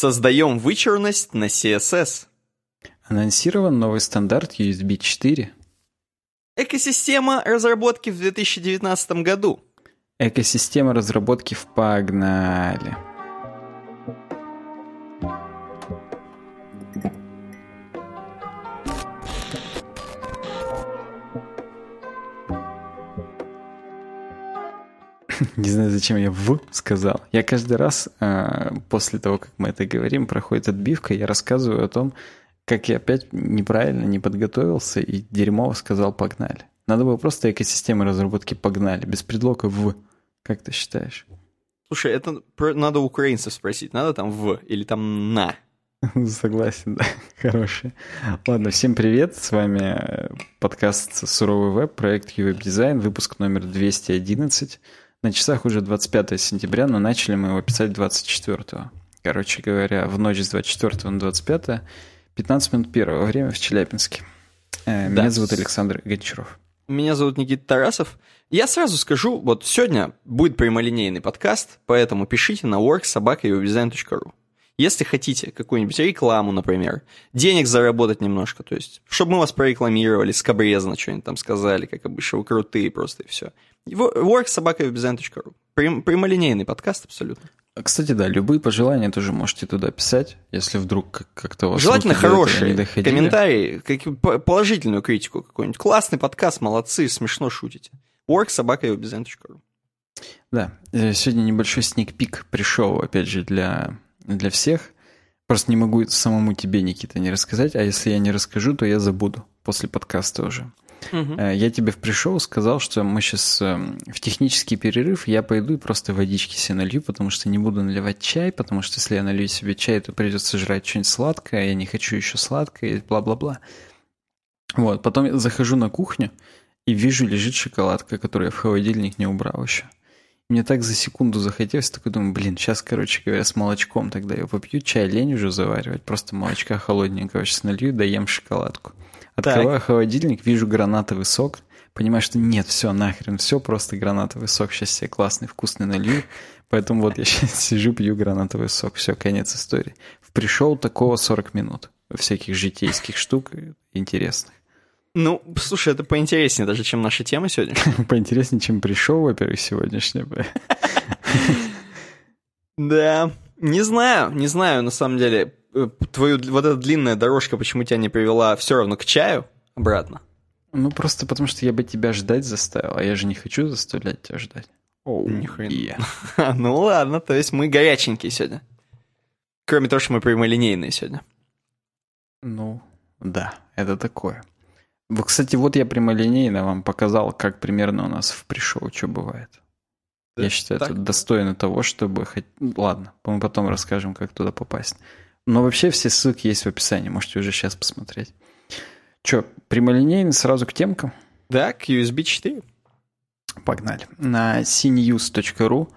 Создаем вычурность на CSS. Анонсирован новый стандарт USB 4. Экосистема разработки в 2019 году. Экосистема разработки в погнали. Не знаю, зачем я «в» сказал. Я каждый раз э, после того, как мы это говорим, проходит отбивка, я рассказываю о том, как я опять неправильно не подготовился и дерьмово сказал «погнали». Надо было просто экосистемы разработки «погнали», без предлога «в». Как ты считаешь? Слушай, это надо украинцев спросить. Надо там «в» или там «на». Согласен, да. Хороший. Ладно, всем привет. С вами э, подкаст «Суровый веб», проект «Ювеб Дизайн», выпуск номер 211. На часах уже 25 сентября, но начали мы его писать 24. Короче говоря, в ночь с 24 на 25 15 минут первого время в Челябинске. Э, да. Меня зовут Александр Гончаров. Меня зовут Никита Тарасов. Я сразу скажу, вот сегодня будет прямолинейный подкаст, поэтому пишите на worksobaka.uwebdesign.ru. Если хотите какую-нибудь рекламу, например, денег заработать немножко, то есть, чтобы мы вас прорекламировали, скобрезно что-нибудь там сказали, как обычно, вы крутые просто и все. worksobaka.webdesign.ru Прямолинейный подкаст абсолютно. Кстати, да, любые пожелания тоже можете туда писать, если вдруг как-то вас... Желательно хорошие комментарии, как, положительную критику какую-нибудь. Классный подкаст, молодцы, смешно шутите. worksobaka.webdesign.ru Да, э, сегодня небольшой сник-пик пришел, опять же, для для всех. Просто не могу самому тебе, Никита, не рассказать, а если я не расскажу, то я забуду после подкаста уже. Угу. Я тебе пришел, сказал, что мы сейчас эм, в технический перерыв, я пойду и просто водички себе налью, потому что не буду наливать чай, потому что если я налью себе чай, то придется жрать что-нибудь сладкое, я не хочу еще сладкое, и бла-бла-бла. Вот, потом я захожу на кухню и вижу, лежит шоколадка, которую я в холодильник не убрал еще. Мне так за секунду захотелось, такой думаю, блин, сейчас, короче говоря, с молочком тогда я попью, чай лень уже заваривать, просто молочка холодненького сейчас налью, доем шоколадку. Открываю так. холодильник, вижу гранатовый сок, понимаю, что нет, все, нахрен, все, просто гранатовый сок, сейчас себе классный, вкусный налью, поэтому вот я сейчас сижу, пью гранатовый сок, все, конец истории. Пришел такого 40 минут всяких житейских штук интересных. Ну, слушай, это поинтереснее даже, чем наша тема сегодня. Поинтереснее, чем пришел, во-первых, сегодняшняя. Да, не знаю, не знаю, на самом деле. Э, твою вот эта длинная дорожка почему тебя не привела все равно к чаю обратно? Ну, просто потому что я бы тебя ждать заставил, а я же не хочу заставлять тебя ждать. Оу, хрена. ну ладно, то есть мы горяченькие сегодня. Кроме того, что мы прямолинейные сегодня. Ну, да, это такое. Кстати, вот я прямолинейно вам показал, как примерно у нас в пришел, что бывает. Да, я считаю, так. это достойно того, чтобы... Хоть... Ладно, мы потом расскажем, как туда попасть. Но вообще все ссылки есть в описании, можете уже сейчас посмотреть. Че, прямолинейно сразу к темкам? Да, к USB 4. Погнали. На cnews.ru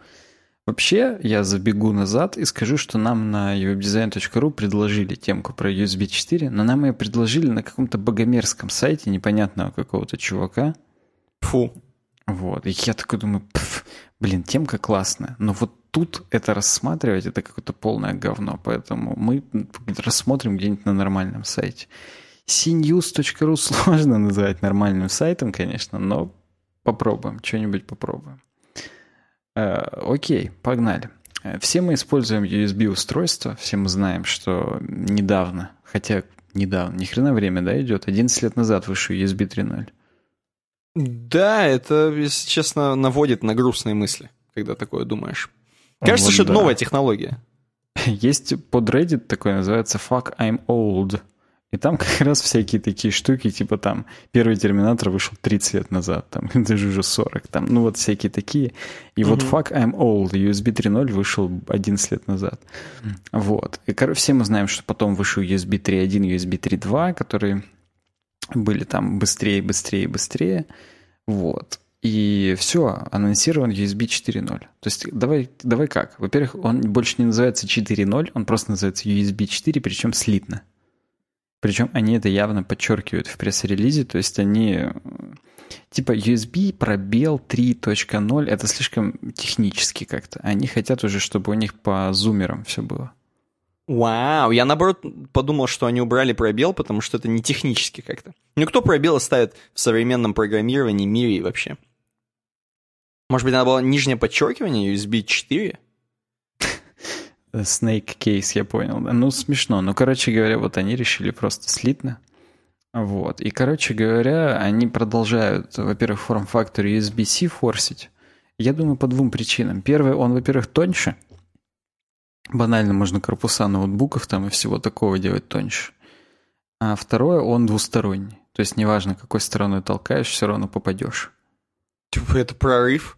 Вообще, я забегу назад и скажу, что нам на webdesign.ru предложили темку про USB 4, но нам ее предложили на каком-то богомерзком сайте непонятного какого-то чувака. Фу. Вот. И я такой думаю, блин, темка классная. Но вот тут это рассматривать, это какое-то полное говно. Поэтому мы рассмотрим где-нибудь на нормальном сайте. cnews.ru сложно называть нормальным сайтом, конечно, но попробуем, что-нибудь попробуем. Э, окей, погнали. Э, все мы используем USB-устройства, все мы знаем, что недавно, хотя недавно, ни хрена время, да, идет, 11 лет назад вышел USB 3.0. Да, это, если честно, наводит на грустные мысли, когда такое думаешь. Кажется, вот, что это новая технология. Есть под Reddit такой, называется Fuck I'm Old. И там как раз всякие такие штуки, типа там первый Терминатор вышел 30 лет назад, там даже уже 40, там, ну вот всякие такие. И mm-hmm. вот Fuck I'm Old, USB 3.0 вышел 11 лет назад. Mm-hmm. Вот. И все мы знаем, что потом вышел USB 3.1, USB 3.2, которые были там быстрее, быстрее, быстрее. Вот. И все, анонсирован USB 4.0. То есть давай, давай как? Во-первых, он больше не называется 4.0, он просто называется USB 4, причем слитно. Причем они это явно подчеркивают в пресс-релизе, то есть они типа USB пробел 3.0, это слишком технически как-то. Они хотят уже, чтобы у них по зумерам все было. Вау, я наоборот подумал, что они убрали пробел, потому что это не технически как-то. Ну кто пробелы ставит в современном программировании, мире вообще? Может быть, надо было нижнее подчеркивание USB 4? Snake Case, я понял. Ну, смешно. Ну, короче говоря, вот они решили просто слитно. Вот. И, короче говоря, они продолжают, во-первых, форм-фактор USB-C форсить. Я думаю, по двум причинам. Первое, он, во-первых, тоньше. Банально можно корпуса ноутбуков там и всего такого делать тоньше. А второе, он двусторонний. То есть неважно, какой стороной толкаешь, все равно попадешь. Типа это прорыв?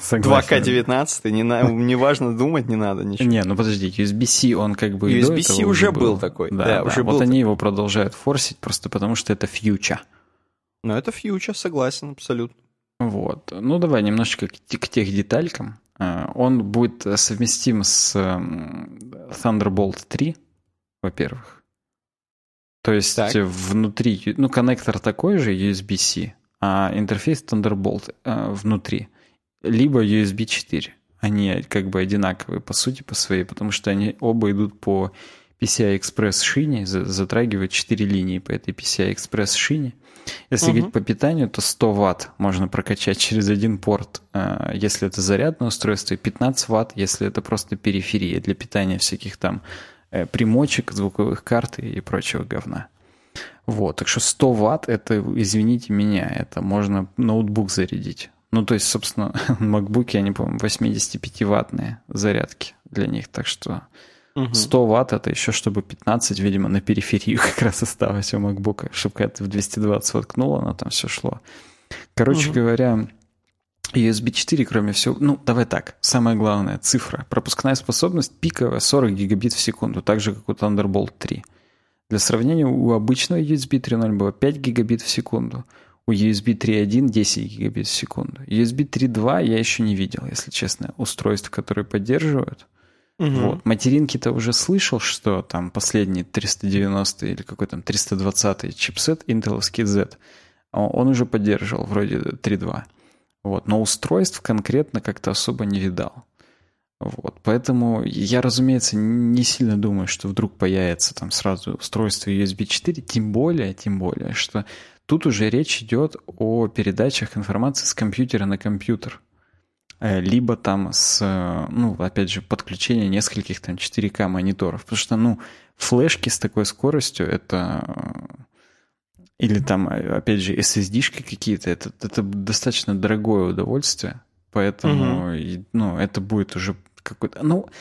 Согласен. 2К19, не, на, не важно думать, не надо ничего. Не, ну подожди, USB-C он как бы USB-C уже был. был такой. Да, да, да. уже вот был они его продолжают форсить просто потому, что это фьюча. Ну это фьюча, согласен, абсолютно. Вот. Ну давай немножечко к, к тех деталькам. А, он будет совместим с Thunderbolt 3, во-первых. То есть так. внутри, ну коннектор такой же USB-C, а интерфейс Thunderbolt э, внутри либо USB 4. Они как бы одинаковые по сути по своей, потому что они оба идут по PCI-Express шине, затрагивают 4 линии по этой PCI-Express шине. Если угу. говорить по питанию, то 100 ватт можно прокачать через один порт, а, если это зарядное устройство, и 15 ватт, если это просто периферия для питания всяких там э, примочек, звуковых карт и прочего говна. Вот, так что 100 ватт, это, извините меня, это можно ноутбук зарядить. Ну, то есть, собственно, MacBook, они, по-моему, 85-ваттные зарядки для них, так что 100 ватт это еще, чтобы 15, видимо, на периферию как раз осталось у MacBook, чтобы когда ты в 220 воткнула, оно там все шло. Короче угу. говоря, USB 4, кроме всего, ну, давай так, самая главная цифра. Пропускная способность пиковая 40 гигабит в секунду, так же, как у Thunderbolt 3. Для сравнения, у обычного USB 3.0 было 5 гигабит в секунду, у USB 3.1 10 гигабит в секунду. USB 3.2 я еще не видел, если честно, устройств, которые поддерживают. Угу. Вот. Материнки-то уже слышал, что там последний 390 или какой там 320 чипсет интеловский Z, он уже поддерживал вроде 3.2. Вот. Но устройств конкретно как-то особо не видал. Вот. Поэтому я, разумеется, не сильно думаю, что вдруг появится там сразу устройство USB 4, тем более, тем более, что Тут уже речь идет о передачах информации с компьютера на компьютер. Э, либо там с, ну, опять же, подключение нескольких там 4К мониторов. Потому что, ну, флешки с такой скоростью это... Или там, опять же, SSD-шки какие-то, это, это достаточно дорогое удовольствие. Поэтому, угу. ну, это будет уже какой-то... Ну, Э,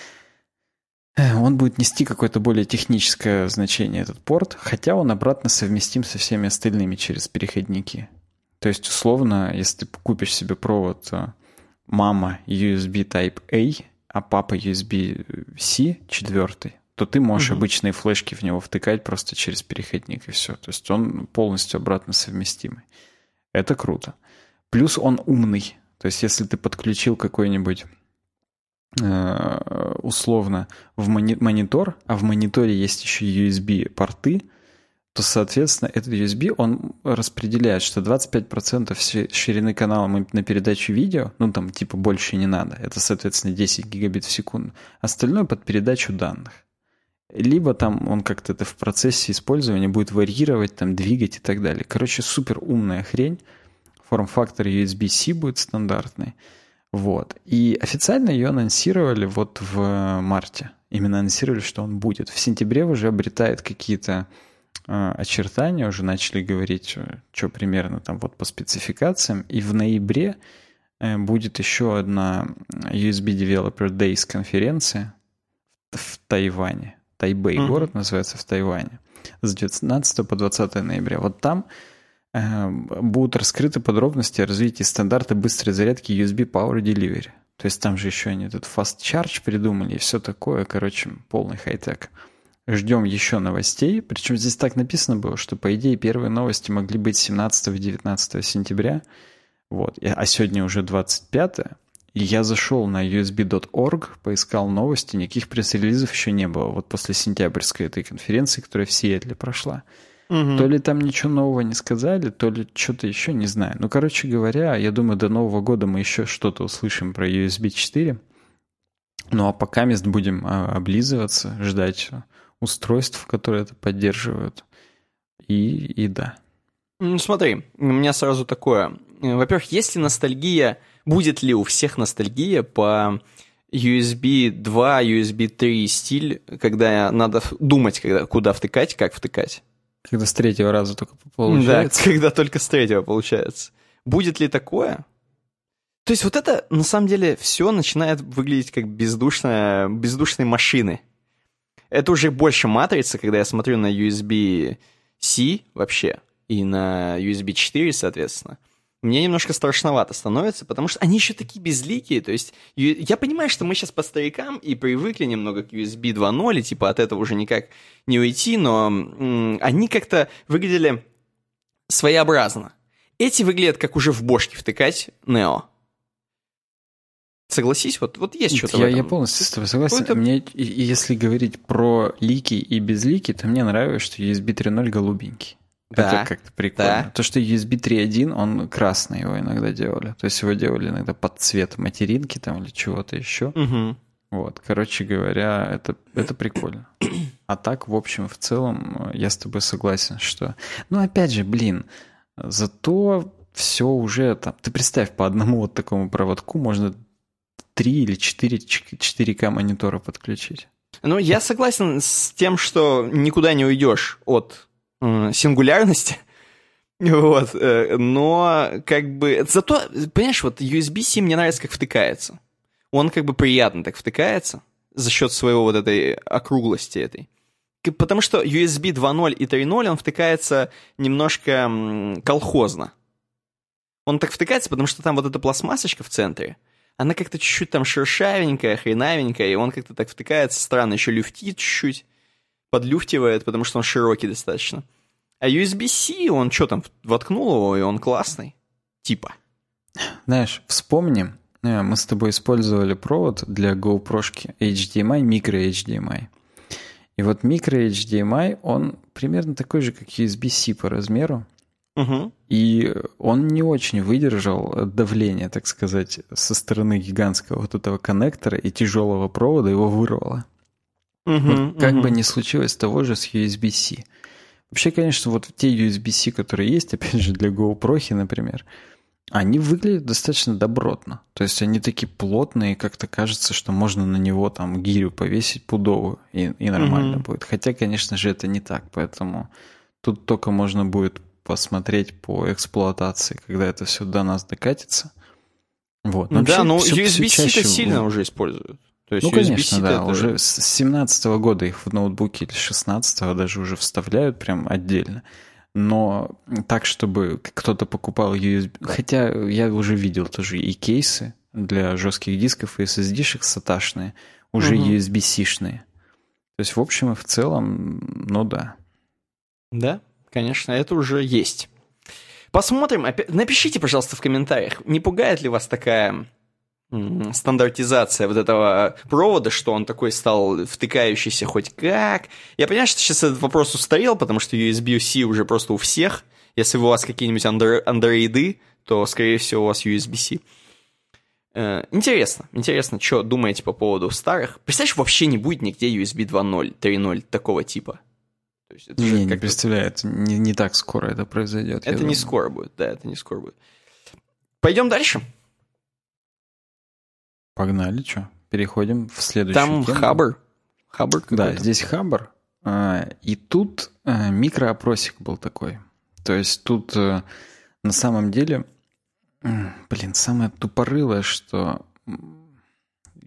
он будет нести какое-то более техническое значение, этот порт, хотя он обратно совместим со всеми остальными через переходники. То есть, условно, если ты купишь себе провод э, мама USB Type-A, а папа USB-C четвертый, то ты можешь угу. обычные флешки в него втыкать просто через переходник и все. То есть он полностью обратно совместимый. Это круто. Плюс он умный. То есть если ты подключил какой-нибудь условно в монитор, а в мониторе есть еще USB-порты, то, соответственно, этот USB, он распределяет, что 25% ширины канала мы на передачу видео, ну там типа больше не надо, это, соответственно, 10 гигабит в секунду, остальное под передачу данных. Либо там он как-то это в процессе использования будет варьировать, там двигать и так далее. Короче, супер умная хрень. Форм-фактор USB-C будет стандартный. Вот. И официально ее анонсировали вот в марте. Именно анонсировали, что он будет. В сентябре уже обретает какие-то э, очертания, уже начали говорить, что, что примерно там вот по спецификациям. И в ноябре э, будет еще одна USB Developer Days конференция в Тайване. Тайбэй mm-hmm. город называется в Тайване. С 19 по 20 ноября. Вот там будут раскрыты подробности о развитии стандарта быстрой зарядки USB Power Delivery. То есть там же еще они этот Fast Charge придумали и все такое. Короче, полный хай-тек. Ждем еще новостей. Причем здесь так написано было, что, по идее, первые новости могли быть 17-19 сентября. Вот. А сегодня уже 25 и я зашел на usb.org, поискал новости, никаких пресс-релизов еще не было. Вот после сентябрьской этой конференции, которая в Сиэтле прошла. Угу. То ли там ничего нового не сказали, то ли что-то еще, не знаю. Ну, короче говоря, я думаю, до Нового года мы еще что-то услышим про USB 4. Ну а пока мест будем а, облизываться, ждать устройств, которые это поддерживают. И, и да. Ну смотри, у меня сразу такое. Во-первых, есть ли ностальгия, будет ли у всех ностальгия по USB 2, USB 3 стиль, когда надо думать, когда, куда втыкать, как втыкать? Когда с третьего раза только получается. Да, когда только с третьего получается. Будет ли такое? То есть вот это, на самом деле, все начинает выглядеть как бездушная, бездушные машины. Это уже больше матрица, когда я смотрю на USB-C вообще и на USB 4, соответственно. Мне немножко страшновато становится, потому что они еще такие безликие. То есть я понимаю, что мы сейчас по старикам и привыкли немного к USB 2.0, и типа от этого уже никак не уйти, но м- они как-то выглядели своеобразно. Эти выглядят как уже в бошке втыкать Neo. Согласись, вот, вот есть что-то я, в этом. Я полностью с тобой согласен. Какой-то... Мне, если говорить про лики и безлики, то мне нравится, что USB 3.0 голубенький. Да, это как-то прикольно. Да. То, что USB 3.1, он красный его иногда делали. То есть его делали иногда под цвет материнки там или чего-то еще. Угу. Вот, короче говоря, это, это прикольно. А так, в общем, в целом, я с тобой согласен, что... Ну, опять же, блин, зато все уже там... Ты представь, по одному вот такому проводку можно 3 или 4 4К монитора подключить. Ну, я согласен с тем, что никуда не уйдешь от э, сингулярности. Вот, э, но как бы... Зато, понимаешь, вот USB-C мне нравится, как втыкается. Он как бы приятно так втыкается за счет своего вот этой округлости этой. Потому что USB 2.0 и 3.0 он втыкается немножко колхозно. Он так втыкается, потому что там вот эта пластмассочка в центре, она как-то чуть-чуть там шершавенькая, хренавенькая, и он как-то так втыкается странно, еще люфтит чуть-чуть, подлюфтивает, потому что он широкий достаточно. А USB-C, он что там, воткнул его, и он классный. Типа. Знаешь, вспомним, э, мы с тобой использовали провод для GoPro HDMI, микро HDMI. И вот микро HDMI, он примерно такой же, как USB-C по размеру. Угу. И он не очень выдержал давление, так сказать, со стороны гигантского вот этого коннектора и тяжелого провода его вырвало. Угу, вот как угу. бы не случилось того же с USB-C. Вообще, конечно, вот те USB-C, которые есть, опять же, для GoPro, например, они выглядят достаточно добротно. То есть они такие плотные, как-то кажется, что можно на него там гирю повесить пудовую, и, и нормально Мгм. будет. Хотя, конечно же, это не так, поэтому тут только можно будет посмотреть по эксплуатации, когда это все до нас докатится. Вот. Но да, вообще всё USB-C-то чаще- сильно уже используют. То есть ну, конечно, да. это- Уже с 17 года их в ноутбуке или 16 даже уже вставляют прям отдельно. Но так, чтобы кто-то покупал USB... Хотя я уже видел тоже и кейсы для жестких дисков, и SSD-шек саташные, уже Мгм. USB-C-шные. То есть, в общем и в целом, ну да. Да, конечно, это уже есть. Посмотрим. Напишите, пожалуйста, в комментариях, не пугает ли вас такая стандартизация вот этого провода, что он такой стал втыкающийся хоть как. Я понимаю, что сейчас этот вопрос устарел, потому что USB-C уже просто у всех. Если у вас какие-нибудь андро- андроиды, то, скорее всего, у вас USB-C. Э, Интересно, интересно, что думаете по поводу старых? Представляешь, вообще не будет нигде USB 2.0, 3.0 такого типа. То есть это Не, не это не, не так скоро это произойдет. это не думаю. скоро будет, да, это не скоро будет. Пойдем дальше. Погнали, что? Переходим в следующую Там тему. Хабр. Хабр Да, здесь Хабр. а, И тут а, микроопросик был такой. То есть тут э, на самом деле, блин, самое тупорылое, что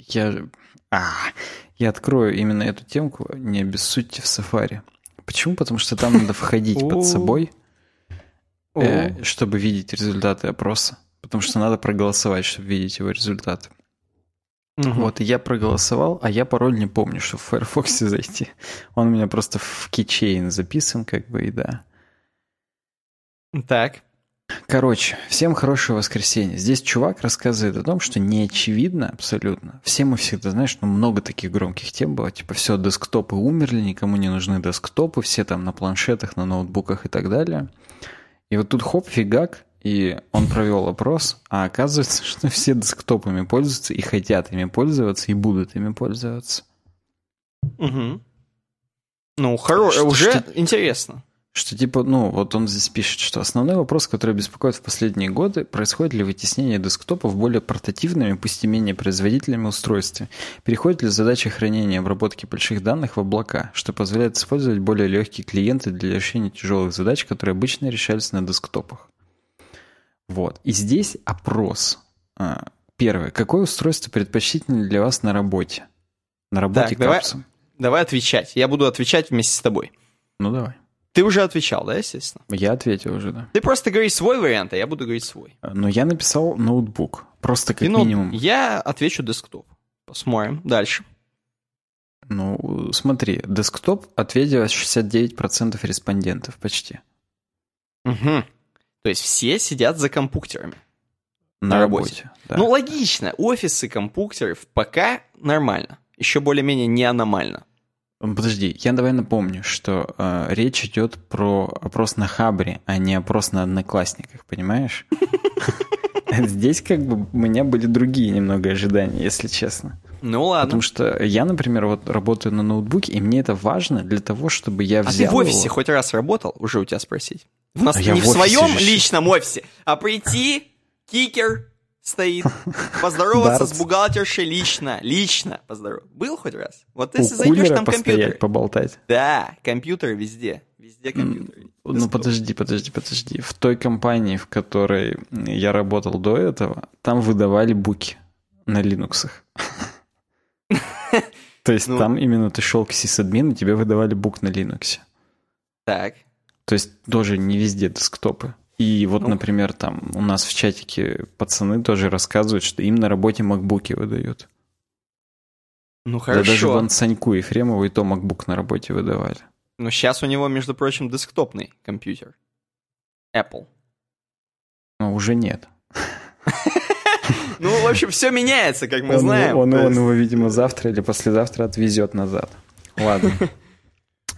я, а, я открою именно эту темку, не обессудьте в сафари. Почему? Потому что там надо входить под собой, э, чтобы видеть результаты опроса. Потому что надо проголосовать, чтобы видеть его результаты. Мгм. Вот, и я проголосовал, а я пароль не помню, что в Firefox зайти. Он у меня просто в keychain записан, как бы, и да. Так. Короче, всем хорошего воскресенья. Здесь чувак рассказывает о том, что не очевидно абсолютно. Все мы всегда, знаешь, ну много таких громких тем было. Типа, все, десктопы умерли, никому не нужны десктопы, все там на планшетах, на ноутбуках и так далее. И вот тут хоп, фигак, и он провел опрос, а оказывается, что все десктопами пользуются и хотят ими пользоваться, и будут ими пользоваться. Угу. Ну, хоро... Что- уже что- интересно. Что типа, ну, вот он здесь пишет, что основной вопрос, который беспокоит в последние годы, происходит ли вытеснение десктопов более портативными, пусть и менее производительными устройствами? Переходит ли задача хранения и обработки больших данных в облака, что позволяет использовать более легкие клиенты для решения тяжелых задач, которые обычно решались на десктопах? Вот. И здесь опрос. А, Первое. Какое устройство предпочтительно для вас на работе? На работе Так, давай-. Давай отвечать. Я буду отвечать вместе с тобой. Ну, давай. Ты уже отвечал, да, естественно? Я ответил уже, да. Ты просто говоришь свой вариант, а я буду говорить свой. Но я написал ноутбук. Просто как ну, минимум. Я отвечу десктоп. Посмотрим. Дальше. Ну, смотри, десктоп ответило 69% респондентов почти. Угу. То есть все сидят за компьютерами. На, На работе. работе. да. Ну, логично. Офисы компьютеров пока нормально. Еще более-менее не аномально. Подожди, я давай напомню, что э, речь идет про опрос на Хабре, а не опрос на Одноклассниках, понимаешь? Здесь как бы у меня были другие немного ожидания, если честно. Ну ладно. Потому что я, например, вот работаю на ноутбуке, и мне это важно для того, чтобы я А ты взял в офисе его- хоть раз работал? Уже у тебя спросить. В нас А не в в, своем личном офисе, а прийти, кикер стоит, поздороваться с бухгалтершей лично, лично поздороваться. Был хоть раз? Вот если зайдешь, там компьютер. поболтать. Да, компьютеры везде. Везде компьютеры. Ну подожди, подожди, подожди. В той компании, в которой я работал до этого, там выдавали буки на Linux. То есть Ну. там именно ты шел к сисадмину, тебе выдавали бук на Linux. Так. То есть тоже не везде десктопы. И вот, Ну. например, там у нас в чатике пацаны тоже рассказывают, что им на работе макбуки выдают. Ну Да даже хорошо. вон Саньку Ефремову и то макбук на работе выдавали. Но сейчас у него, между прочим, десктопный компьютер. Apple. Но уже нет. Ну, в общем, все меняется, как мы знаем. Он, его, видимо, завтра или послезавтра отвезет назад. Ладно.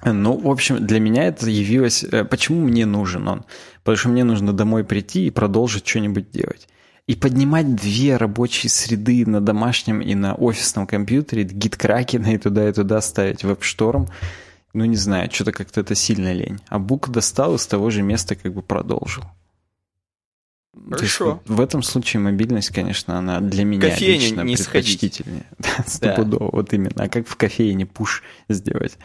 Ну, в общем, для меня это явилось... э, Почему мне нужен он? Потому что мне нужно домой прийти и продолжить что-нибудь делать. И поднимать две рабочие среды на домашнем и на офисном компьютере, гиткракена и туда, и туда ставить веб-шторм, ну, не знаю, что-то как-то это сильно лень. А бук достал и с того же места как бы продолжил. Есть Хорошо. вот в этом случае мобильность, конечно, она для меня кофейне лично не сходить. предпочтительнее. Да, Стопудово, вот именно. А как в кофейне пуш сделать?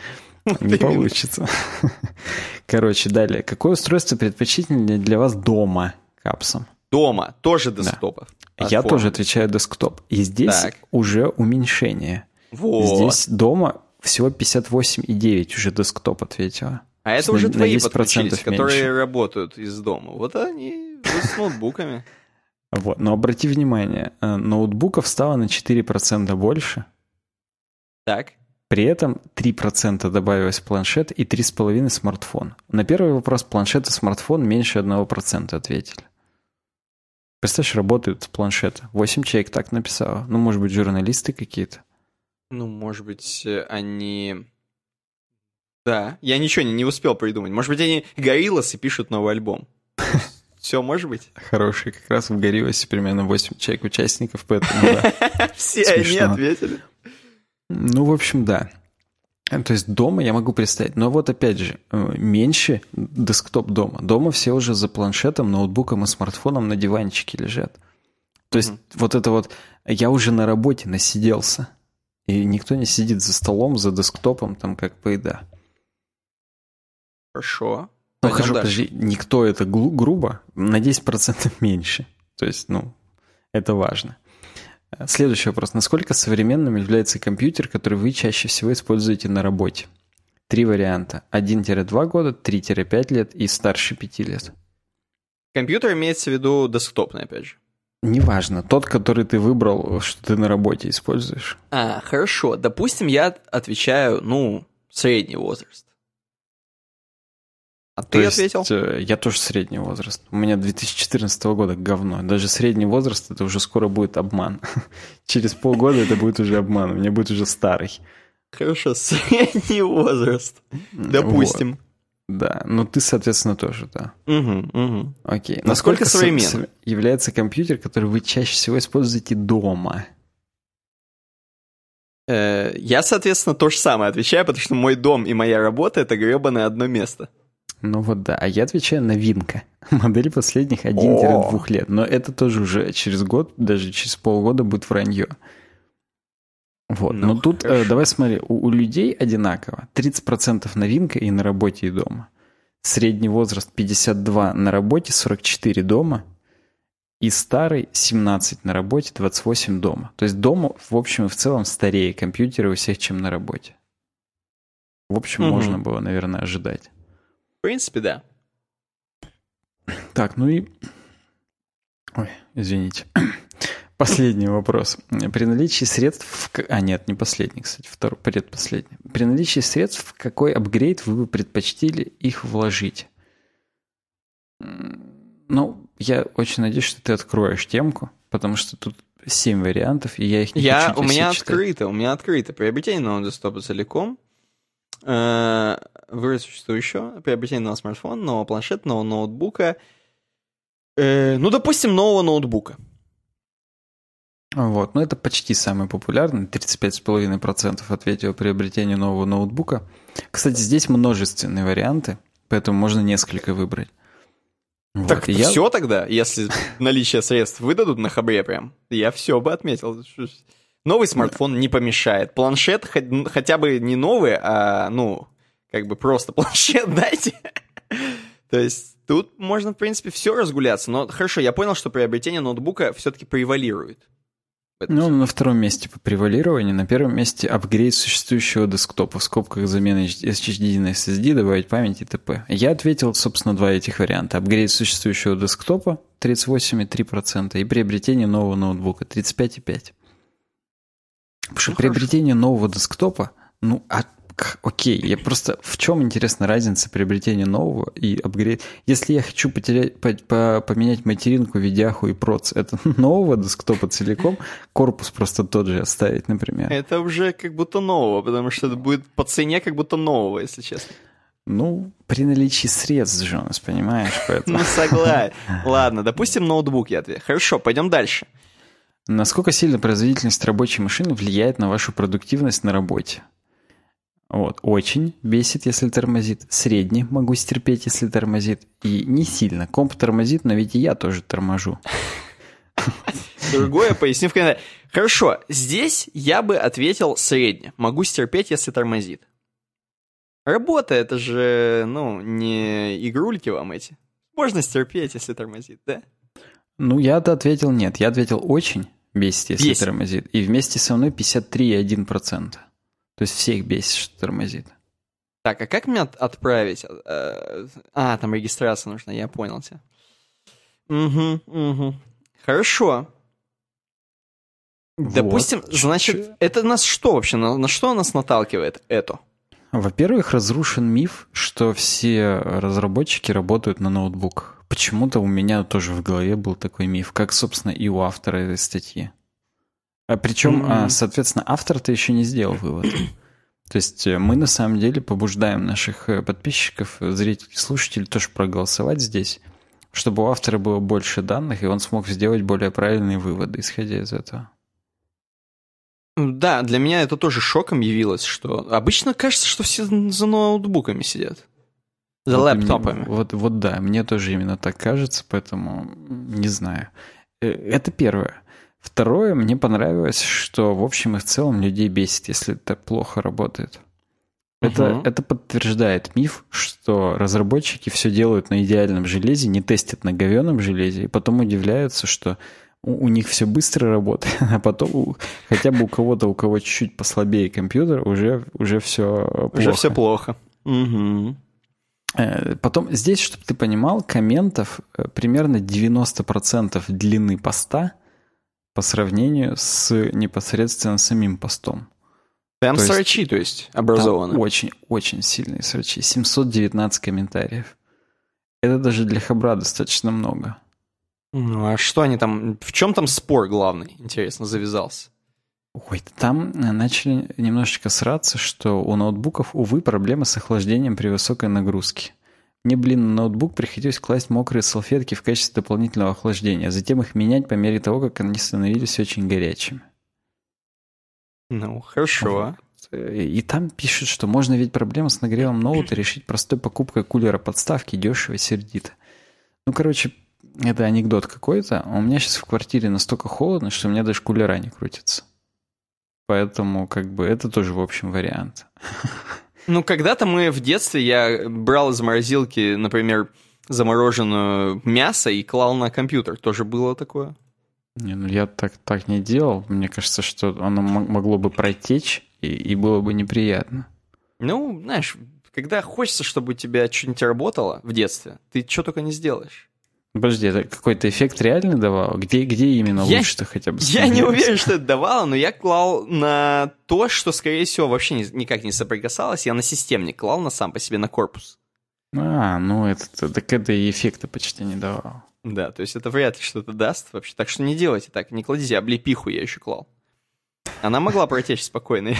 Не получится. Короче, далее. Какое устройство предпочтительнее для вас дома капсом? Дома тоже десктопов. Я тоже отвечаю десктоп. И здесь Так. уже уменьшение. Вот. Здесь дома всего 58,9 уже десктоп ответила. А это уже на твои 10% подключились, которые меньше. работают из дома. Вот они вот с ноутбуками. Вот. Но обрати внимание, э, ноутбуков стало на 4% больше, Так. При этом 3% добавилось планшет и 3,5% смартфон. На первый вопрос планшет и смартфон меньше 1% ответили. Представляешь, работают с планшета. 8 человек так написало. Ну, может быть, журналисты какие-то. Ну, может быть, они... Да, я ничего не, не успел придумать. Может быть, они гориллос и пишут новый альбом. Все, может быть? Хорошие. Как раз в Горивосе примерно 8 человек участников, поэтому да. Все они ответили. Ну, в общем, да. Э, То есть дома я могу представить. Но вот опять же, э, меньше десктоп дома. Дома все уже за планшетом, ноутбуком и смартфоном на диванчике лежат. То есть Мгм. вот это вот, я уже на работе насиделся. И никто не сидит за столом, за десктопом, там как поеда. Хорошо. Ну, хорошо, подожди, никто это грубо, на 10% меньше. То есть, ну, это важно. Следующий вопрос. Насколько современным является компьютер, который вы чаще всего используете на работе? Три варианта. 1-2 года, 3-5 лет и старше 5 лет. Компьютер имеется в виду десктопный, опять же. Неважно, тот, который ты выбрал, что ты на работе используешь. А, хорошо. Допустим, я отвечаю, ну, средний возраст. А То ты есть, ответил? э, я тоже средний возраст. У меня 2014 года говно. Даже средний возраст это уже скоро будет обман. Через полгода это будет уже обман. У меня будет уже старый. Хорошо, средний возраст. Допустим. Да, ну ты, соответственно, тоже, да. Угу, угу. Окей. Насколько со- современным? со- является компьютер, который вы чаще всего используете дома? Э, Я, соответственно, то же самое отвечаю, потому что мой дом и моя работа — это гребаное одно место. Ну вот да, а я отвечаю новинка. Модель последних 1-2 О. лет. Но это тоже уже через год, даже через полгода будет вранье. Вот. Ну, Но тут, э, давай смотри, у, у людей одинаково. 30% новинка и на работе, и дома. Средний возраст 52 на работе, 44 дома. И старый 17 на работе, 28 дома. То есть дома, в общем и в целом, старее компьютеры у всех, чем на работе. В общем, Мгм. можно было, наверное, ожидать. В принципе, да. Так, ну и... Ой, извините. Последний вопрос. При наличии средств... в А, нет, не последний, кстати, второй, предпоследний. При наличии средств, в какой апгрейд вы бы предпочтили их вложить? Ну, я очень надеюсь, что ты откроешь темку, потому что тут семь вариантов, и я их не Я, хочу у меня все читать. открыто, у меня открыто приобретение нового десктопа целиком, выбрать существующего, приобретение нового смартфона, нового планшета, нового ноутбука, Э, ну, допустим, нового ноутбука. Вот, ну это почти самый популярный, 35,5% ответило приобретению нового ноутбука. Кстати, здесь множественные варианты, поэтому можно несколько выбрать. Вот, Так я- все тогда, если наличие средств выдадут на хабре прям, я все бы отметил. Новый смартфон не помешает. Планшет хоть- хотя бы не новый, а, ну, как бы просто планшет дайте. То есть тут можно, в принципе, все разгуляться. Но хорошо, я понял, что приобретение ноутбука все-таки превалирует. Ну, на втором месте по превалированию, на первом месте апгрейд существующего десктопа, в скобках замена SSD на SSD, добавить память и т.п. Я ответил, собственно, два этих варианта. Апгрейд существующего десктопа 38,3% и приобретение нового ноутбука 35,5%. Потому что Ну, приобретение нового десктопа, ну, а, окей, я просто... В чем, интересна разница приобретения нового и апгрейд? Если я хочу потерять, по- по- поменять материнку, видяху и проц, это нового десктопа целиком, корпус просто тот же оставить, например. Это уже как будто нового, потому что это будет по цене как будто нового, если честно. Ну, при наличии средств, Джонас, понимаешь? Поэтому... Ну, согласен. Ладно, допустим, ноутбук я ответ. Хорошо, пойдем дальше. Насколько сильно производительность рабочей машины влияет на вашу продуктивность на работе? Вот, очень бесит, если тормозит. Средний могу стерпеть, если тормозит. И не сильно. Комп тормозит, но ведь и я тоже торможу. Другое поясню в. Хорошо, здесь я бы ответил средне. Могу стерпеть, если тормозит. Работа, это же, ну, не игрульки вам эти. Можно стерпеть, если тормозит, да? Ну, я-то ответил нет. Я ответил очень бесит, если Бесит. тормозит. И вместе со мной 53,1%. То есть всех бесит, что тормозит. Так, а как меня от- отправить? Э, А, там регистрация нужна, я понял тебя. Угу, угу. Хорошо. Вот. Допустим, значит, это нас что вообще, на, на что нас наталкивает это? Во-первых, разрушен миф, что все разработчики работают на ноутбуках. Почему-то у меня тоже в голове был такой миф, как, собственно, и у автора этой статьи. А причем, Мгм. а, соответственно, автор-то еще не сделал вывод. То есть э, мы на самом деле побуждаем наших э, подписчиков, э, зрителей, слушателей тоже проголосовать здесь, чтобы у автора было больше данных, и он смог сделать более правильные выводы, исходя из этого. Да, для меня это тоже шоком явилось, что обычно кажется, что все за ноутбуками сидят. За Вот мне- лэптопами. Вот, вот да, мне тоже именно так кажется, поэтому не знаю. Э, Это первое. Второе, мне понравилось, что в общем и в целом людей бесит, если это плохо работает. Это, Мгм. это подтверждает миф, что разработчики все делают на идеальном железе, не тестят на говеном железе, и потом удивляются, что у, у них все быстро работает, а потом у- хотя бы у кого-то, у кого чуть-чуть послабее компьютер, уже, уже все плохо. Уже все плохо. Угу. Э, Потом здесь, чтобы ты понимал, комментов э, примерно 90% длины поста по сравнению с непосредственно самим постом. Прям То есть- срачи, то есть, образованы. очень-очень сильные срачи. 719 комментариев. Это даже для Хабра достаточно много. Ну, а что они там... В чем там спор главный, интересно, завязался? Ой, там э, начали немножечко сраться, что у ноутбуков, увы, проблемы с охлаждением при высокой нагрузке. Мне, блин, на ноутбук приходилось класть мокрые салфетки в качестве дополнительного охлаждения, а затем их менять по мере того, как они становились очень горячими. Ну, хорошо. И там пишут, что можно ведь проблему с нагревом ноута решить простой покупкой кулера подставки дешево и сердито. Ну, короче, это анекдот какой-то. У меня сейчас в квартире настолько холодно, что у меня даже кулера не крутится. Поэтому, как бы, это тоже, в общем, вариант. Ну, когда-то мы в детстве, я брал из морозилки, например, замороженное мясо и клал на компьютер. Тоже было такое? Не, ну я так, так не делал. Мне кажется, что оно могло бы протечь, и, и было бы неприятно. Ну, знаешь, когда хочется, чтобы у тебя что-нибудь работало в детстве, ты что только не сделаешь. Подожди, это какой-то эффект реально давал? Где, где именно я, лучше-то хотя бы Я не уверен, что это давало, но я клал на то, что, скорее всего, вообще ни, никак не соприкасалось. Я на системник клал на сам по себе на корпус. А, ну это, так это и эффекта почти не давало. Да, то есть это вряд ли что-то даст вообще. Так что не делайте так, не кладите, облепиху я еще клал. Она могла протечь спокойно.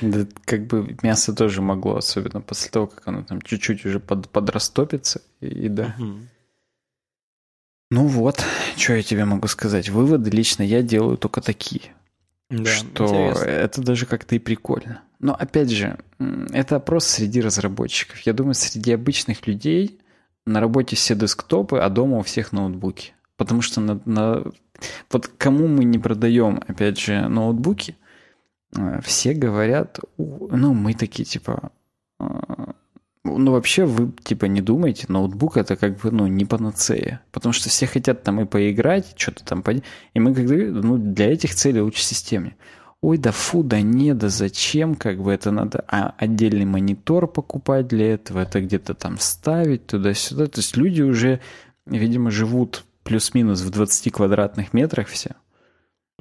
Да, как бы мясо тоже могло, особенно после того, как оно там чуть-чуть уже под, подрастопится, и, и да. Угу. Ну вот, что я тебе могу сказать. Выводы лично я делаю только такие. Да, что интересно. это даже как-то и прикольно. Но опять же, это опрос среди разработчиков. Я думаю, среди обычных людей на работе все десктопы, а дома у всех ноутбуки. Потому что на, на... вот кому мы не продаем, опять же, ноутбуки, э, все говорят, ну, мы такие, типа, э, ну, вообще, вы, типа, не думаете, ноутбук это как бы, ну, не панацея. Потому что все хотят там и поиграть, что-то там, и мы как бы, ну, для этих целей лучше системе. Ой, да фу, да не, да зачем, как бы это надо а, отдельный монитор покупать для этого, это где-то там ставить туда-сюда. То есть люди уже, видимо, живут плюс-минус в 20 квадратных метрах все.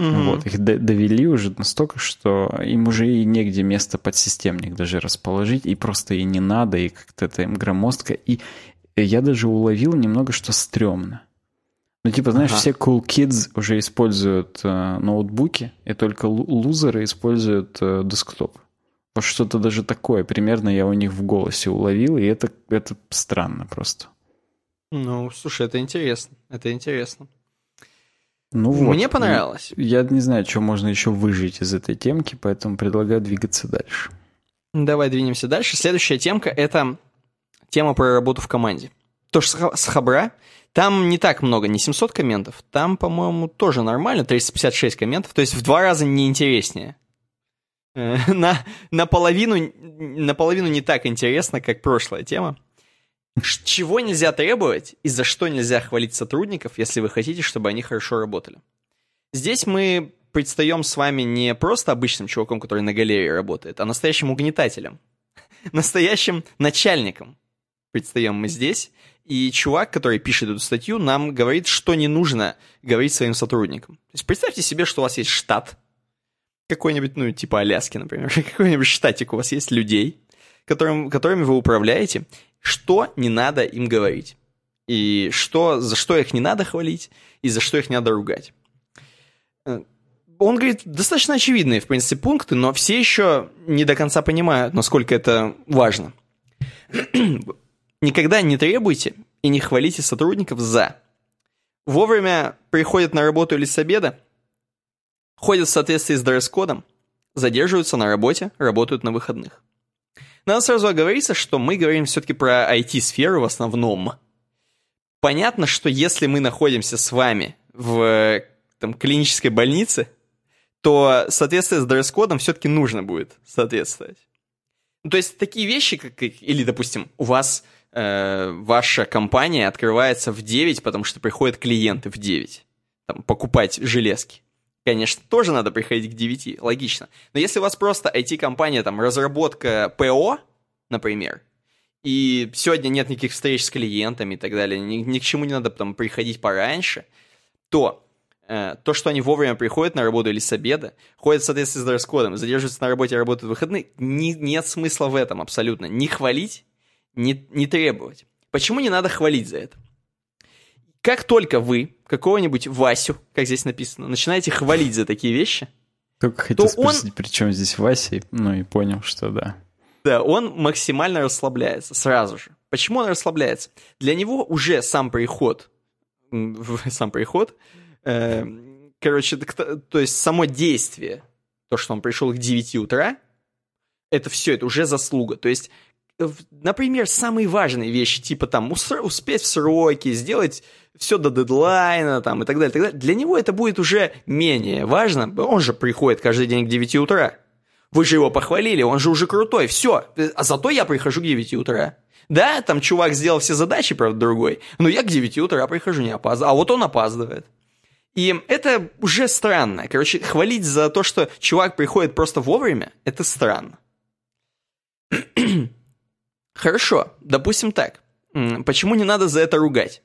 Угу. Вот, их довели уже настолько, что им уже и негде место под системник даже расположить, и просто и не надо, и как-то это им громоздко. И я даже уловил немного, что стрёмно. Ну, типа, знаешь, ага. все cool kids уже используют э, ноутбуки, и только лузеры используют э, десктоп. Вот что-то даже такое примерно я у них в голосе уловил, и это, это странно просто. Ну, слушай, это интересно. Это интересно. Ну вот. Мне понравилось. Я не знаю, что можно еще выжить из этой темки, поэтому предлагаю двигаться дальше. Давай двинемся дальше. Следующая темка — это тема про работу в команде. Тоже с Хабра. Там не так много, не 700 комментов. Там, по-моему, тоже нормально, 356 комментов. То есть в два раза неинтереснее. Э, на, наполовину, наполовину не так интересно, как прошлая тема. Чего нельзя требовать и за что нельзя хвалить сотрудников, если вы хотите, чтобы они хорошо работали? Здесь мы предстаем с вами не просто обычным чуваком, который на галерее работает, а настоящим угнетателем. Настоящим начальником. Предстаем мы здесь. И чувак, который пишет эту статью, нам говорит, что не нужно говорить своим сотрудникам. То есть представьте себе, что у вас есть штат, какой-нибудь, ну, типа Аляски, например, какой-нибудь штатик у вас есть людей, которым, которыми вы управляете, что не надо им говорить. И что, за что их не надо хвалить, и за что их не надо ругать. Э, он говорит достаточно очевидные, в принципе, пункты, но все еще не до конца понимают, насколько это важно. Никогда не требуйте и не хвалите сотрудников за вовремя приходят на работу или с обеда, ходят в соответствии с дресс-кодом, задерживаются на работе, работают на выходных. Надо сразу оговориться, что мы говорим все-таки про IT-сферу в основном. Понятно, что если мы находимся с вами в там, клинической больнице, то соответствие с дресс-кодом все-таки нужно будет соответствовать. Ну, то есть такие вещи, как, или, допустим, у вас э, ваша компания открывается в 9, потому что приходят клиенты в 9, там, покупать железки. Конечно, тоже надо приходить к 9, логично. Но если у вас просто IT-компания, там, разработка ПО, например, и сегодня нет никаких встреч с клиентами и так далее, ни, ни к чему не надо там приходить пораньше, то э, то, что они вовремя приходят на работу или с обеда, ходят в соответствии с дресс-кодом, задерживаются на работе, работают в выходные, не, нет смысла в этом абсолютно. Не хвалить, не, не требовать. Почему не надо хвалить за это? Как только вы какого-нибудь Васю, как здесь написано, начинаете хвалить за такие вещи, только хотел то спросить, он... при чем здесь Вася, ну и понял, что да. Да, он максимально расслабляется сразу же. Почему он расслабляется? Для него уже сам приход, сам приход, э, короче, то есть само действие, то, что он пришел к 9 утра, это все, это уже заслуга. То есть, например, самые важные вещи, типа там успеть в сроки, сделать все до дедлайна там, и так далее, так далее, для него это будет уже менее важно. Он же приходит каждый день к 9 утра. Вы же его похвалили, он же уже крутой, все. А зато я прихожу к 9 утра. Да, там чувак сделал все задачи, правда, другой, но я к 9 утра прихожу, не опаздываю, а вот он опаздывает. И это уже странно. Короче, хвалить за то, что чувак приходит просто вовремя, это странно. Хорошо, допустим так. Почему не надо за это ругать?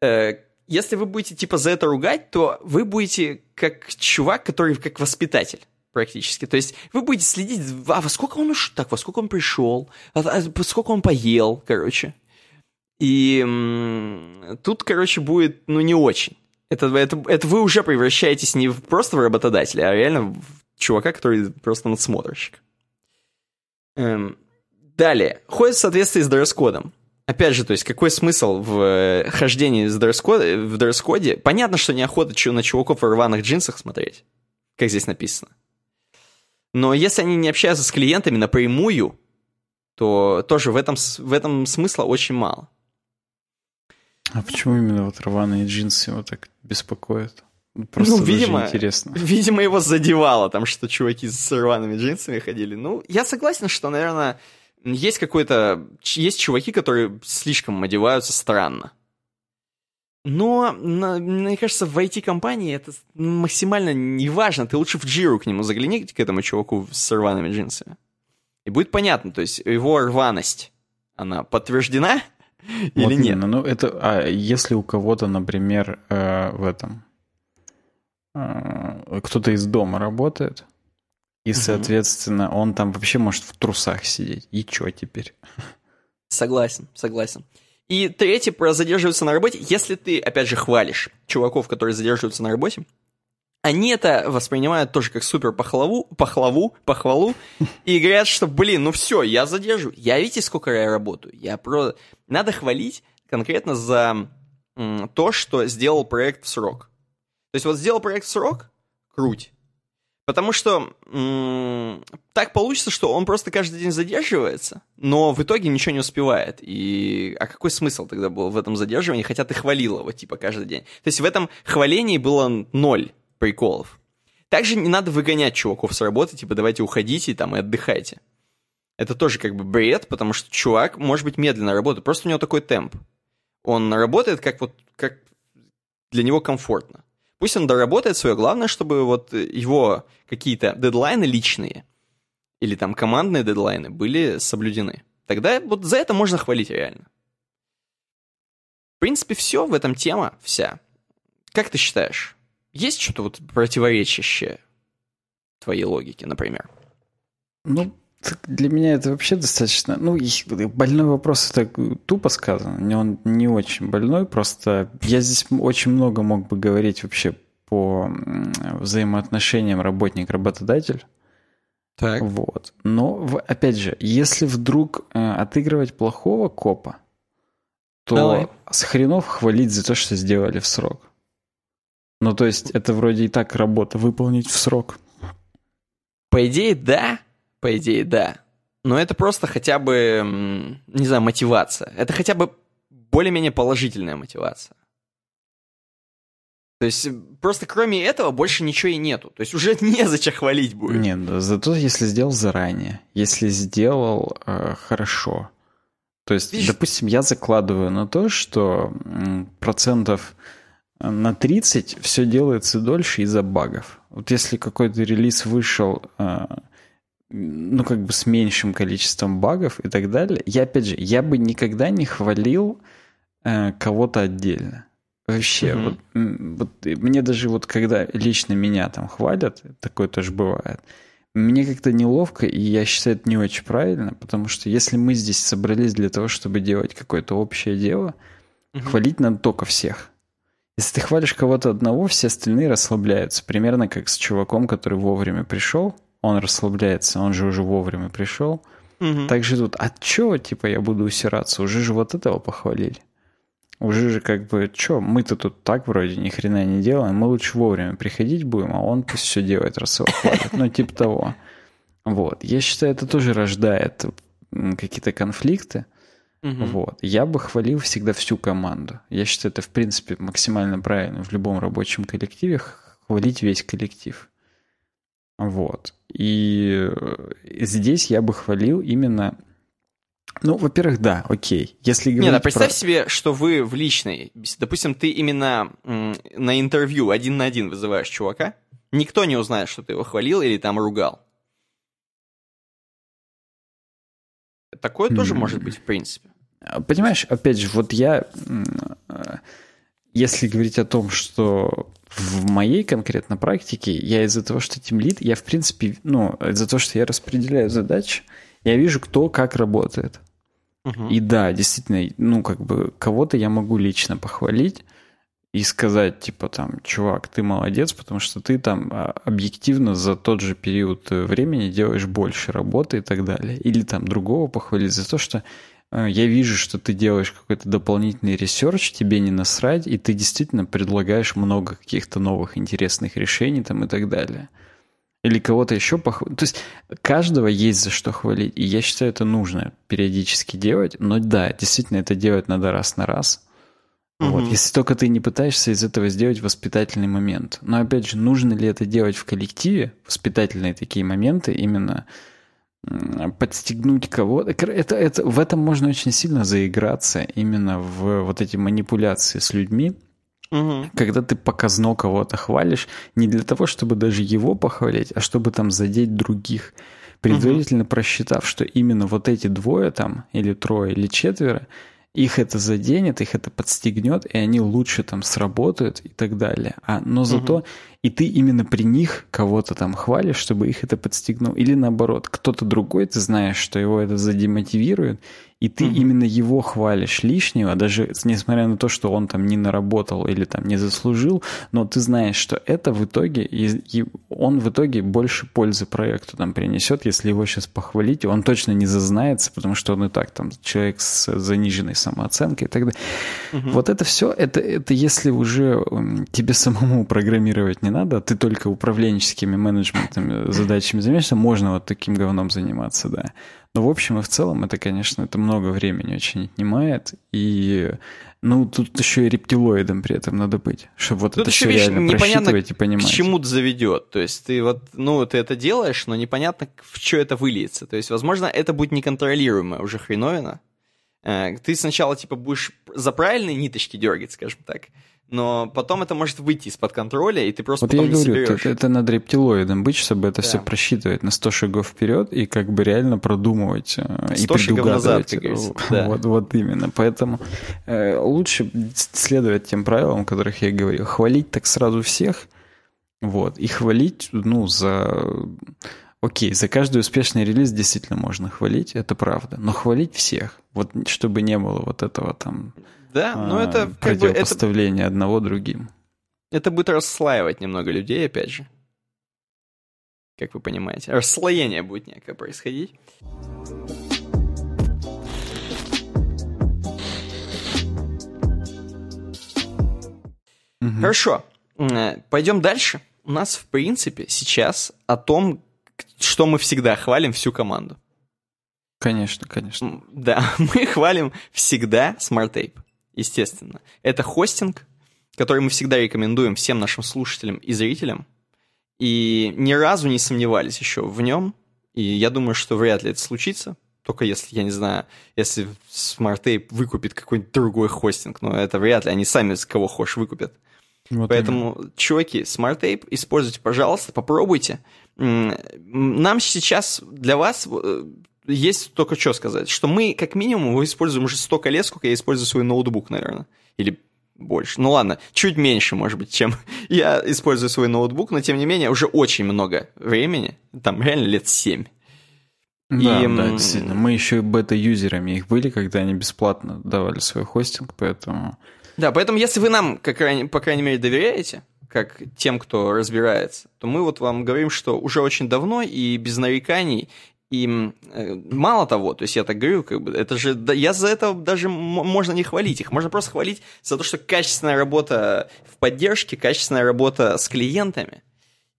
Э, если вы будете типа за это ругать, то вы будете как чувак, который как воспитатель практически. То есть вы будете следить, а во сколько он уж так, во сколько он пришел, а, а, сколько он поел, короче. И м- тут, короче, будет, ну, не очень. Это, это, это вы уже превращаетесь не в, просто в работодателя, а реально в чувака, который просто надсмотрщик. Эм, далее. Ходит в соответствии с дресс-кодом. Опять же, то есть какой смысл в э, хождении в дресс-коде? Понятно, что неохота на чуваков в рваных джинсах смотреть, как здесь написано. Но если они не общаются с клиентами напрямую, то тоже в этом, в этом смысла очень мало. А почему именно вот рваные джинсы его так беспокоят? Просто ну, видимо, интересно. Видимо, его задевало там, что чуваки с рваными джинсами ходили. Ну, я согласен, что, наверное, есть какой-то... Есть чуваки, которые слишком одеваются странно. Но, мне кажется, в IT-компании это максимально неважно. Ты лучше в Джиру к нему загляни, к этому чуваку с рваными джинсами. И будет понятно, то есть его рваность, она подтверждена или вот нет? Именно. Ну, это, а если у кого-то, например, э, в этом э, кто-то из дома работает, и, соответственно, он там вообще может в трусах сидеть. И что теперь? Согласен, согласен. И третье, про задерживаться на работе. Если ты, опять же, хвалишь чуваков, которые задерживаются на работе, они это воспринимают тоже как супер похлаву, похлаву, похвалу, и говорят, что, блин, ну все, я задержу. Я видите, сколько я работаю? Я про... Надо хвалить конкретно за м, то, что сделал проект в срок. То есть вот сделал проект в срок, круть. Потому что м- так получится, что он просто каждый день задерживается, но в итоге ничего не успевает. И а какой смысл тогда был в этом задерживании, хотя ты хвалил его, типа, каждый день? То есть в этом хвалении было ноль приколов. Также не надо выгонять чуваков с работы, типа, давайте уходите там и отдыхайте. Это тоже как бы бред, потому что чувак, может быть, медленно работает, просто у него такой темп. Он работает как вот, как для него комфортно. Пусть он доработает свое, главное, чтобы вот его какие-то дедлайны личные или там командные дедлайны были соблюдены. Тогда вот за это можно хвалить реально. В принципе, все в этом тема вся. Как ты считаешь, есть что-то вот противоречащее твоей логике, например? Ну, для меня это вообще достаточно... Ну, больной вопрос, это тупо сказано. Он не очень больной, просто я здесь очень много мог бы говорить вообще по взаимоотношениям работник-работодатель. Так. Вот. Но, опять же, если вдруг э, отыгрывать плохого копа, то Давай. с хренов хвалить за то, что сделали в срок. Ну, то есть, это вроде и так работа, выполнить в срок. По идее, да, по идее, да. Но это просто хотя бы, не знаю, мотивация. Это хотя бы более-менее положительная мотивация. То есть просто кроме этого больше ничего и нету. То есть уже незачем хвалить будет. Нет, зато если сделал заранее, если сделал э, хорошо. То есть, Видишь? допустим, я закладываю на то, что процентов на 30 все делается дольше из-за багов. Вот если какой-то релиз вышел э, ну, как бы с меньшим количеством багов и так далее. Я, опять же, я бы никогда не хвалил э, кого-то отдельно. Вообще, mm-hmm. вот, вот мне даже вот когда лично меня там хвалят, такое тоже бывает, мне как-то неловко, и я считаю это не очень правильно, потому что если мы здесь собрались для того, чтобы делать какое-то общее дело, mm-hmm. хвалить надо только всех. Если ты хвалишь кого-то одного, все остальные расслабляются. Примерно как с чуваком, который вовремя пришел, он расслабляется, он же уже вовремя пришел. Угу. Так же тут, а чё, типа, я буду усираться? Уже же вот этого похвалили. Уже же как бы, чё, мы-то тут так вроде ни хрена не делаем, мы лучше вовремя приходить будем, а он пусть все делает, раз его хвалит. Ну, типа того. Вот. Я считаю, это тоже рождает какие-то конфликты. Угу. Вот. Я бы хвалил всегда всю команду. Я считаю, это, в принципе, максимально правильно в любом рабочем коллективе хвалить весь коллектив. Вот. И здесь я бы хвалил именно... Ну, во-первых, да, окей. Если говорить Не, да, представь про... себе, что вы в личной... Допустим, ты именно на интервью один на один вызываешь чувака, никто не узнает, что ты его хвалил или там ругал. Такое тоже может быть, в принципе. Понимаешь, опять же, вот я, если говорить о том, что в моей конкретно практике, я из-за того, что тимлит, я в принципе, ну, из-за того, что я распределяю задачи, я вижу, кто как работает. Угу. И да, действительно, ну, как бы кого-то я могу лично похвалить, и сказать, типа, там, чувак, ты молодец, потому что ты там а, объективно за тот же период э, времени делаешь больше работы и так далее. Или там другого похвалить за то, что я вижу, что ты делаешь какой-то дополнительный research, тебе не насрать, и ты действительно предлагаешь много каких-то новых интересных решений там и так далее. Или кого-то еще похвалить. То есть каждого есть за что хвалить, и я считаю, это нужно периодически делать. Но да, действительно, это делать надо раз на раз – Угу. Вот, если только ты не пытаешься из этого сделать воспитательный момент. Но опять же, нужно ли это делать в коллективе, воспитательные такие моменты, именно подстегнуть кого-то. Это, это, в этом можно очень сильно заиграться именно в вот эти манипуляции с людьми, угу. когда ты показно кого-то хвалишь, не для того, чтобы даже его похвалить, а чтобы там задеть других, предварительно угу. просчитав, что именно вот эти двое там, или трое, или четверо, их это заденет, их это подстегнет, и они лучше там сработают и так далее. А, но зато угу. и ты именно при них кого-то там хвалишь, чтобы их это подстегнул. Или наоборот, кто-то другой, ты знаешь, что его это задемотивирует, и ты mm-hmm. именно его хвалишь лишнего, даже несмотря на то, что он там не наработал или там не заслужил, но ты знаешь, что это в итоге, и, он в итоге больше пользы проекту там принесет, если его сейчас похвалить, он точно не зазнается, потому что он и так там человек с заниженной самооценкой и так далее. Mm-hmm. Вот это все, это, это если уже тебе самому программировать не надо, а ты только управленческими менеджментами задачами занимаешься, можно вот таким говном заниматься, да. Но в общем и в целом это, конечно, это много времени очень отнимает. И, ну, тут еще и рептилоидом при этом надо быть, чтобы вот тут это все реально просчитывать и понимать. к чему это заведет. То есть ты вот, ну, ты это делаешь, но непонятно, в что это выльется. То есть, возможно, это будет неконтролируемая уже хреновина. Э, ты сначала, типа, будешь за правильные ниточки дергать, скажем так, но потом это может выйти из-под контроля, и ты просто вот потом я не говорю, соберешь. Это, это надо рептилоидом быть, чтобы это да. все просчитывать на 100 шагов вперед и как бы реально продумывать 100 э, и предугадывать. Назад, как да. вот, вот именно. Поэтому э, лучше следовать тем правилам, о которых я говорил. Хвалить так сразу всех, вот, и хвалить, ну, за... Окей, за каждый успешный релиз действительно можно хвалить, это правда, но хвалить всех, вот чтобы не было вот этого там да, но а, это как бы это... одного другим. Это будет расслаивать немного людей, опять же. Как вы понимаете. Расслоение будет некое происходить. Угу. Хорошо. Э, Пойдем дальше. У нас, в принципе, сейчас о том, что мы всегда хвалим всю команду. Конечно, конечно. Да, мы хвалим всегда Smart Tape естественно. Это хостинг, который мы всегда рекомендуем всем нашим слушателям и зрителям. И ни разу не сомневались еще в нем. И я думаю, что вряд ли это случится. Только если, я не знаю, если SmartTape выкупит какой-нибудь другой хостинг. Но это вряд ли. Они сами с кого хочешь выкупят. Вот Поэтому, именно. чуваки, SmartTape используйте, пожалуйста, попробуйте. Нам сейчас для вас э, есть только что сказать, что мы как минимум используем уже столько лет, сколько я использую свой ноутбук, наверное. Или больше. Ну ладно, чуть меньше, может быть, чем я использую свой ноутбук, но тем не менее уже очень много времени, там реально лет 7. Да, и, да, действительно. Мы еще и бета-юзерами их были, когда они бесплатно давали свой хостинг, поэтому... Да, поэтому если вы нам, как, по крайней мере, доверяете, как тем, кто разбирается, то мы вот вам говорим, что уже очень давно и без нареканий И э, мало того, то есть я так говорю, как бы, это же, да, я за это даже можно не хвалить их, можно просто хвалить за то, что качественная работа в поддержке, качественная работа с клиентами.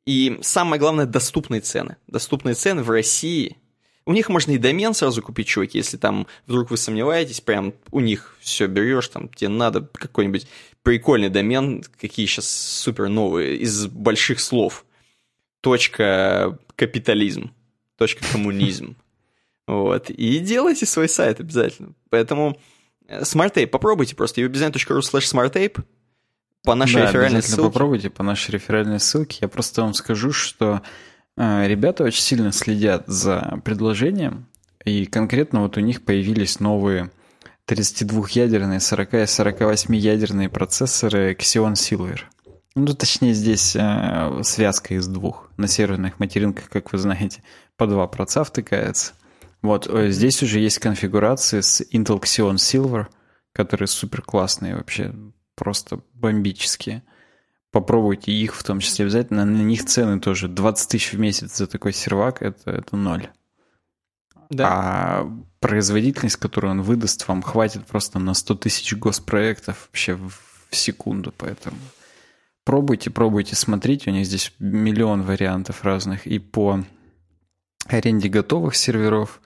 И самое главное, доступные цены. Доступные цены в России. У них можно и домен сразу купить, чуваки, если там вдруг вы сомневаетесь, прям у них все берешь, там тебе надо какой-нибудь прикольный домен, какие сейчас супер новые, из больших слов. Точка капитализм коммунизм. Вот. И делайте свой сайт обязательно. Поэтому э, SmartTape, попробуйте просто ubidesign.ru slash smarttape по нашей да, реферальной ссылке. попробуйте по нашей реферальной ссылке. Я просто вам скажу, что э, ребята очень сильно следят за предложением, и конкретно вот у них появились новые 32-ядерные, 40 и 48-ядерные процессоры Xeon Silver. Ну, точнее, здесь э, связка из двух. На серверных материнках, как вы знаете, по два проца втыкается. Вот, э, здесь уже есть конфигурации с Intel Xeon Silver, которые супер классные вообще, просто бомбические. Попробуйте их в том числе обязательно. На них цены тоже 20 тысяч в месяц за такой сервак, это, это ноль. Да. А производительность, которую он выдаст, вам хватит просто на 100 тысяч госпроектов вообще в, в секунду, поэтому пробуйте, пробуйте смотреть, у них здесь миллион вариантов разных и по аренде готовых серверов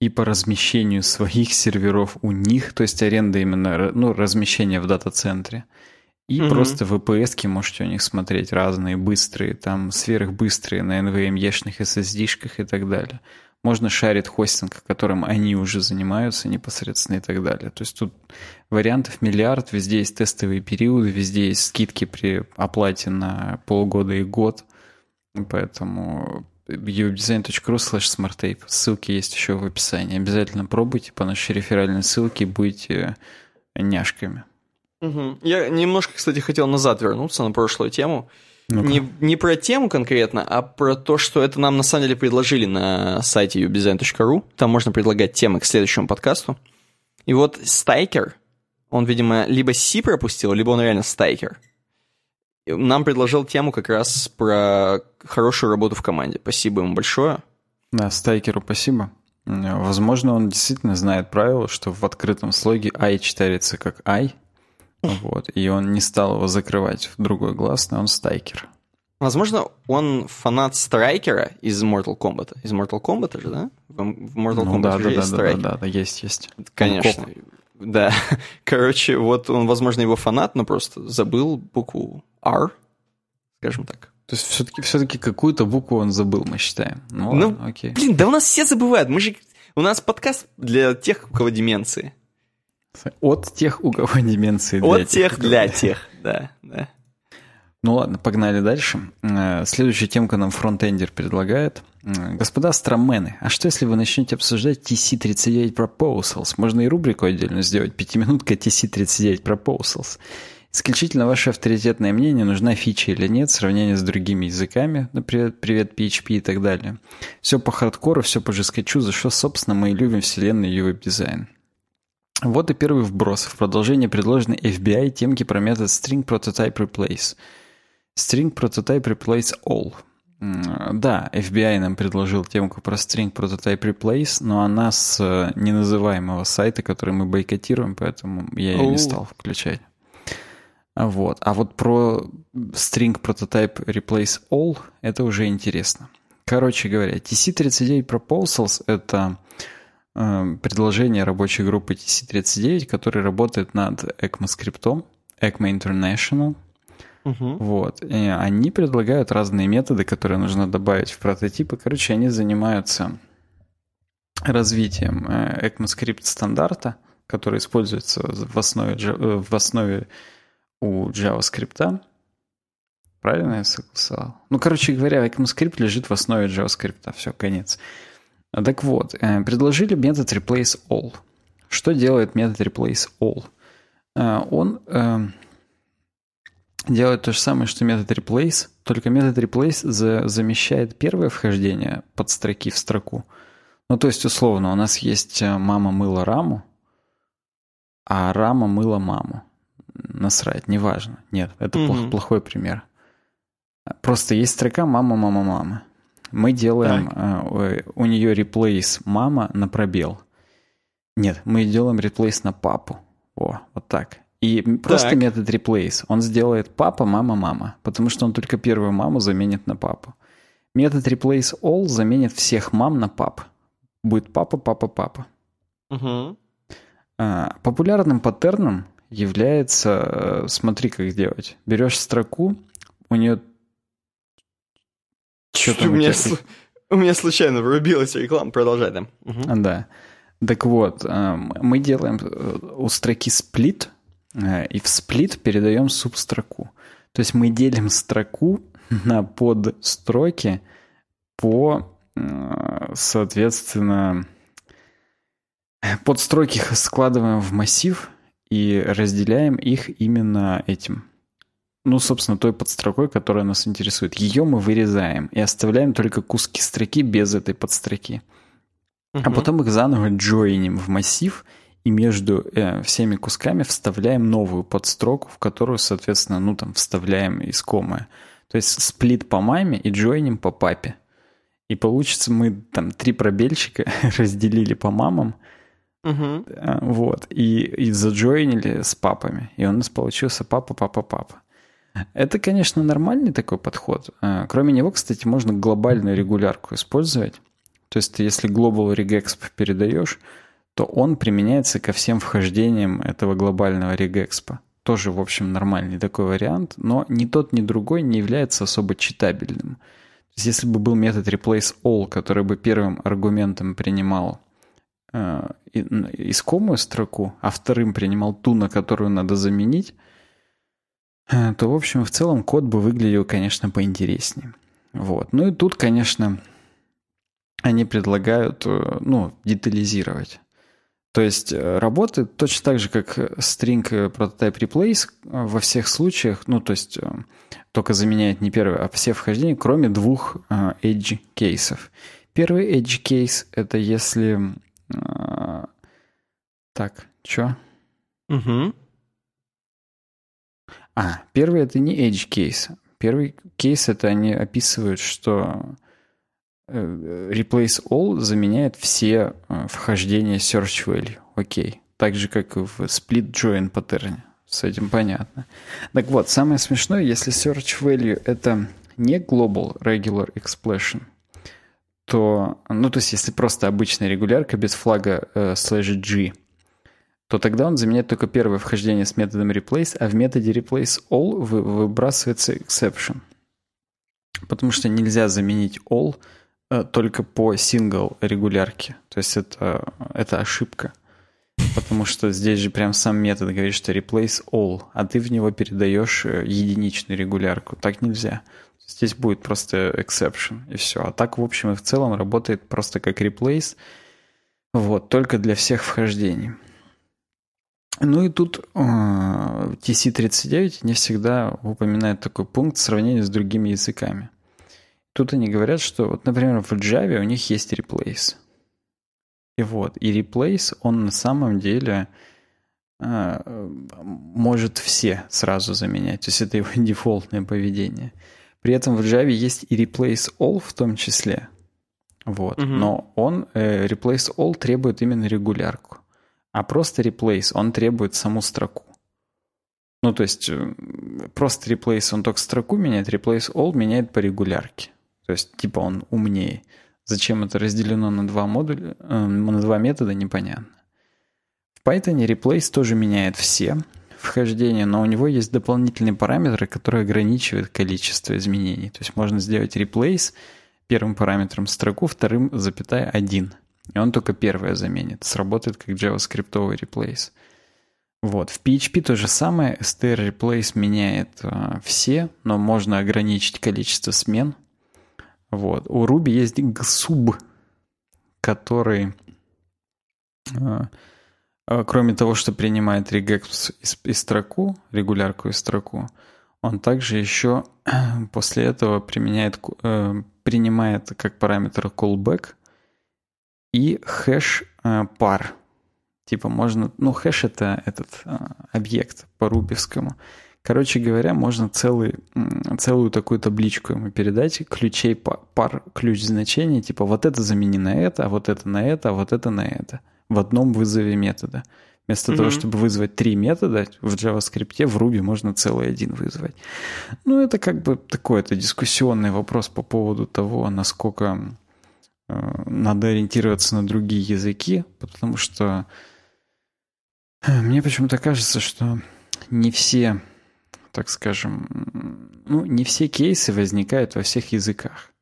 и по размещению своих серверов у них, то есть аренда именно, ну, размещение в дата-центре. И угу. просто VPS-ки можете у них смотреть разные, быстрые, там сверхбыстрые на NVMe-шных SSD-шках и так далее. Можно шарит хостинг, которым они уже занимаются непосредственно и так далее. То есть тут вариантов миллиард, везде есть тестовые периоды, везде есть скидки при оплате на полгода и год. Поэтому udesign.ru slash smarttape. Ссылки есть еще в описании. Обязательно пробуйте по нашей реферальной ссылке, будете няшками. Угу. Я немножко, кстати, хотел назад вернуться на прошлую тему. ну Не, не про тему конкретно, а про то, что это нам на самом деле предложили на сайте udesign.ru. Там можно предлагать темы к следующему подкасту. И вот Стайкер, он, видимо, либо C пропустил, либо он реально Стайкер нам предложил тему как раз про хорошую работу в команде. Спасибо ему большое. Да, Стайкеру спасибо. Возможно, он действительно знает правило, что в открытом слоге I читается как I, вот, и он не стал его закрывать в другой глаз, но он Стайкер. Возможно, он фанат Страйкера из Mortal Kombat. Из Mortal Kombat же, да? В Mortal ну, Kombat да, да, есть да, Страйкер. Да, да, да, есть, есть. Конечно. Да. Короче, вот он, возможно, его фанат, но просто забыл букву R, скажем так. То есть все-таки все какую-то букву он забыл, мы считаем. Ну, ну ладно, окей. Блин, да у нас все забывают. Мы же... У нас подкаст для тех, у кого деменции. От тех, у кого деменции. Для От тех, тех для тех, да, да. Ну ладно, погнали дальше. Э, следующая темка нам frontender предлагает. Э, господа строммены, а что если вы начнете обсуждать TC39 Proposals? Можно и рубрику отдельно сделать. Пятиминутка TC39 Proposals. Исключительно ваше авторитетное мнение, нужна фича или нет, сравнение с другими языками, например, привет PHP и так далее. Все по хардкору, все по жесткачу, за что, собственно, мы и любим вселенную и веб-дизайн. Вот и первый вброс. В продолжение предложенной FBI темки про метод string prototype replace. String prototype replace all. Да, FBI нам предложил темку про string prototype replace, но она с э, неназываемого сайта, который мы бойкотируем, поэтому я ее не стал включать. Вот. А вот про string prototype replace all это уже интересно. Короче говоря, TC39 Proposals — это э, предложение рабочей группы TC39, которая работает над ECMAScript, ECMA International. Угу. Вот. И они предлагают разные методы, которые нужно добавить в прототипы. Короче, они занимаются развитием э, ECMAScript стандарта, который используется в основе, э, в основе у JavaScript. Правильно я согласовал? Ну, короче говоря, ECMAScript лежит в основе JavaScript. Все, конец. Так вот, э, предложили метод replace all. Что делает метод replace all? Э, он э, делает то же самое, что метод replace, только метод replace за, замещает первое вхождение под строки в строку. Ну, то есть, условно, у нас есть мама мыла раму, а рама мыла маму насрать, неважно. Нет, это mm-hmm. плох, плохой пример. Просто есть строка «мама, мама, мама». Мы делаем э, у нее replace мама на пробел. Нет, мы делаем replace на папу. О, вот так. И просто так. метод replace. Он сделает папа, мама, мама. Потому что он только первую маму заменит на папу. Метод replace all заменит всех мам на пап. Будет папа, папа, папа. Угу. А, популярным паттерном является, э, смотри, как делать. Берешь строку, у нее... Что у, меня, тебя... у меня случайно врубилась реклама, продолжай там. Угу. Да. Так вот, эм, мы делаем э, у строки сплит, э, и в сплит передаем субстроку. То есть мы делим строку на подстроки по, соответственно, подстроки складываем в массив и разделяем их именно этим. Ну, собственно, той подстрокой, которая нас интересует. Ее мы вырезаем и оставляем только куски строки без этой подстроки. Uh-huh. А потом их заново джойним в массив и между э, всеми кусками вставляем новую подстроку, в которую, соответственно, ну там вставляем искомое. То есть сплит по маме и джойним по папе. И получится мы там три пробельчика разделили по мамам, Угу. Вот. И, и заджойнили с папами. И у нас получился папа, папа, папа. Это, конечно, нормальный такой подход. А, кроме него, кстати, можно глобальную регулярку использовать. То есть, если Global Regexp передаешь, то он применяется ко всем вхождениям этого глобального регекспа. Тоже, в общем, нормальный такой вариант, но ни тот, ни другой не является особо читабельным. То есть, если бы был метод replace all, который бы первым аргументом принимал э, искомую строку, а вторым принимал ту, на которую надо заменить, э, то, в общем, в целом код бы выглядел, конечно, поинтереснее. Вот. Ну и тут, конечно, они предлагают, э, ну, детализировать. То есть э, работает точно так же, как string prototype replace во всех случаях, ну, то есть только заменяет не первый, а все вхождения, кроме двух edge кейсов. Первый edge кейс — это если так, чё? Угу. А, первый это не edge кейс. Первый кейс это они описывают, что э, replace all заменяет все э, вхождения search value. Окей. Так же, как и в split join паттерне. С этим понятно. Так вот, самое смешное, если search value это не global regular expression, то, ну, то есть, если просто обычная регулярка без флага э, slash g, то тогда он заменяет только первое вхождение с методом replace, а в методе replace all вы, выбрасывается exception. Потому что нельзя заменить all э, только по single регулярке. То есть это, это ошибка. Потому что здесь же прям сам метод говорит, что replace all, а ты в него передаешь э, единичную регулярку. Так нельзя. Здесь будет просто exception, и все. А так, в общем и в целом, работает просто как replace, вот, только для всех вхождений. Ну и тут э, TC39 не всегда упоминает такой пункт в с другими языками. Тут они говорят, что, вот, например, в Java у них есть replace. И вот, и replace, он на самом деле э, может все сразу заменять. То есть это его дефолтное поведение. При этом в Java есть и replace all в том числе. Вот. Угу. Но он, э, replace all требует именно регулярку. А просто replace, он требует саму строку. Ну, то есть, э, просто replace, он только строку меняет, replace all меняет по регулярке. То есть, типа, он умнее. Зачем это разделено на два модуля, э, на два метода, непонятно. В Python replace тоже меняет все вхождения, но у него есть дополнительные параметры, которые ограничивают количество изменений. То есть можно сделать replace первым параметром строку, вторым запятая один – и он только первое заменит. Сработает как JavaScript replace. Вот. В PHP то же самое. str replace меняет э, все, но можно ограничить количество смен. Вот. У Ruby есть gsub, который, э, кроме того, что принимает regex из строку, регулярку из строку, он также еще после этого применяет, э, принимает как параметр callback – и хэш э, пар. Типа можно, ну хэш это этот э, объект по рубевскому, Короче говоря, можно целый, целую такую табличку ему передать, ключей пар, ключ значений, типа вот это замени на это, а вот это на это, а вот это на это в одном вызове метода. Вместо mm-hmm. того, чтобы вызвать три метода, в JavaScript, в Ruby можно целый один вызвать. Ну, это как бы такой это дискуссионный вопрос по поводу того, насколько э, надо ориентироваться на другие языки, потому что э, мне почему-то кажется, что не все так скажем, ну, не все кейсы возникают во всех языках.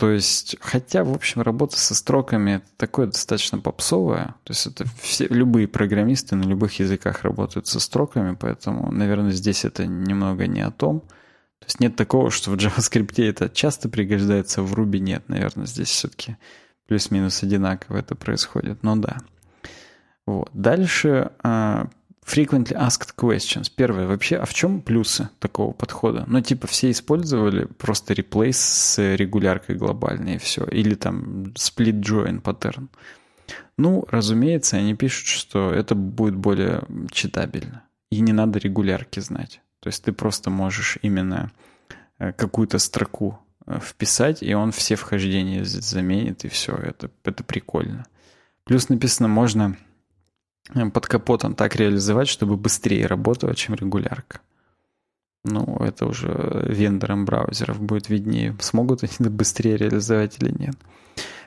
То есть, хотя, в общем, работа со строками это такое достаточно попсовое. То есть это все, любые программисты на любых языках работают со строками, поэтому, наверное, здесь это немного не о том. То есть нет такого, что в JavaScript это часто пригождается, в Ruby нет. Наверное, здесь все-таки плюс-минус одинаково это происходит. Но да. Вот. Дальше а, Frequently asked questions. Первое, вообще, а в чем плюсы такого подхода? Ну, типа, все использовали просто replace с регуляркой глобальной и все. Или там split join паттерн. Ну, разумеется, они пишут, что это будет более читабельно. И не надо регулярки знать. То есть ты просто можешь именно э, какую-то строку э, вписать, и он все вхождения заменит, и все. Это, это прикольно. Плюс написано, можно под капотом так реализовать, чтобы быстрее работало, чем регулярка. Ну, это уже вендорам браузеров будет виднее, смогут они быстрее реализовать или нет.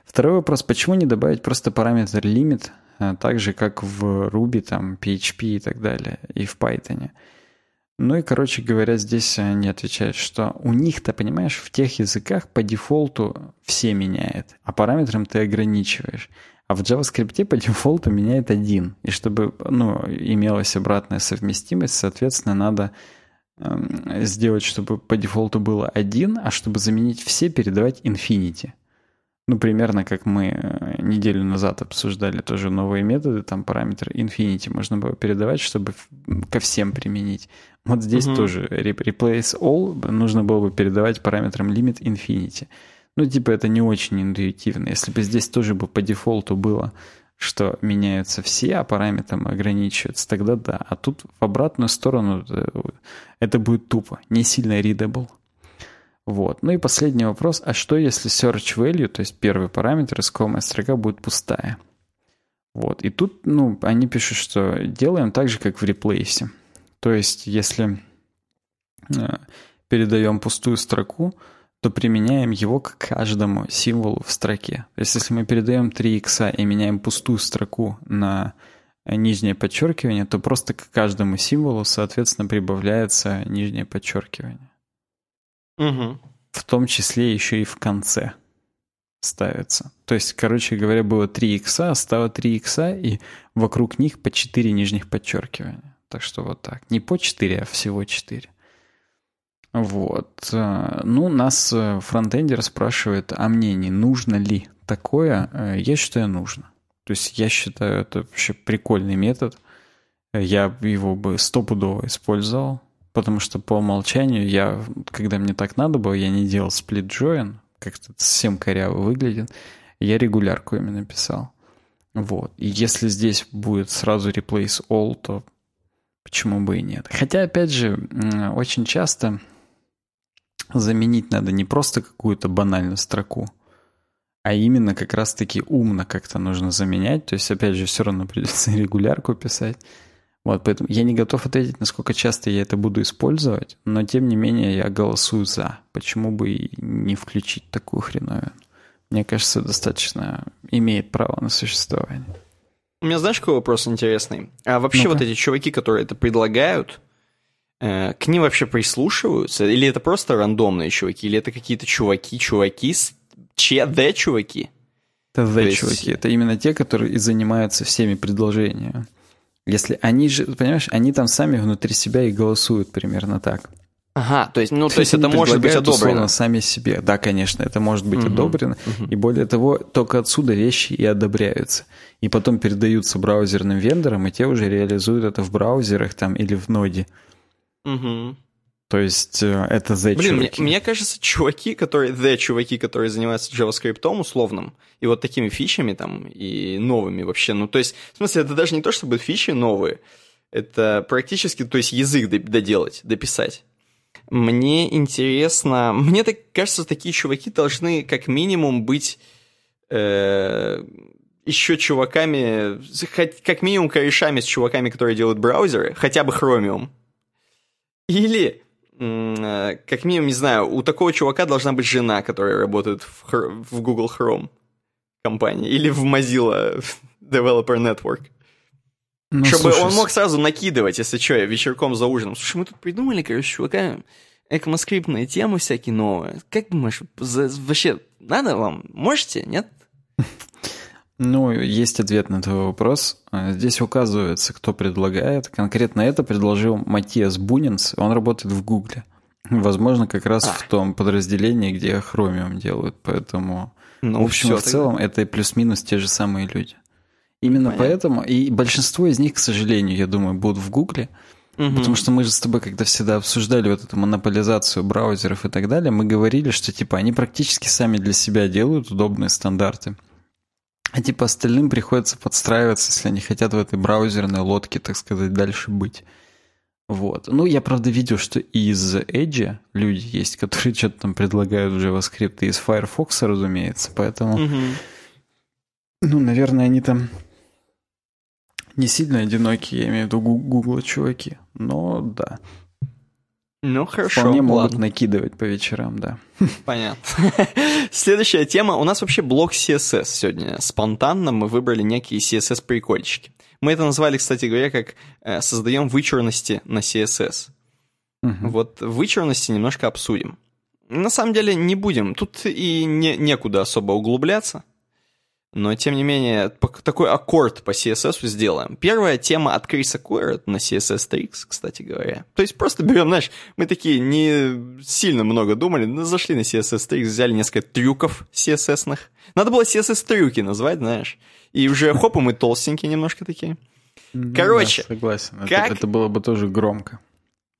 Второй вопрос, почему не добавить просто параметр limit, э, так же, как в Ruby, там, PHP и так далее, и в Python. Ну и, короче говоря, здесь они отвечают, что у них-то, понимаешь, в тех языках по дефолту все меняет, а параметром ты ограничиваешь. А в JavaScript по дефолту меняет один. И чтобы ну, имелась обратная совместимость, соответственно, надо э, сделать, чтобы по дефолту было один, а чтобы заменить все, передавать infinity. Ну, примерно как мы э, неделю назад обсуждали тоже новые методы, там параметр infinity можно было передавать, чтобы ко всем применить. Вот здесь угу. тоже replace all нужно было бы передавать параметром limit infinity. Ну, типа, это не очень интуитивно. Если бы здесь тоже бы по дефолту было, что меняются все, а параметром ограничиваются, тогда да. А тут в обратную сторону э, это будет тупо, не сильно readable. Вот. Ну и последний вопрос. А что если search value, то есть первый параметр, искомая строка будет пустая? Вот. И тут, ну, они пишут, что делаем так же, как в реплейсе. То есть, если э, передаем пустую строку, то применяем его к каждому символу в строке. То есть если мы передаем 3 икса и меняем пустую строку на нижнее подчеркивание, то просто к каждому символу, соответственно, прибавляется нижнее подчеркивание. Угу. В том числе еще и в конце ставится. То есть, короче говоря, было 3 икса, стало 3 икса, и вокруг них по 4 нижних подчеркивания. Так что вот так. Не по 4, а всего 4. Вот. Э, ну, нас э, фронтендер спрашивает о мнении, нужно ли такое. Э, я считаю, нужно. То есть я считаю, это вообще прикольный метод. Я его бы стопудово использовал, потому что по умолчанию я, когда мне так надо было, я не делал сплит join, как-то совсем коряво выглядит. Я регулярку именно писал. Вот. И если здесь будет сразу replace all, то почему бы и нет. Хотя, опять же, очень часто заменить надо не просто какую-то банальную строку, а именно как раз-таки умно как-то нужно заменять. То есть, опять же, все равно придется регулярку писать. Вот, поэтому я не готов ответить, насколько часто я это буду использовать, но тем не менее я голосую за. Почему бы и не включить такую хреновину? Мне кажется, достаточно имеет право на существование. У меня знаешь, какой вопрос интересный? А вообще ну вот эти чуваки, которые это предлагают, к ним вообще прислушиваются? Или это просто рандомные чуваки? Или это какие-то чуваки-чуваки? Че? The чуваки? Это есть... чуваки. Это именно те, которые и занимаются всеми предложениями. Если они же, понимаешь, они там сами внутри себя и голосуют примерно так. Ага, то есть, ну, то, то есть это может быть одобрено. сами себе. Да, конечно, это может быть угу, одобрено. Угу. И более того, только отсюда вещи и одобряются. И потом передаются браузерным вендорам, и те уже реализуют это в браузерах там или в ноде. Угу. То есть э, это the Блин, чуваки. Мне, мне кажется, чуваки, которые, the чуваки, которые занимаются JavaScript условным, и вот такими фичами там, и новыми вообще, ну то есть, в смысле, это даже не то, чтобы фичи новые, Это практически, то есть язык доделать, дописать. Мне интересно, мне так кажется, такие чуваки должны как минимум быть э, еще чуваками, как минимум корешами с чуваками, которые делают браузеры, хотя бы Chromium. Или, э, как минимум, не знаю, у такого чувака должна быть жена, которая работает в, в Google Chrome компании, или в Mozilla Developer Network. Ну, Чтобы слушай, он мог сразу накидывать, если что, вечерком за ужином. Слушай, мы тут придумали, короче, чувака, экмоскриптные темы всякие новые. Как думаешь, за, вообще надо вам? Можете, нет? Ну, есть ответ на твой вопрос. А, здесь указывается, кто предлагает. Конкретно это предложил Матиас Бунинс. Он работает в Гугле. Возможно, как раз а. в том подразделении, где Chromium делают. Поэтому, ну, в общем, в целом, тогда. это плюс-минус те же самые люди. Именно Понятно. поэтому, и большинство из них, к сожалению, я думаю, будут в Гугле, угу. потому что мы же с тобой, когда всегда обсуждали вот эту монополизацию браузеров и так далее, мы говорили, что типа они практически сами для себя делают удобные стандарты. А типа остальным приходится подстраиваться, если они хотят в этой браузерной лодке, так сказать, дальше быть. Вот. Ну, я, правда, видел, что из Edge люди есть, которые что-то там предлагают в JavaScript, и из Firefox, разумеется, поэтому... Угу. Ну, наверное, они там не сильно одинокие, я имею в виду Гугла чуваки, но да. Ну, хорошо. Вполне ладно. могут накидывать по вечерам, да. Понятно. Следующая тема. У нас вообще блок CSS сегодня. Спонтанно мы выбрали некие CSS-прикольчики. Мы это назвали, кстати говоря, как э, создаем вычурности на CSS. Угу. Вот вычурности немножко обсудим. На самом деле не будем. Тут и не, некуда особо углубляться. Но, тем не менее, такой аккорд по CSS сделаем. Первая тема от Криса Койера на CSS Tricks, кстати говоря. То есть просто берем, знаешь, мы такие не сильно много думали, но зашли на CSS Tricks, взяли несколько трюков CSS-ных. Надо было CSS-трюки назвать, знаешь. И уже хоп, мы толстенькие немножко такие. Короче. Да, согласен. Как... Это, это было бы тоже громко.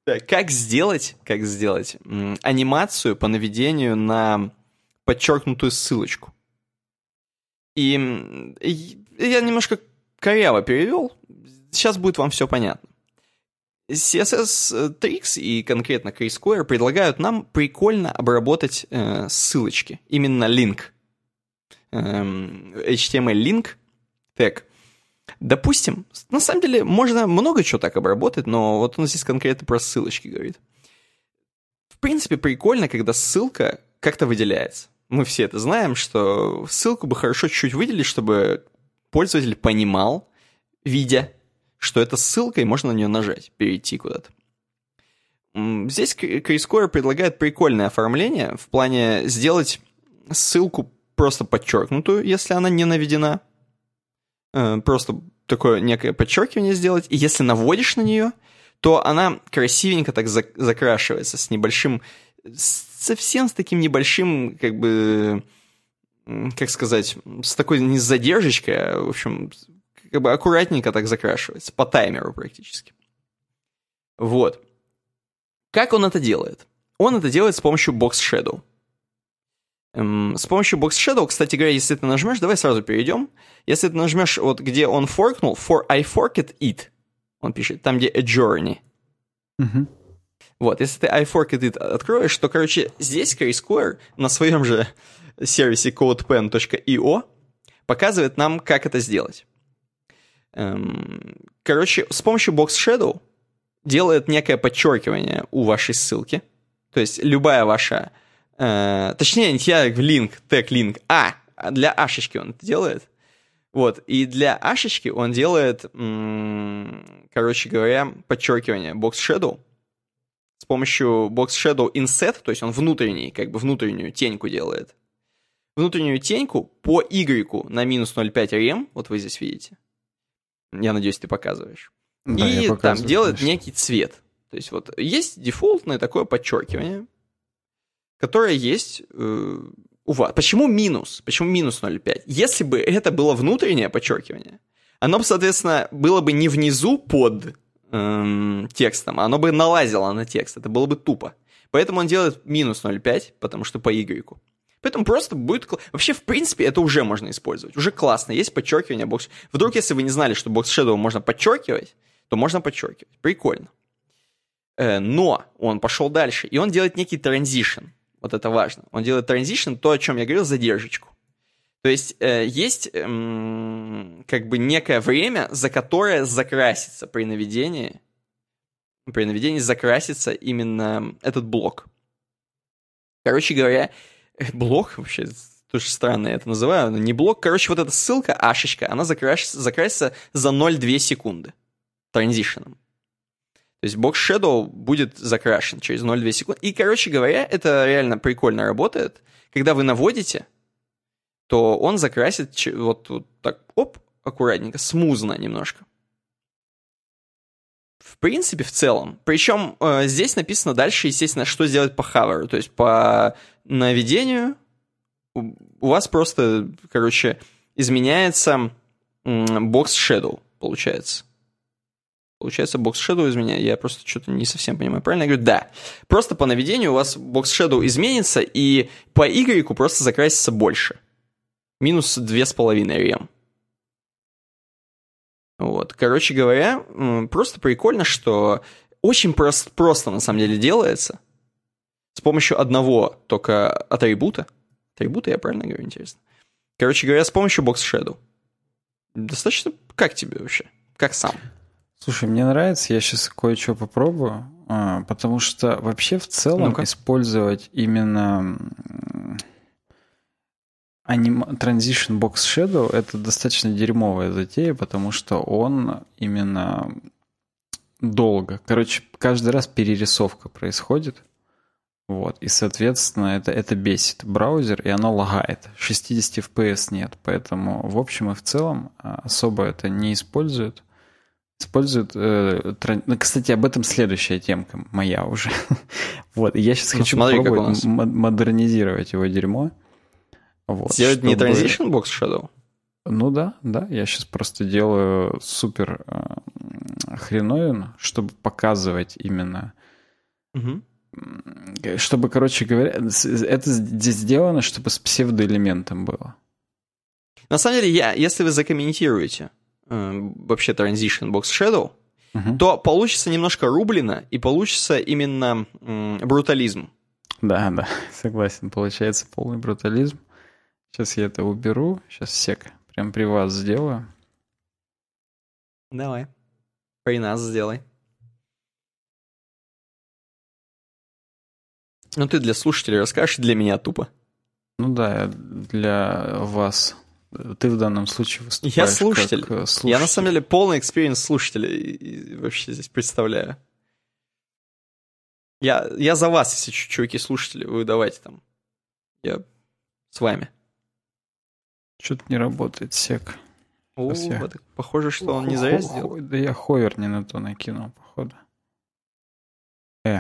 Да, как сделать, как сделать анимацию по наведению на подчеркнутую ссылочку? И, я немножко коряво перевел. Сейчас будет вам все понятно. CSS Tricks и конкретно Chris Square предлагают нам прикольно обработать э, ссылочки. Именно link. Эм, HTML link тег. Допустим, на самом деле можно много чего так обработать, но вот он здесь конкретно про ссылочки говорит. В принципе, прикольно, когда ссылка как-то выделяется мы все это знаем, что ссылку бы хорошо чуть-чуть выделить, чтобы пользователь понимал, видя, что это ссылка, и можно на нее нажать, перейти куда-то. Здесь Крискор предлагает прикольное оформление в плане сделать ссылку просто подчеркнутую, если она не наведена. Э, просто такое некое подчеркивание сделать. И если наводишь на нее, то она красивенько так закрашивается с небольшим совсем с таким небольшим, как бы, как сказать, с такой не задержечкой, а, в общем, как бы аккуратненько так закрашивается, по таймеру практически. Вот. Как он это делает? Он это делает с помощью Box Shadow. Эм, с помощью Box Shadow, кстати говоря, если ты нажмешь, давай сразу перейдем. Если ты нажмешь вот где он форкнул, for I forked it, он пишет, там где a journey. Угу. Вот, если ты iForked откроешь, то, короче, здесь Keyscore на своем же сервисе codepen.io показывает нам, как это сделать. Эм, короче, с помощью Box Shadow делает некое подчеркивание у вашей ссылки. То есть любая ваша... Э, точнее, не я, link, тег link. А, для ашечки он это делает. Вот, и для ашечки он делает, короче говоря, подчеркивание Box Shadow — с помощью Box Shadow Inset, то есть он внутренний, как бы внутреннюю теньку делает. Внутреннюю теньку по Y на минус 0,5 rem, вот вы здесь видите. Я надеюсь, ты показываешь. Да, и там делает конечно. некий цвет. То есть вот есть дефолтное такое подчеркивание, которое есть э, у вас. Почему минус? Почему минус 0,5? Если бы это было внутреннее подчеркивание, оно бы, соответственно, было бы не внизу под эм, текстом, оно бы налазило на текст, это было бы тупо. Поэтому он делает минус 0,5, потому что по Y. Поэтому просто будет... Вообще, в принципе, это уже можно использовать. Уже классно. Есть подчеркивание бокс. Вдруг, если вы не знали, что бокс Shadow можно подчеркивать, то можно подчеркивать. Прикольно. Э, но он пошел дальше, и он делает некий транзишн. Вот это важно. Он делает транзишн, то, о чем я говорил, задержечку. То есть э, есть э, как бы некое время, за которое закрасится при наведении, при наведении закрасится именно этот блок. Короче говоря, блок вообще тоже странно я это называю, но не блок. Короче, вот эта ссылка, ашечка, она закрасится, закрасится за 0,2 секунды транзишеном. То есть бокс Shadow будет закрашен через 0,2 секунды. И, короче говоря, это реально прикольно работает. Когда вы наводите, то он закрасит вот, вот так, оп, аккуратненько, смузно немножко. В принципе, в целом. Причем э, здесь написано дальше, естественно, что сделать по хаверу. То есть по наведению у, у вас просто, короче, изменяется бокс Shadow, получается. Получается, бокс Shadow из меня, я просто что-то не совсем понимаю. Правильно я говорю? Да. Просто по наведению у вас бокс Shadow изменится, и по Y просто закрасится больше. Минус 2,5 рем. Вот. Короче говоря, просто прикольно, что очень прост, просто на самом деле делается. С помощью одного только атрибута. Атрибута, я правильно говорю, интересно. Короче говоря, с помощью Box Shadow. Достаточно... Как тебе вообще? Как сам? Слушай, мне нравится, я сейчас кое-что попробую, а, потому что вообще в целом ну использовать именно аним... Transition Box Shadow это достаточно дерьмовая затея, потому что он именно долго. Короче, каждый раз перерисовка происходит. Вот, и, соответственно, это, это бесит браузер, и оно лагает. 60 FPS нет, поэтому в общем и в целом а, особо это не используют. Используют... Э, тран... ну, кстати, об этом следующая темка моя уже. вот, и я сейчас ну, хочу смотри, попробовать модернизировать его дерьмо. Вот, Сделать чтобы... не Transition Box Shadow? Ну да, да, я сейчас просто делаю супер э, хреновин, чтобы показывать именно... Угу. Чтобы, короче говоря, это здесь сделано, чтобы с псевдоэлементом было. На самом деле, я, если вы закомментируете э, вообще Transition Box Shadow, угу. то получится немножко рублено и получится именно э, брутализм. Да, да, согласен. Получается полный брутализм. Сейчас я это уберу. Сейчас сек прям при вас сделаю. Давай. При нас сделай. Ну ты для слушателей расскажешь, для меня тупо. Ну да, для вас ты в данном случае выступаешь Я слушатель. Как слушатель. Я на самом деле полный experience слушателя вообще здесь представляю. Я, я за вас, если чуваки слушатели, вы давайте там. Я с вами. Что-то не работает сек. О, я... похоже, что он не зря сделал. Да я ховер не на то накинул, походу. Э.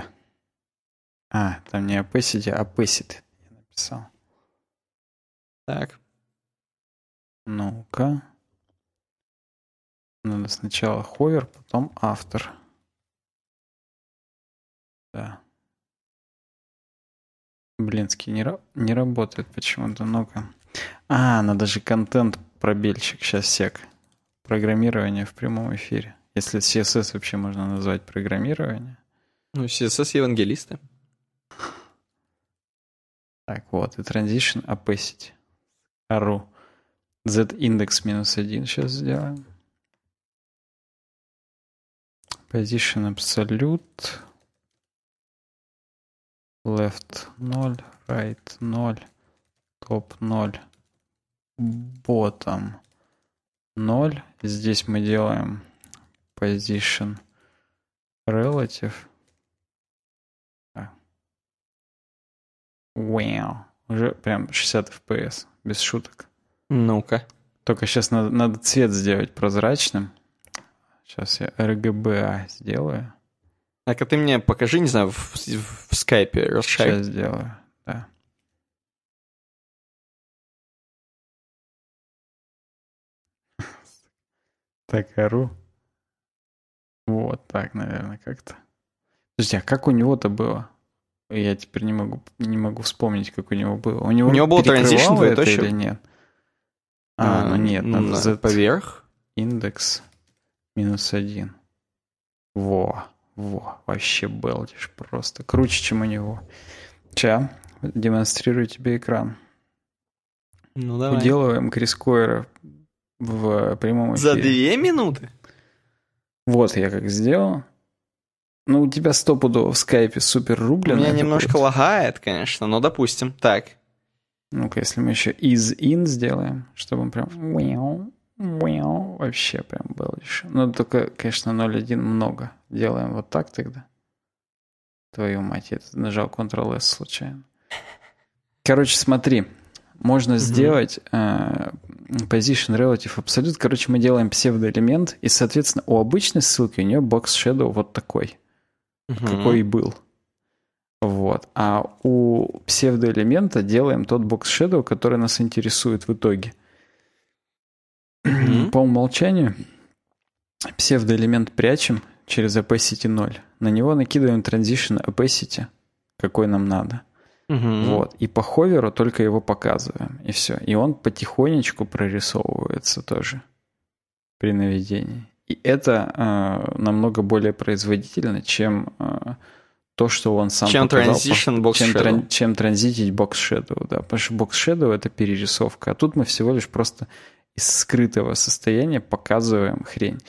А, там не опесите, а песит. Я написал. Так. Ну-ка. Надо сначала ховер, потом автор. Да. Блинский не, не работает почему-то. Ну-ка. А, надо же контент пробельщик. Сейчас сек. Программирование в прямом эфире. Если CSS вообще можно назвать программирование. Ну, CSS евангелисты. Так, вот. И transition opacity. Ару z-индекс минус 1 сейчас сделаем. Position absolute. Left 0, right 0, top 0, bottom 0. Здесь мы делаем position relative. Wow. Уже прям 60 FPS, без шуток. Ну-ка. Только сейчас надо, надо цвет сделать прозрачным. Сейчас я RGBA сделаю. А ты мне покажи, не знаю, в, в скайпе расшарь. Сейчас сделаю, да. Так, ору. Вот так, наверное, как-то. Подожди, а как у него-то было? Я теперь не могу, не могу вспомнить, как у него было. У него, у него был транзишн двоеточие? или нет? А, а ну нет, надо Z поверх. Индекс минус один. Во, во, вообще белдишь просто. Круче, чем у него. Ча, демонстрирую тебе экран. Ну, давай. Уделываем Крис Койера в прямом эфире. За две минуты? Вот я как сделал. Ну, у тебя стопудово в скайпе супер У рублено. меня немножко лагает, конечно, но допустим. Так. Ну-ка, если мы еще из in сделаем, чтобы он прям вообще прям был еще. Ну, только, конечно, 0.1 много. Делаем вот так тогда. Твою мать, я нажал Ctrl-S случайно. Короче, смотри, можно сделать э, position relative absolute. Короче, мы делаем псевдоэлемент, и, соответственно, у обычной ссылки у нее box shadow вот такой, какой и был. Вот. А у псевдоэлемента делаем тот box shadow, который нас интересует в итоге. Мгм. По умолчанию псевдоэлемент прячем через opacity 0. На него накидываем transition opacity, какой нам надо. Мгм. Вот. И по ховеру только его показываем. И все. И он потихонечку прорисовывается тоже при наведении. И это э, намного более производительно, чем э, то, что он сам Чем показал. transition box чем, тран- чем транзитить box shadow, да. Потому что box shadow это перерисовка. А тут мы всего лишь просто из скрытого состояния показываем хрень.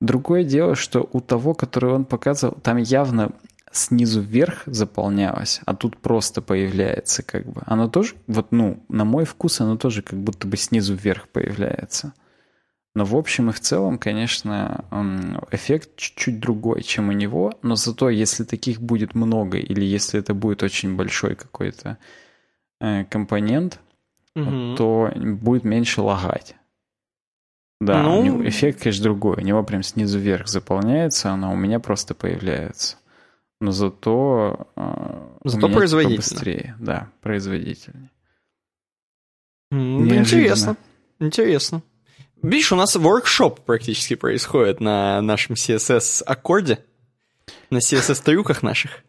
Другое дело, что у того, который он показывал, там явно снизу вверх заполнялось, а тут просто появляется как бы. Оно тоже, вот, ну, на мой вкус, оно тоже как будто бы снизу вверх появляется. Но в общем и в целом, конечно, эффект чуть-чуть другой, чем у него, но зато если таких будет много или если это будет очень большой какой-то э, компонент, Мгм. то будет меньше лагать. Да, Ну- у него эффект, конечно, другой. У него прям снизу вверх заполняется, а у меня просто появляется. Но зато, у Зато производительно. быстрее, да, производительнее. Неожиданно. Интересно. Интересно. Видишь, у нас воркшоп практически происходит на нашем CSS-аккорде, на CSS-трюках наших.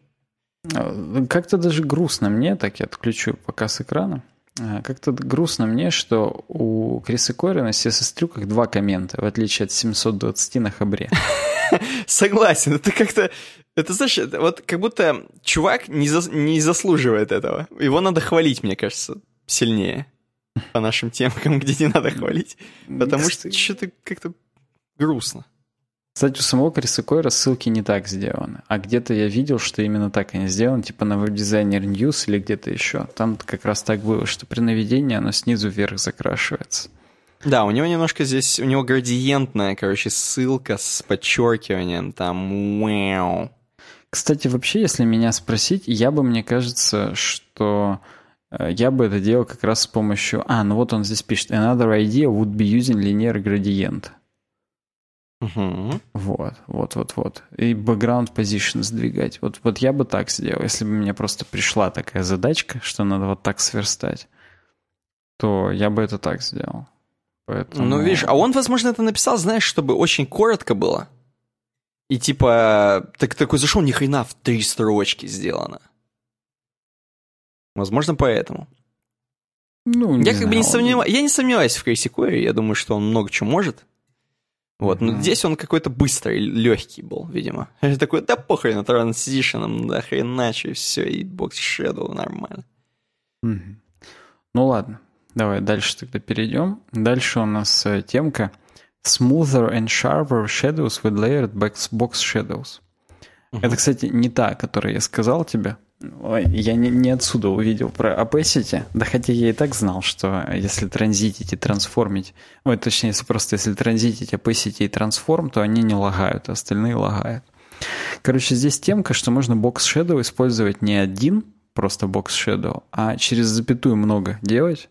Э, Как-то даже грустно мне, так я отключу показ экрана. Э, Как-то грустно мне, что у Криса Койера на CSS-трюках два коммента, в отличие от 720 на Хабре. Согласен, это как-то... Это, знаешь, это вот как будто чувак не, зас- не заслуживает этого. Его надо хвалить, мне кажется, сильнее по нашим темкам, где не надо хвалить. Потому что что-то как-то грустно. Кстати, у самого Криса Койера ссылки не так сделаны. А где-то я видел, что именно так они сделаны, типа на веб-дизайнер News или где-то еще. Там как раз так было, что при наведении оно снизу вверх закрашивается. Да, у него немножко здесь, у него градиентная, короче, ссылка с подчеркиванием, там, вау. Кстати, вообще, если меня спросить, я бы, мне кажется, что э, я бы это делал как раз с помощью... А, ну вот он здесь пишет. Another idea would be using linear gradient. Мгм. Вот, вот, вот, вот. И background position сдвигать. Вот, вот я бы так сделал. Если бы мне просто пришла такая задачка, что надо вот так сверстать, то я бы это так сделал. Поэтому... Ну, видишь, а он, возможно, это написал, знаешь, чтобы очень коротко было. И типа, так такой зашел, ни хрена в три строчки сделано. Возможно, поэтому. Ну, я как бы не знаю, сомневаюсь, я не сомневаюсь в Крейси Койере, я думаю, что он много чего может. Вот, но Мгм. здесь он какой-то быстрый, легкий был, видимо. Я такой, да похрен на транзишеном, да хреначе, все, и бокс Shadow нормально. Мгм. Ну ладно, давай дальше тогда перейдем. Дальше у нас э, темка Smoother and Sharper Shadows with Layered Box Shadows. Это, кстати, не та, которую я сказал тебе. Ой, я не, не отсюда увидел про opacity, да хотя я и так знал, что если транзитить и трансформить, ой, точнее, если просто если транзитить opacity и трансформ, то они не лагают, а остальные лагают. Короче, здесь темка, что можно box shadow использовать не один, просто box shadow, а через запятую много делать.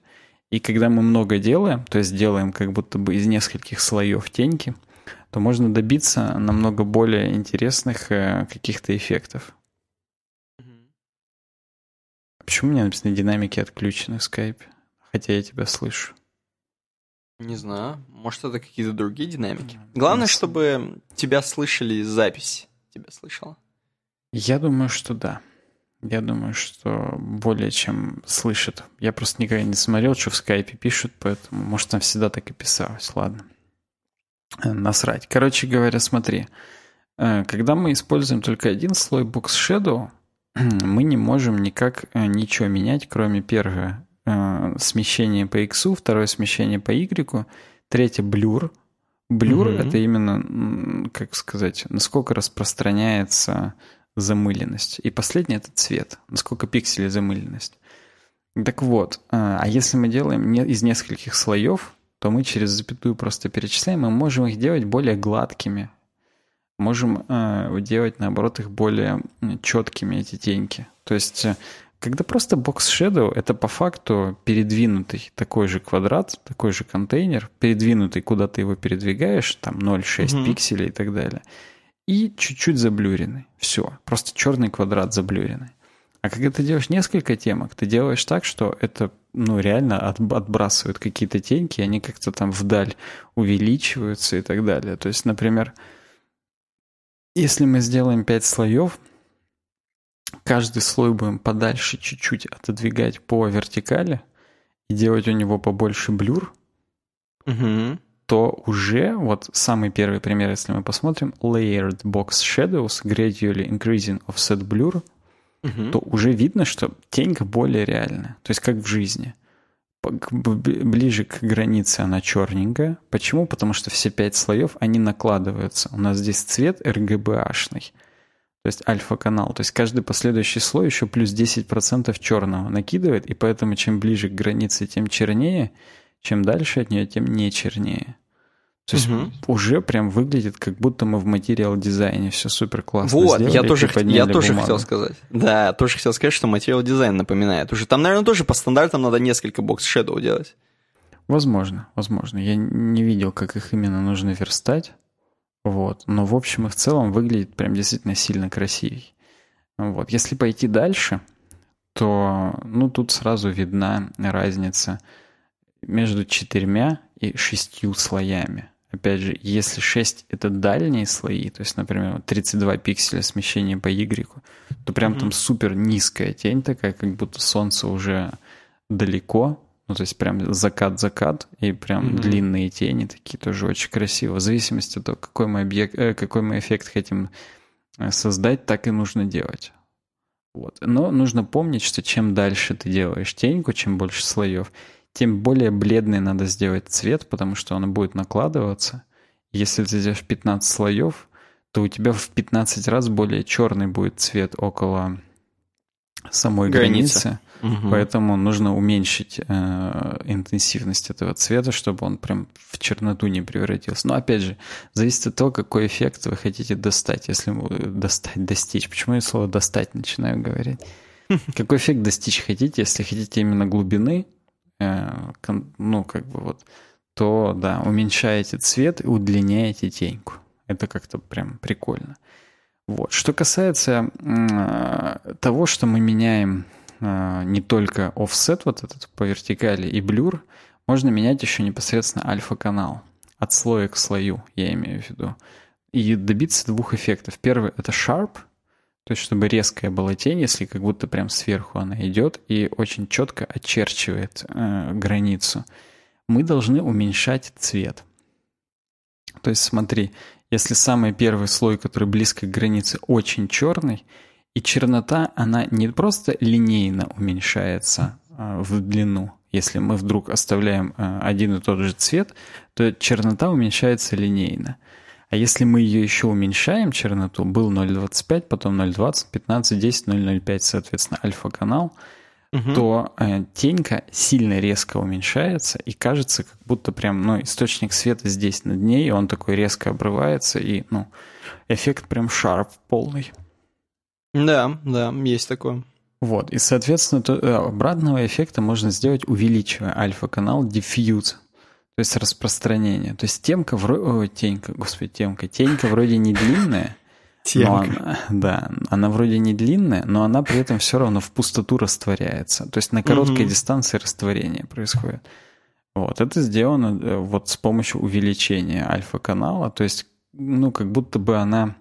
И когда мы много делаем, то есть делаем как будто бы из нескольких слоев теньки, то можно добиться намного более интересных э, каких-то эффектов. Почему у меня написано динамики отключены в скайпе? Хотя я тебя слышу. Не знаю, может это какие-то другие динамики. Главное, чтобы тебя слышали запись. Тебя слышала. Я думаю, что да. Я думаю, что более чем слышат. Я просто никогда не смотрел, что в скайпе пишут, поэтому, может, там всегда так и писалось. Ладно. Э, Насрать. Короче говоря, смотри. Э, когда мы используем только один слой Box Shadow, мы не можем никак э, ничего менять, кроме первого смещения по X, второе смещение по Y, третье блюр. Блюр mm-hmm. это именно, как сказать, насколько распространяется замыленность. И последнее это цвет, насколько пикселей замыленность. Так вот, а если мы делаем из нескольких слоев, то мы через запятую просто перечисляем, мы можем их делать более гладкими. Можем э, делать, наоборот, их более четкими, эти теньки. То есть, э, когда просто Box Shadow — это по факту передвинутый такой же квадрат, такой же контейнер, передвинутый, куда ты его передвигаешь, там 0,6 угу. пикселей и так далее, и чуть-чуть заблюренный. Все, просто черный квадрат заблюренный. А когда ты делаешь несколько темок, ты делаешь так, что это ну, реально от, отбрасывают какие-то теньки, они как-то там вдаль увеличиваются и так далее. То есть, например, если мы сделаем 5 слоев, каждый слой будем подальше чуть-чуть отодвигать по вертикали и делать у него побольше блюр, угу. То уже, вот самый первый пример, если мы посмотрим, Layered Box Shadows Gradually Increasing Offset Blur — угу. то уже видно, что тенька более реальная. То есть как в жизни. Ближе к границе она черненькая. Почему? Потому что все пять слоев, они накладываются. У нас здесь цвет RGB-ашный. То есть альфа-канал. То есть каждый последующий слой еще плюс 10% черного накидывает, и поэтому чем ближе к границе, тем чернее, чем дальше от нее, тем не чернее. То есть угу. уже прям выглядит, как будто мы в материал дизайне все супер классно вот, сделали. я тоже, я тоже хотел сказать. Да, тоже хотел сказать, что материал дизайн напоминает. Уже там, наверное, тоже по стандартам надо несколько бокс Shadow делать. Возможно, возможно. Я не видел, как их именно нужно верстать. Вот. Но в общем и в целом выглядит прям действительно сильно красивей. Вот. Если пойти дальше, то ну, тут сразу видна разница между четырьмя и шестью слоями. Опять же, если 6 это дальние слои, то есть, например, 32 пикселя смещения по Y, то прям mm-hmm. там супер низкая тень такая, как будто солнце уже далеко, ну, то есть прям закат-закат, и прям mm-hmm. длинные тени такие тоже очень красиво. В зависимости от того, какой мы, объект, э, какой мы эффект хотим э, создать, так и нужно делать. Вот. Но нужно помнить, что чем дальше ты делаешь теньку, чем больше слоев, тем более бледный надо сделать цвет, потому что он будет накладываться. Если ты сделаешь 15 слоев, то у тебя в 15 раз более черный будет цвет около самой Граница. границы. Угу. Поэтому нужно уменьшить э, интенсивность этого цвета, чтобы он прям в черноту не превратился. Но опять же, зависит от того, какой эффект вы хотите достать. Если достать, достичь. Почему я слово достать начинаю говорить? Какой эффект достичь хотите? Если хотите именно глубины, Э, ну, как бы вот, то, да, уменьшаете цвет и удлиняете теньку. Это как-то прям прикольно. Вот. Что касается э, того, что мы меняем э, не только offset вот этот по вертикали и блюр, можно менять еще непосредственно альфа-канал. От слоя к слою, я имею в виду. И добиться двух эффектов. Первый — это sharp, то есть, чтобы резкая была тень, если как будто прям сверху она идет и очень четко очерчивает э, границу, мы должны уменьшать цвет. То есть, смотри, если самый первый слой, который близко к границе, очень черный, и чернота, она не просто линейно уменьшается э, в длину, если мы вдруг оставляем э, один и тот же цвет, то чернота уменьшается линейно. А если мы ее еще уменьшаем, черноту, был 0.25, потом 0.20, 15, 10, 0.05, соответственно, альфа-канал, угу. то э, тенька сильно резко уменьшается, и кажется, как будто прям, ну, источник света здесь над ней, и он такой резко обрывается, и, ну, эффект прям шарп полный. Да, да, есть такое. Вот, и, соответственно, то, э, обратного эффекта можно сделать, увеличивая альфа-канал diffuse. То есть распространение. То есть темка вроде... Тенька, господи, темка. Тенька вроде не длинная. Но она, да, она вроде не длинная, но она при этом все равно в пустоту растворяется. То есть на короткой угу. дистанции растворение происходит. Вот, это сделано э, вот с помощью увеличения альфа-канала. То есть, ну, как будто бы она...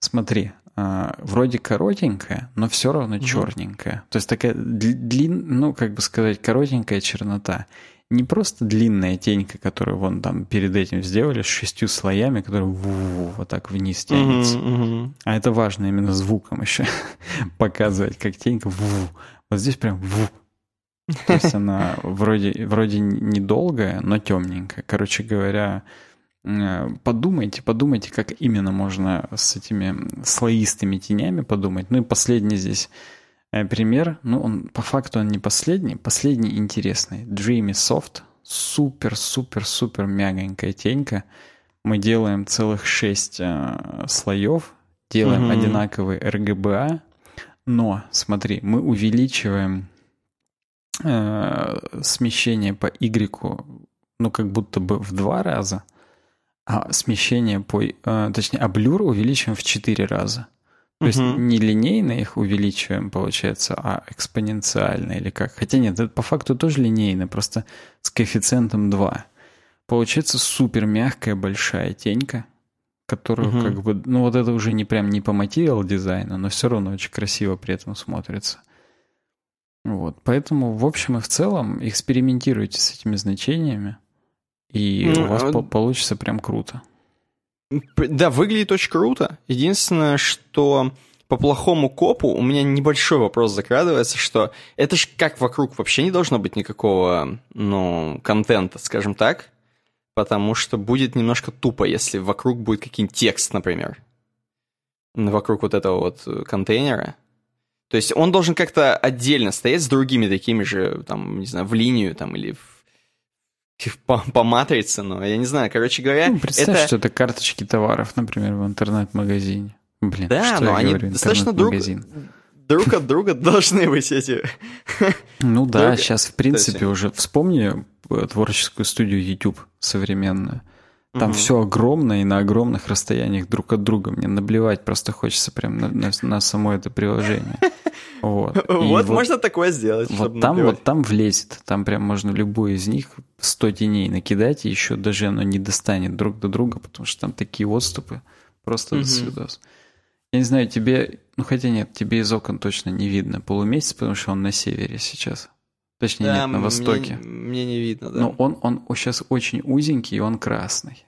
Смотри, Uh, вроде коротенькая, но все равно угу. черненькая. То есть такая длин, ну, как бы сказать, коротенькая чернота не просто длинная тенька, которую вон там перед этим сделали с шестью слоями, которая вот так вниз тянется. Mm-hmm, mm-hmm. А это важно именно звуком еще показывать, как тенька вот здесь прям То есть она вроде, вроде недолгая, но темненькая. Короче говоря, э, подумайте, подумайте, как именно можно с этими слоистыми тенями подумать. Ну и последний здесь пример, ну, он по факту он не последний, последний интересный. Dreamy Soft, супер-супер-супер мягонькая тенька. Мы делаем целых шесть э, слоев, делаем угу. одинаковый RGBA, но, смотри, мы увеличиваем э, смещение по Y, ну, как будто бы в два раза, а смещение по, э, точнее, облюр увеличиваем в четыре раза. То есть не линейно их увеличиваем, получается, а экспоненциально или как. Хотя нет, это по факту тоже линейно, просто с коэффициентом 2. Получается супер мягкая большая тенька, которую угу. как бы, ну вот это уже не прям не по материал дизайну, но все равно очень красиво при этом смотрится. Вот, поэтому в общем и в целом экспериментируйте с этими значениями, и ну, у вас а... получится прям круто. Да, выглядит очень круто. Единственное, что по плохому копу у меня небольшой вопрос закрадывается, что это же как вокруг вообще не должно быть никакого, ну, контента, скажем так, потому что будет немножко тупо, если вокруг будет какой-нибудь текст, например, вокруг вот этого вот контейнера. То есть он должен как-то отдельно стоять с другими такими же, там, не знаю, в линию там или в по, по матрице, но я не знаю, короче говоря... Ну, представь, это... что это карточки товаров, например, в интернет-магазине. Блин, да, но они говорю, достаточно друг, друг от друга должны быть эти... Ну да, друг... сейчас, в принципе, уже вспомни э, творческую студию YouTube современную. Там угу. все огромное и на огромных расстояниях друг от друга. Мне наблевать просто хочется прям на, на, на само это приложение. Вот, вот, можно такое сделать. Вот там, наблевать. вот там влезет. Там прям можно любую из них 100 теней накидать, и еще даже оно не достанет друг до друга, потому что там такие отступы. Просто угу. до свидос. Я не знаю, тебе... Ну, хотя нет, тебе из окон точно не видно полумесяц, потому что он на севере сейчас. Точнее, да, нет, на востоке. Мне, мне не видно, да. Но он, он сейчас очень узенький, и он красный.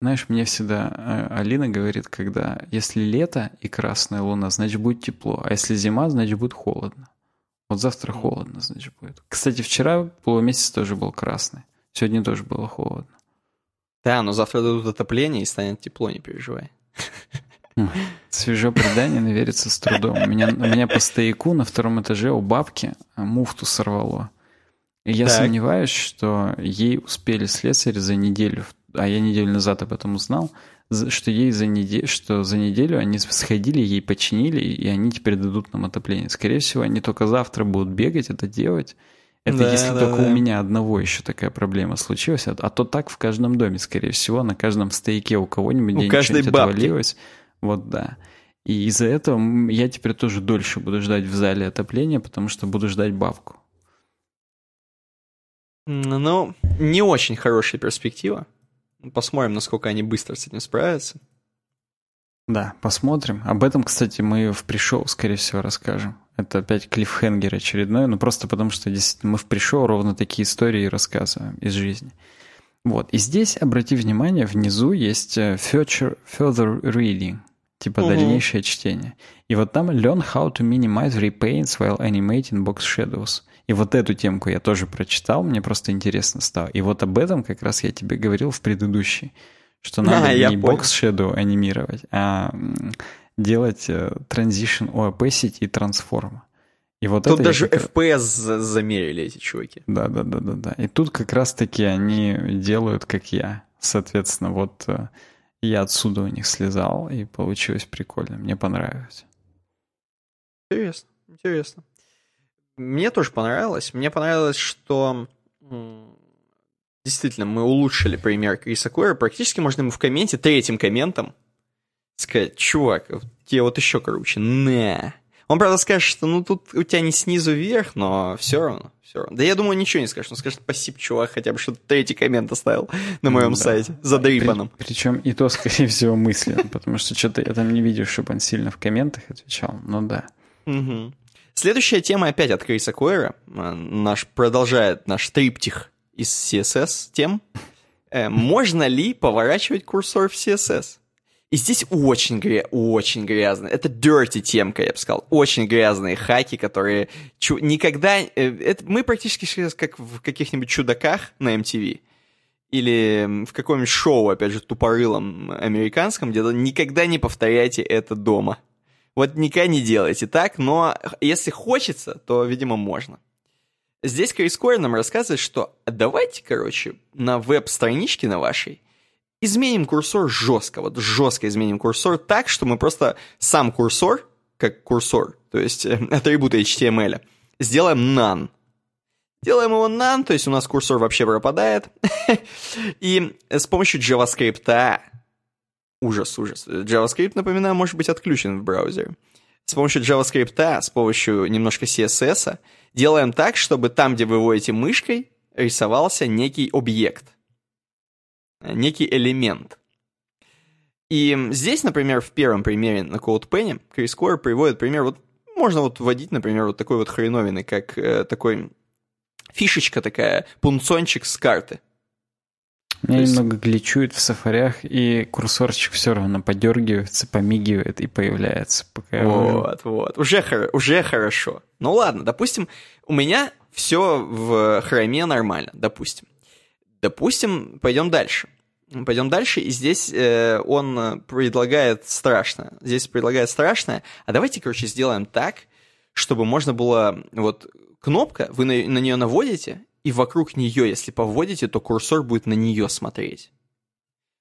Знаешь, мне всегда э, Алина говорит, когда если лето и красная луна, значит будет тепло, а если зима, значит будет холодно. Вот завтра холодно, значит будет. Кстати, вчера полумесяц тоже был красный. Сегодня тоже было холодно. Да, но завтра дадут отопление и станет тепло, не переживай. Свежо предание, верится с трудом. У меня, у меня по стояку на втором этаже у бабки муфту сорвало. И я так. сомневаюсь, что ей успели слесарь за неделю, а я неделю назад об этом узнал, что ей за неделю, что за неделю они сходили, ей починили, и они теперь дадут нам отопление. Скорее всего, они только завтра будут бегать это делать. Это да, если да, только да. у меня одного еще такая проблема случилась, а, а то так в каждом доме, скорее всего, на каждом стояке у кого-нибудь у где-нибудь отвалилось. Вот да. И из-за этого я теперь тоже дольше буду ждать в зале отопления, потому что буду ждать бабку. Ну, не очень хорошая перспектива. Посмотрим, насколько они быстро с этим справятся. Да, посмотрим. Об этом, кстати, мы в пришоу, скорее всего, расскажем. Это опять клиффхенгер очередной, ну просто потому что действительно мы в пришоу ровно такие истории рассказываем из жизни. Вот, и здесь, обрати внимание, внизу есть э, future, further reading – типа угу. дальнейшее чтение. И вот там learn how to minimize repaints while animating box shadows. И вот эту темку я тоже прочитал, мне просто интересно стало. И вот об этом как раз я тебе говорил в предыдущей, что надо а, не box shadow анимировать, а делать э, transition opacity и трансформа. И вот тут даже как... FPS замерили эти чуваки. Да, да, да, да, да. И тут как раз-таки они делают, как я. Соответственно, вот э, я отсюда у них слезал, и получилось прикольно. Мне понравилось. Интересно, интересно. Мне тоже понравилось. Мне понравилось, что действительно мы улучшили пример Криса Койера. Практически можно ему в комменте, третьим комментом, сказать, чувак, тебе вот еще круче, на. Он, правда, скажет, что ну тут у тебя не снизу вверх, но все равно, все равно. Да я думаю, ничего не скажет. Он скажет, спасибо, чувак, хотя бы что-то третий коммент оставил на моем да. сайте, за дрипаном. При, причем и то, скорее всего, мысленно, потому что что-то я там не видел, чтобы он сильно в комментах отвечал, ну да. Угу. Следующая тема опять от Криса Койера. Э, наш, продолжает наш триптих из CSS тем. Э, можно ли поворачивать курсор в CSS? И здесь очень, гря... очень грязно. Это dirty темка, я бы сказал. Очень грязные хаки, которые чу... никогда... Э, это... Мы практически сейчас как в каких-нибудь чудаках на MTV или в каком-нибудь шоу, опять же, тупорылом американском, где никогда не повторяйте это дома. Вот никогда не делайте так, но если хочется, то, видимо, можно. Здесь Крис Койер нам рассказывает, что давайте, короче, на веб-страничке на вашей изменим курсор жестко, вот жестко изменим курсор так, что мы просто сам курсор, как курсор, то есть э, атрибуты HTML, сделаем none. Делаем его none, то есть у нас курсор вообще пропадает. И с помощью JavaScript, ужас, ужас. JavaScript, напоминаю, может быть отключен в браузере. С помощью JavaScript, с помощью немножко CSS, делаем так, чтобы там, где вы выводите мышкой, рисовался некий объект, некий элемент. И здесь, например, в первом примере на CodePen Крис Кор приводит пример, вот можно вот вводить, например, вот такой вот хреновины, как э, такой фишечка такая, пунцончик с карты. Меня есть... немного гличует в сафарях, и курсорчик все равно подергивается, помигивает и появляется. Пока вот, вот. Уже, уже хорошо. Ну ладно, допустим, у меня все в хроме нормально, допустим. Допустим, пойдем дальше. Пойдем дальше, и здесь э, он предлагает страшное. Здесь предлагает страшное. А давайте, короче, сделаем так, чтобы можно было вот кнопка, вы на, на нее наводите, и вокруг нее, если поводите, то курсор будет на нее смотреть.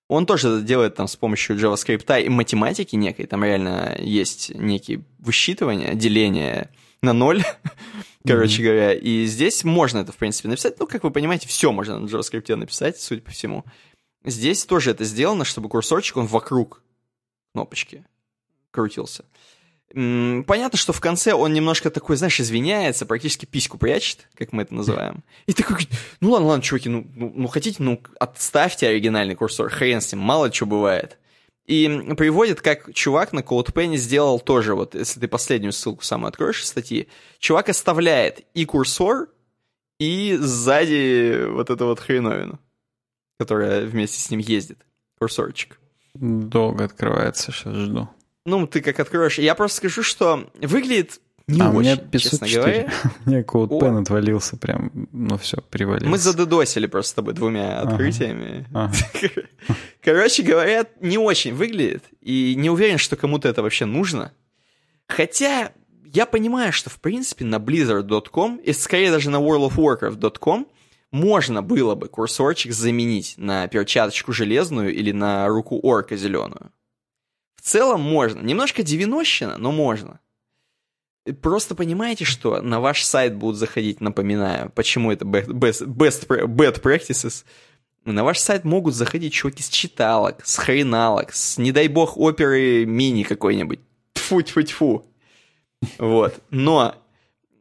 Он тоже это делает там с помощью JavaScript и математики некой, там реально есть некие высчитывания, деление на ноль, короче говоря. И здесь можно это, в принципе, написать. Ну, как вы понимаете, все можно на JavaScript написать, судя по всему. Здесь тоже это сделано, чтобы курсорчик, он вокруг кнопочки крутился. Понятно, что в конце он немножко такой, знаешь, извиняется, практически письку прячет, как мы это называем. И такой, ну ладно, ладно, чуваки, ну, ну, ну хотите, ну отставьте оригинальный курсор, хрен с ним, мало чего бывает. И приводит, как чувак на CodePen сделал тоже, вот если ты последнюю ссылку самую откроешь из статьи, чувак оставляет и курсор, и сзади вот эту вот хреновину, которая вместе с ним ездит, курсорчик. Долго открывается, сейчас жду. Ну, ты как откроешь. Я просто скажу, что выглядит не а очень, у меня 504. честно говоря. у меня CodePen отвалился прям, ну все, привалился. Мы задедосили просто с тобой двумя открытиями. Ага. Ага. Короче говоря, не очень выглядит, и не уверен, что кому-то это вообще нужно. Хотя я понимаю, что в принципе на Blizzard.com, и скорее даже на World of Warcraft.com, можно было бы курсорчик заменить на перчаточку железную или на руку орка зеленую. В целом можно. Немножко девяностщина, но можно. Просто понимаете, что на ваш сайт будут заходить, напоминаю, почему это best, best, bad practices. На ваш сайт могут заходить чуваки с читалок, с хреналок, с, не дай бог, оперы мини какой-нибудь. Тьфу-тьфу-тьфу. Вот. Но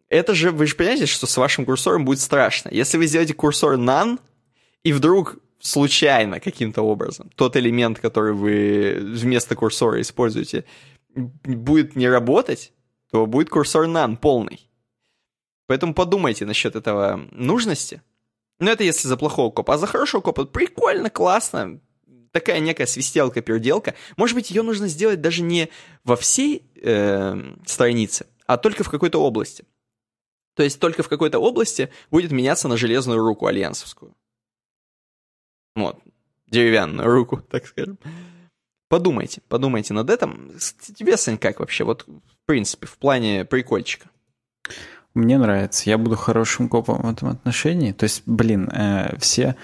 это же, вы же понимаете, что с вашим курсором будет страшно. Если вы сделаете курсор none, и вдруг случайно каким-то образом тот элемент, который вы вместо курсора используете, будет не работать, то будет курсор none полный. Поэтому подумайте насчет этого нужности. Но это если за плохого копа. А за хорошего копа прикольно, классно. Такая некая свистелка-переделка. Может быть, ее нужно сделать даже не во всей э, странице, а только в какой-то области. То есть только в какой-то области будет меняться на железную руку альянсовскую. Вот, деревянную руку, так скажем. Подумайте, подумайте над этим. Тебе, Сань, как вообще? Вот, принципе, в плане прикольчика. Мне нравится. Я буду хорошим копом в этом отношении. То есть, блин, э, все,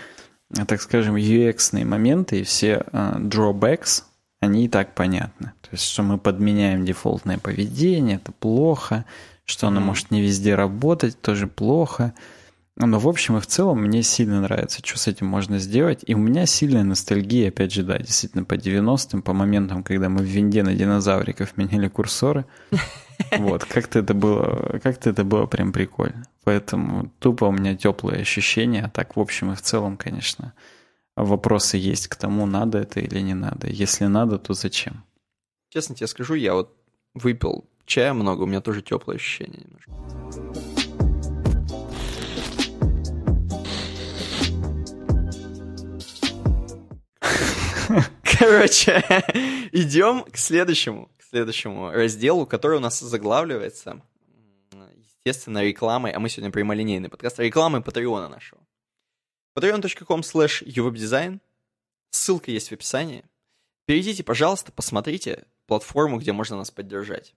так скажем, UX-ные моменты и все э, drawbacks, они и так понятны. То есть, что мы подменяем дефолтное поведение, это плохо, что оно mm-hmm. может не везде работать, тоже плохо. Но в общем и в целом мне сильно нравится, что с этим можно сделать. И у меня сильная ностальгия, опять же, да, действительно, по 90-м, по моментам, когда мы в винде на динозавриков меняли курсоры. Вот, как-то это было, как-то это было прям прикольно. Поэтому тупо у меня теплые ощущения, а так в общем и в целом, конечно, вопросы есть к тому, надо это или не надо. Если надо, то зачем? Честно тебе скажу, я вот выпил чая много, у меня тоже теплое ощущение немножко. Короче, идем к следующему, к следующему разделу, который у нас заглавливается, естественно, рекламой, а мы сегодня прямолинейный подкаст, рекламой Патреона нашего. patreon.com slash ссылка есть в описании. Перейдите, пожалуйста, посмотрите платформу, где можно нас поддержать.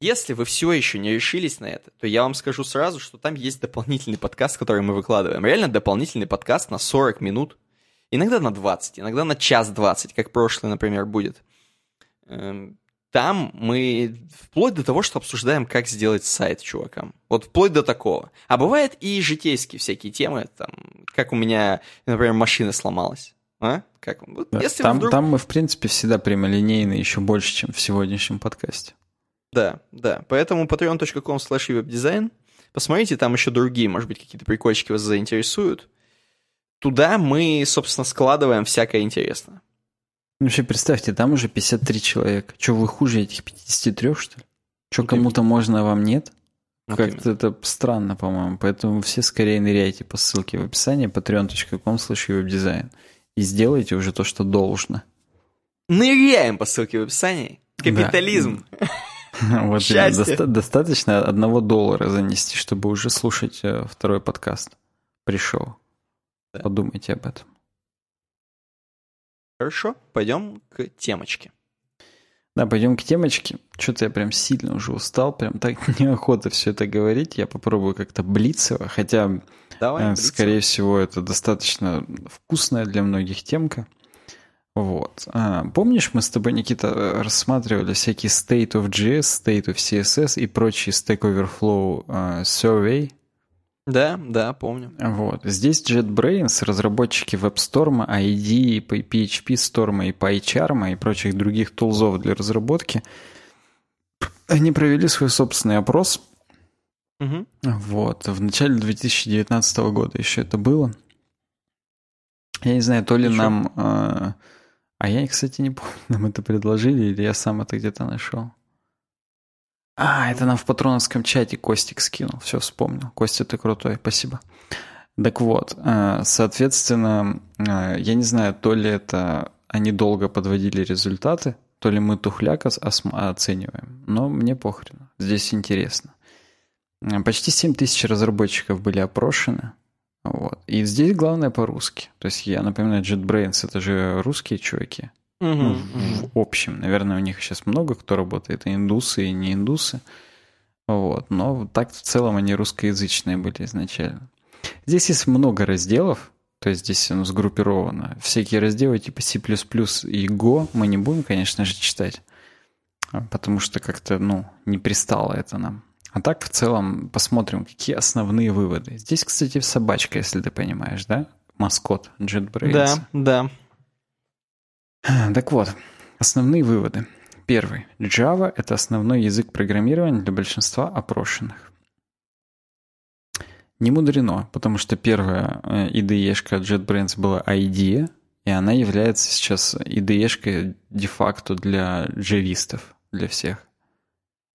Если вы все еще не решились на это, то я вам скажу сразу, что там есть дополнительный подкаст, который мы выкладываем. Реально дополнительный подкаст на 40 минут, иногда на 20, иногда на час 20, как прошлый, например, будет. Эм, там мы вплоть до того, что обсуждаем, как сделать сайт чувакам. Вот вплоть до такого. А бывает и житейские всякие темы, там, как у меня, например, машина сломалась. А? Как? Вот да, если там, вдруг... там мы, в принципе, всегда прямолинейны еще больше, чем в сегодняшнем подкасте. Да, да. Поэтому patreon.com slash webdesign. Посмотрите, там еще другие, может быть, какие-то прикольчики вас заинтересуют. Туда мы, собственно, складываем всякое интересное. Ну, вообще, представьте, там уже 53 человека. Что, вы хуже этих 53, что ли? Что, кому-то можно, а вам нет? Вот Как-то это странно, по-моему. Поэтому все скорее ныряйте по ссылке в описании patreon.com webdesign и сделайте уже то, что должно. Ныряем по ссылке в описании. Капитализм. Вот достаточно одного доллара занести, чтобы уже слушать э, второй подкаст. Пришел. Подумайте об этом. Хорошо, пойдем к темочке. Да, пойдем к темочке. Что-то я прям сильно уже устал, прям так неохота все это говорить. Я попробую как-то блицево, хотя Давай, э, Скорее всего, это достаточно вкусная для многих темка. Вот. А, помнишь, мы с тобой, Никита, рассматривали всякие State of JS, State of CSS и прочие Stack Overflow uh, Survey? Да, да, помню. Вот. Здесь JetBrains, разработчики WebStorm, ID, PHP Storm и PyCharm и прочих других тулзов для разработки, они провели свой собственный опрос – Угу. Вот, в начале 2019 года еще это было. Я не знаю, то ли Еще? нам... Э, а я, кстати, не помню, нам это предложили, или я сам это где-то нашел. А, это нам в патроновском чате Костик скинул. Все, вспомнил. Костя, ты крутой, спасибо. Так вот, э, соответственно, э, я не знаю, то ли это они долго подводили результаты, то ли мы тухляк оцениваем, но мне похрен. Здесь интересно. Почти 7 тысяч разработчиков были опрошены. Вот. И здесь главное по-русски. То есть я напоминаю, JetBrains это же русские чуваки. Угу, ну, угу. В общем, наверное, у них сейчас много кто работает, и индусы, и не индусы. Вот. Но так в целом они русскоязычные были изначально. Здесь есть много разделов, то есть здесь оно сгруппировано. Всякие разделы типа C++ и Go мы не будем, конечно же, читать, потому что как-то, ну, не пристало это нам. А так в целом посмотрим, какие основные выводы. Здесь, кстати, собачка, если ты понимаешь, да? Маскот JetBrains. Да, да. Так вот, основные выводы. Первый. Java — это основной язык программирования для большинства опрошенных. Не мудрено, потому что первая IDE-шка JetBrains была IDEA, и она является сейчас IDE-шкой де-факто для джавистов, для всех.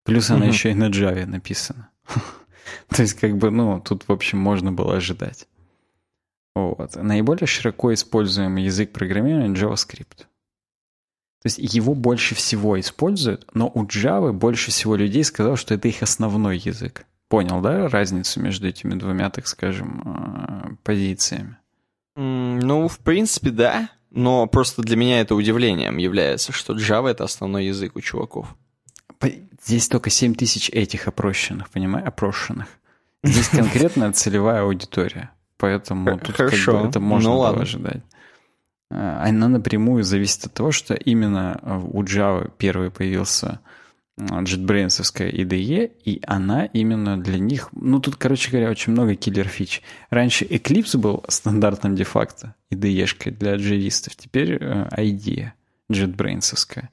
Плюс она еще и на Java написана. То есть, как бы, ну, тут, в общем, можно было ожидать. Вот. Наиболее широко используемый язык программирования JavaScript. То есть его больше всего используют, но у Java больше всего людей сказал, что это их основной язык. Понял, да, разницу между этими двумя, так скажем, э, позициями? Ну, в принципе, да. Но просто для меня это удивлением является, что Java — это основной язык у чуваков. Здесь только 7 тысяч этих опрошенных, понимаешь, опрошенных. Здесь конкретная целевая аудитория. Поэтому тут Хорошо. Как бы это можно ну, было ладно. ожидать. А, она напрямую зависит от того, что именно у Java первый появился JetBrains IDE, и она именно для них... Ну, тут, короче говоря, очень много киллер-фич. Раньше Eclipse был стандартным де-факто IDE-шкой для джавистов, теперь IDE JetBrains.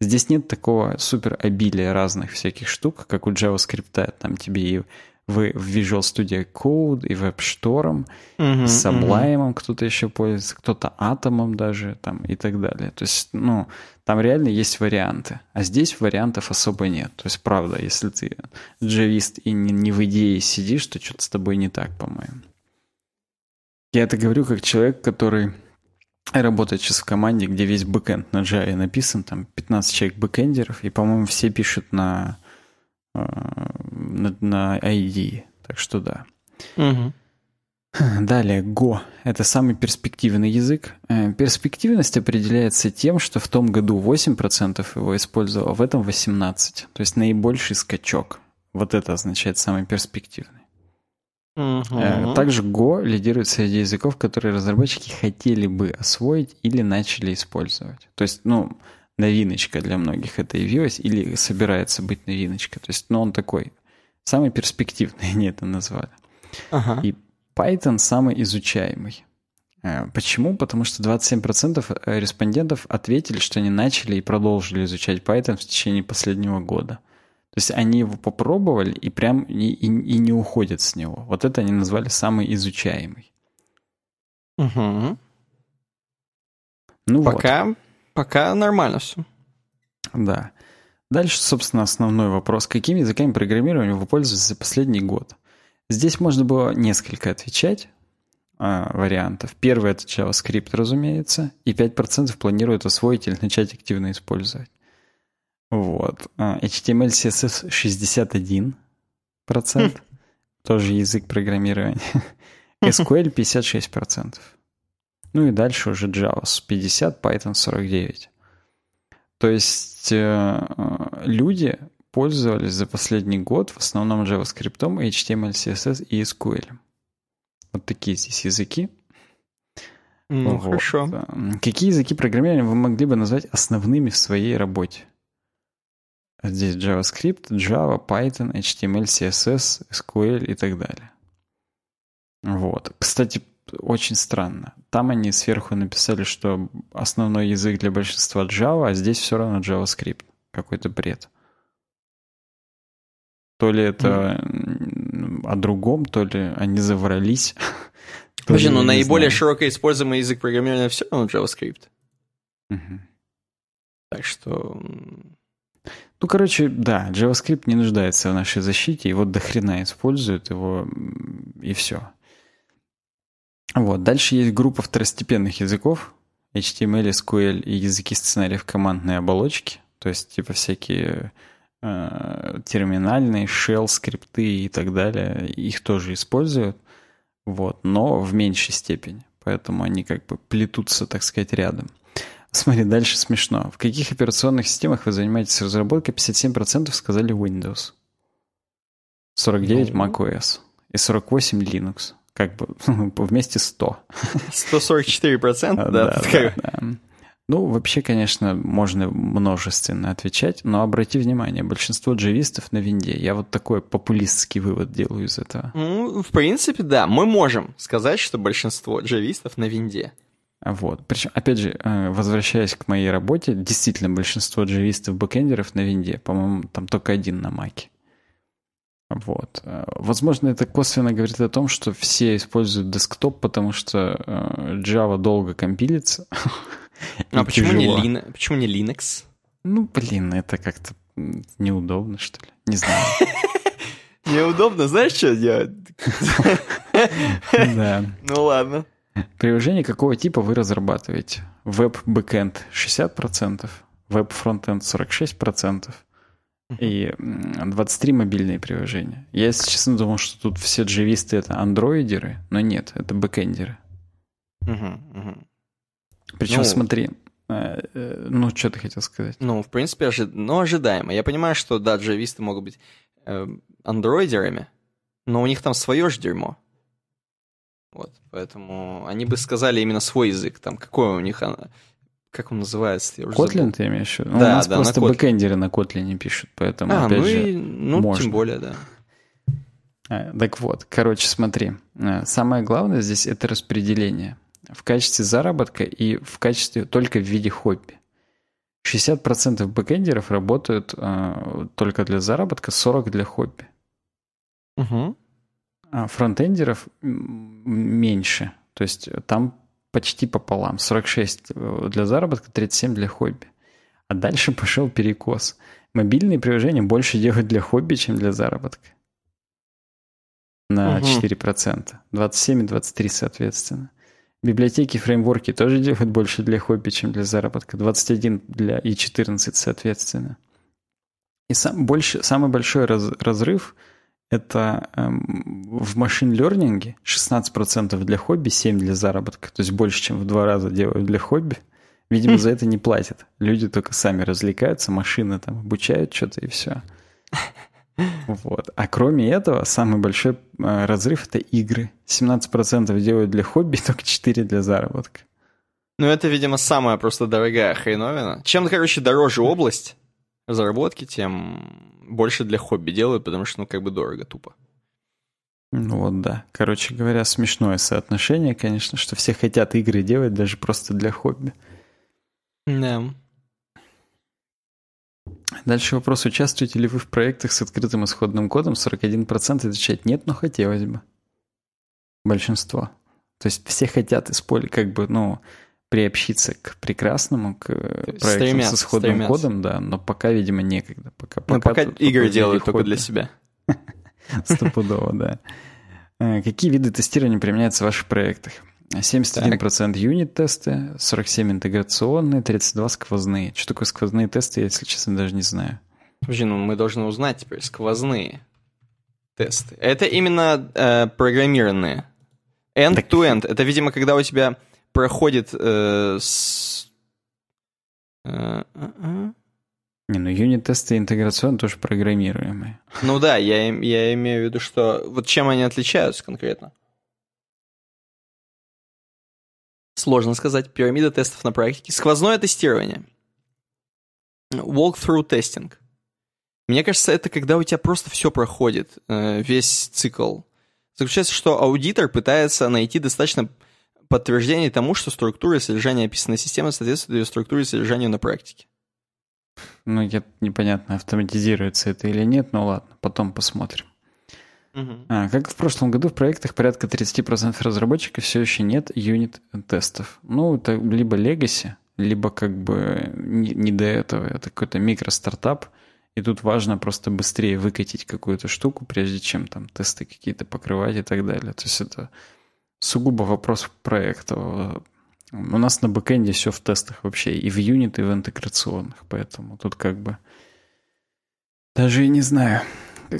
Здесь нет такого супер обилия разных всяких штук, как у JavaScript. Там тебе и Вы в Visual Studio Code и WebStorm, Мгм, и Sublime кто-то еще пользуется, кто-то Atom даже там и так далее. То есть, ну, там реально есть варианты. А здесь вариантов особо нет. То есть, правда, если ты джавист и не, не в идее сидишь, то что-то с тобой не так, по-моему. Я это говорю как человек, который работает сейчас в команде, где весь бэкэнд на Java написан, там 15 человек бэкэндеров, и, по-моему, все пишут на, э, на, на IDEA. Так что да. мгм. Далее, Go — это самый перспективный язык. Э, Перспективность определяется тем, что в том году 8% его использовало, а в этом 18%. То есть наибольший скачок. Вот это означает самый перспективный. Э, Также Go лидирует среди языков, которые разработчики хотели бы освоить или начали использовать. То есть, ну, новиночка для многих это явилась или собирается быть новиночка. То есть, ну, он такой самый перспективный, они это назвали. Ага. И Python самый изучаемый. Э, Почему? Потому что 27% респондентов ответили, что они начали и продолжили изучать Python в течение последнего года. То есть они его попробовали и прям и, и- и не уходят с него. Вот это они назвали самый изучаемый. Мгм. Ну вот. Пока, пока нормально все. Да. Дальше, собственно, основной вопрос. Какими языками программирования вы пользуетесь за последний год? Здесь можно было несколько отвечать а, вариантов. Первый — это JavaScript, разумеется, и 5% планируют освоить или начать активно использовать. Вот. А, HTML, CSS 61%, тоже язык программирования. SQL 56%. Ну и дальше уже Java с 50, Python 49. То есть э, э, люди пользовались за последний год в основном JavaScript, HTML, CSS и SQL. Вот такие здесь языки. Ну, Вот. хорошо. М, Какие языки программирования вы могли бы назвать основными в своей работе? Здесь JavaScript, Java, Python, HTML, CSS, SQL и так далее. Вот. Кстати, очень странно. Там они сверху написали, что основной язык для большинства Java, а здесь все равно JavaScript. Какой-то бред. То ли это м, о другом, то ли они заврались. Подожди, ну наиболее знаю. широко используемый язык программирования все равно JavaScript. Мгм. Так что... Ну, короче, да, JavaScript не нуждается в нашей защите, его до хрена используют, его и все. Вот, дальше есть группа второстепенных языков, HTML, SQL и языки сценариев командной оболочки, то есть типа всякие э, терминальные, shell, скрипты и так далее, их тоже используют, вот, но в меньшей степени, поэтому они как бы плетутся, так сказать, рядом. Смотри, дальше смешно. В каких операционных системах вы занимаетесь разработкой? 57% сказали Windows. 49 Ну. macOS. И 48 Linux. Как бы вместе 100. 144%, А, да, такая- да. Ну, вообще, конечно, можно множественно отвечать, но обрати внимание, большинство джавистов на винде. Я вот такой популистский вывод делаю из этого. Ну, в принципе, да. Мы можем сказать, что большинство джавистов на винде. Вот. Причем, опять же, э, возвращаясь к моей работе, действительно большинство джавистов бэкэндеров на винде. По-моему, там только один на маке. Вот. Э, Возможно, это косвенно говорит о том, что все используют десктоп, потому что э, Java долго компилится. А почему не. Lin- почему не Linux? Ну, блин, это как-то неудобно, что ли. Не знаю. Неудобно, знаешь, что делать? Да. Ну ладно. Приложение какого типа вы разрабатываете? Веб-бэкэнд 60%, веб-фронтенд 46% и м, 23 мобильные приложения. Я, если честно, думал, что тут все джависты — это андроидеры, но нет, это бэкэндеры. Мгм, мгм. Причем, Ну. смотри, э, э, ну, что ты хотел сказать? Ну, в принципе, ожи- ну, ожидаемо. Я понимаю, что, да, джависты могут быть э, андроидерами, но у них там свое же дерьмо. Вот, поэтому они бы сказали именно свой язык. Там какой у них, а, как он называется? Я уже Kotlin забыл. ты имеешь в виду? Да, у нас да, на просто Kotlin. бэкэндеры на Kotlin пишут, поэтому, А, опять ну же... и, ну, можно. тем более, да. Э, Так вот, короче, смотри. Э, Самое главное здесь это распределение. В качестве заработка и в качестве только в виде хобби. 60% бэкэндеров работают э, только для заработка, 40% для хобби. Угу. А фронтендеров меньше. То есть там почти пополам. 46 э, для заработка, 37 для хобби. А дальше пошел перекос. Мобильные приложения больше делают для хобби, чем для заработка. На угу. 4%. 27 и 23 соответственно. Библиотеки, фреймворки тоже делают больше для хобби, чем для заработка. 21 для и 14 соответственно. И сам, больше, самый большой раз, разрыв – это эм, в машин-лернинге 16% для хобби, 7% для заработка. То есть больше, чем в два раза делают для хобби. Видимо, за это не платят. Люди только сами развлекаются, машины там обучают что-то и все. Вот. А кроме этого, самый большой э, разрыв — это игры. 17% делают для хобби, только 4% для заработка. Ну, это, видимо, самая просто дорогая хреновина. Чем, короче, дороже область разработки, тем больше для хобби делают, потому что, ну, как бы дорого, тупо. Ну вот да. Короче говоря, смешное соотношение, конечно, что все хотят игры делать даже просто для хобби. Да. Дальше вопрос, участвуете ли вы в проектах с открытым исходным кодом? 41% отвечает нет, но хотелось бы. Большинство. То есть все хотят использовать, как бы, ну, приобщиться к прекрасному, к проектам стремятся, с исходным стремятся. кодом, да, но пока, видимо, некогда. Пока, пока, ну, пока игры делают только для себя. Стопудово, да. Э, какие виды тестирования применяются в ваших проектах? 71% юнит-тесты, 47% интеграционные, 32% сквозные. Что такое сквозные тесты, я, если честно, даже не знаю. Подожди, ну мы должны узнать теперь сквозные тесты. Это именно э, программированные. End-to-end. -end. Это, видимо, когда у тебя проходит э, с... Э, э, э. Не, ну юнит-тесты интеграционные тоже программируемые. Ну да, я, я имею в виду, что... Вот чем они отличаются конкретно? Сложно сказать. Пирамида тестов на практике. Сквозное тестирование. Walkthrough тестинг. Мне кажется, это когда у тебя просто все проходит, весь цикл. Заключается, что аудитор пытается найти достаточно подтверждений тому, что структура и содержание описанной системы соответствует ее структуре и содержанию на практике. Ну, я, непонятно, автоматизируется это или нет, но ладно, потом посмотрим. Угу. А, как в прошлом году в проектах порядка 30% разработчиков все еще нет юнит-тестов. Ну, это либо Legacy, либо как бы не, не до этого. Это какой-то микростартап, и тут важно просто быстрее выкатить какую-то штуку, прежде чем там тесты какие-то покрывать и так далее. То есть это сугубо вопрос проекта. У нас на бэкэнде все в тестах вообще, и в юнит, и в интеграционных, поэтому тут как бы даже и не знаю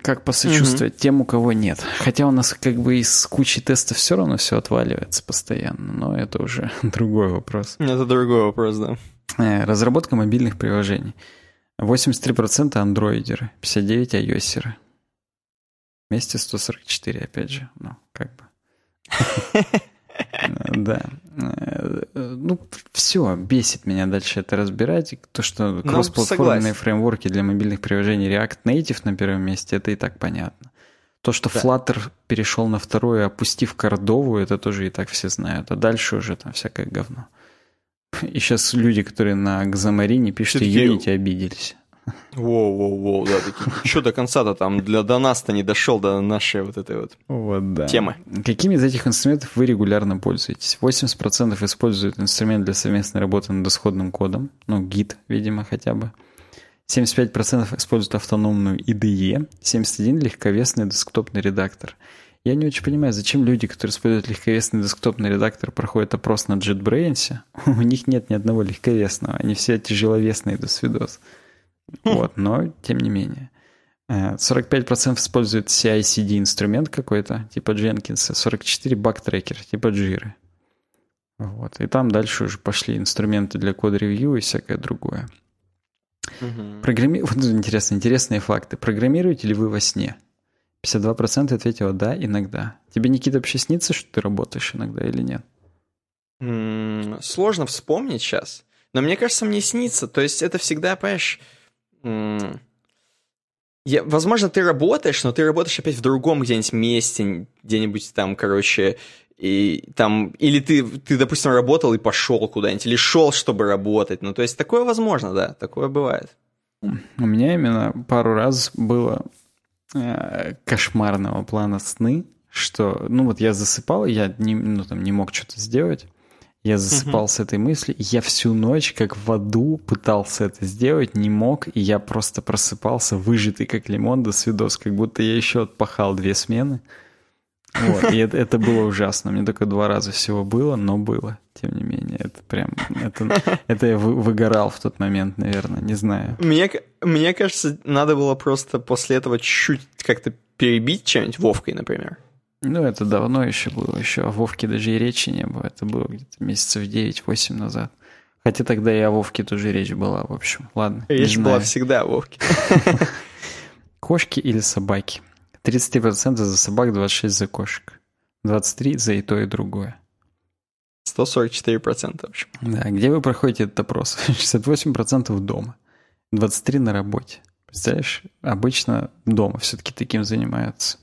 как посочувствовать угу. тем, у кого нет. Хотя у нас как бы из кучи тестов все равно все отваливается постоянно, но это уже другой вопрос. Это другой вопрос, да. Э, разработка мобильных приложений. 83% андроидеры, 59% iOSеры. Вместе 144, опять же. Ну, как бы. Да. Э, ну, все, бесит меня дальше это разбирать. То, что ну, кроссплатформенные фреймворки для мобильных приложений React Native на первом месте, это и так понятно. То, что да. Flutter перешел на вторую, опустив кордовую, это тоже и так все знают. А дальше уже там всякое говно. И сейчас люди, которые на Xamarin пишут, что Unity обиделись. Воу-воу-воу, да, такие, что до конца-то там для до нас-то не дошел до нашей вот этой вот, вот да. темы. Какими из этих инструментов вы регулярно пользуетесь? 80% используют инструмент для совместной работы над исходным кодом, ну, Git, видимо, хотя бы. 75% используют автономную IDE, 71% легковесный десктопный редактор. Я не очень понимаю, зачем люди, которые используют легковесный десктопный редактор, проходят опрос на JetBrains. У них нет ни одного легковесного, они все тяжеловесные до свидос. Вот, но тем не менее. 45% э, используют CI-CD инструмент какой-то, типа Jenkins, 44% бактрекер, типа Jira. Вот. И там дальше уже пошли инструменты для код-ревью и всякое другое. Угу. Программи... Вот интересно, интересные факты. Программируете ли вы во сне? 52% ответило «да», иногда. Тебе, Никита, вообще снится, что ты работаешь иногда или нет? М-м, сложно вспомнить сейчас. Но мне кажется, мне снится. То есть это всегда, понимаешь, я, возможно, ты работаешь, но ты работаешь опять в другом где-нибудь месте, где-нибудь там, короче, и там, или ты, ты, допустим, работал и пошел куда-нибудь, или шел, чтобы работать. Ну, то есть такое возможно, да, такое бывает. У меня именно пару раз было э, кошмарного плана сны, что, ну вот я засыпал, я не, ну, там, не мог что-то сделать, я засыпал угу. с этой мыслью, я всю ночь, как в аду, пытался это сделать, не мог, и я просто просыпался, выжатый как лимон до свидос, как будто я еще отпахал две смены. Вот, и это, это было ужасно. Мне только два раза всего было, но было, тем не менее. Это прям, это, это я выгорал в тот момент, наверное, не знаю. Мне, мне кажется, надо было просто после этого чуть-чуть как-то перебить чем-нибудь Вовкой, например. Ну, это давно еще было, еще о Вовке даже и речи не было. Это было где-то месяцев 9-8 назад. Хотя тогда и о Вовке тоже речь была, в общем. Ладно. Речь была всегда о Вовке. Кошки или собаки? 33% за собак, 26% за кошек. 23% за и то, и другое. 144% в общем. Да, где вы проходите этот опрос? 68% дома, 23% на работе. Представляешь, обычно дома все-таки таким занимаются.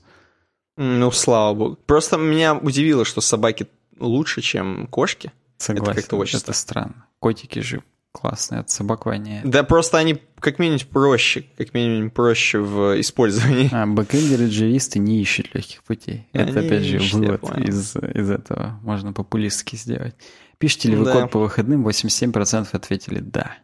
Ну, слава богу. Просто меня удивило, что собаки лучше, чем кошки. Согласен, это, как-то очень это странно. Котики же классные, от собак воняет. Да просто они как минимум проще, как минимум проще в использовании. А, бэкэндеры, джависты не ищут легких путей. Это, они опять же, ищут, вывод из, из этого. Можно популистски сделать. Пишите ли вы да. код по выходным? 87% ответили «да».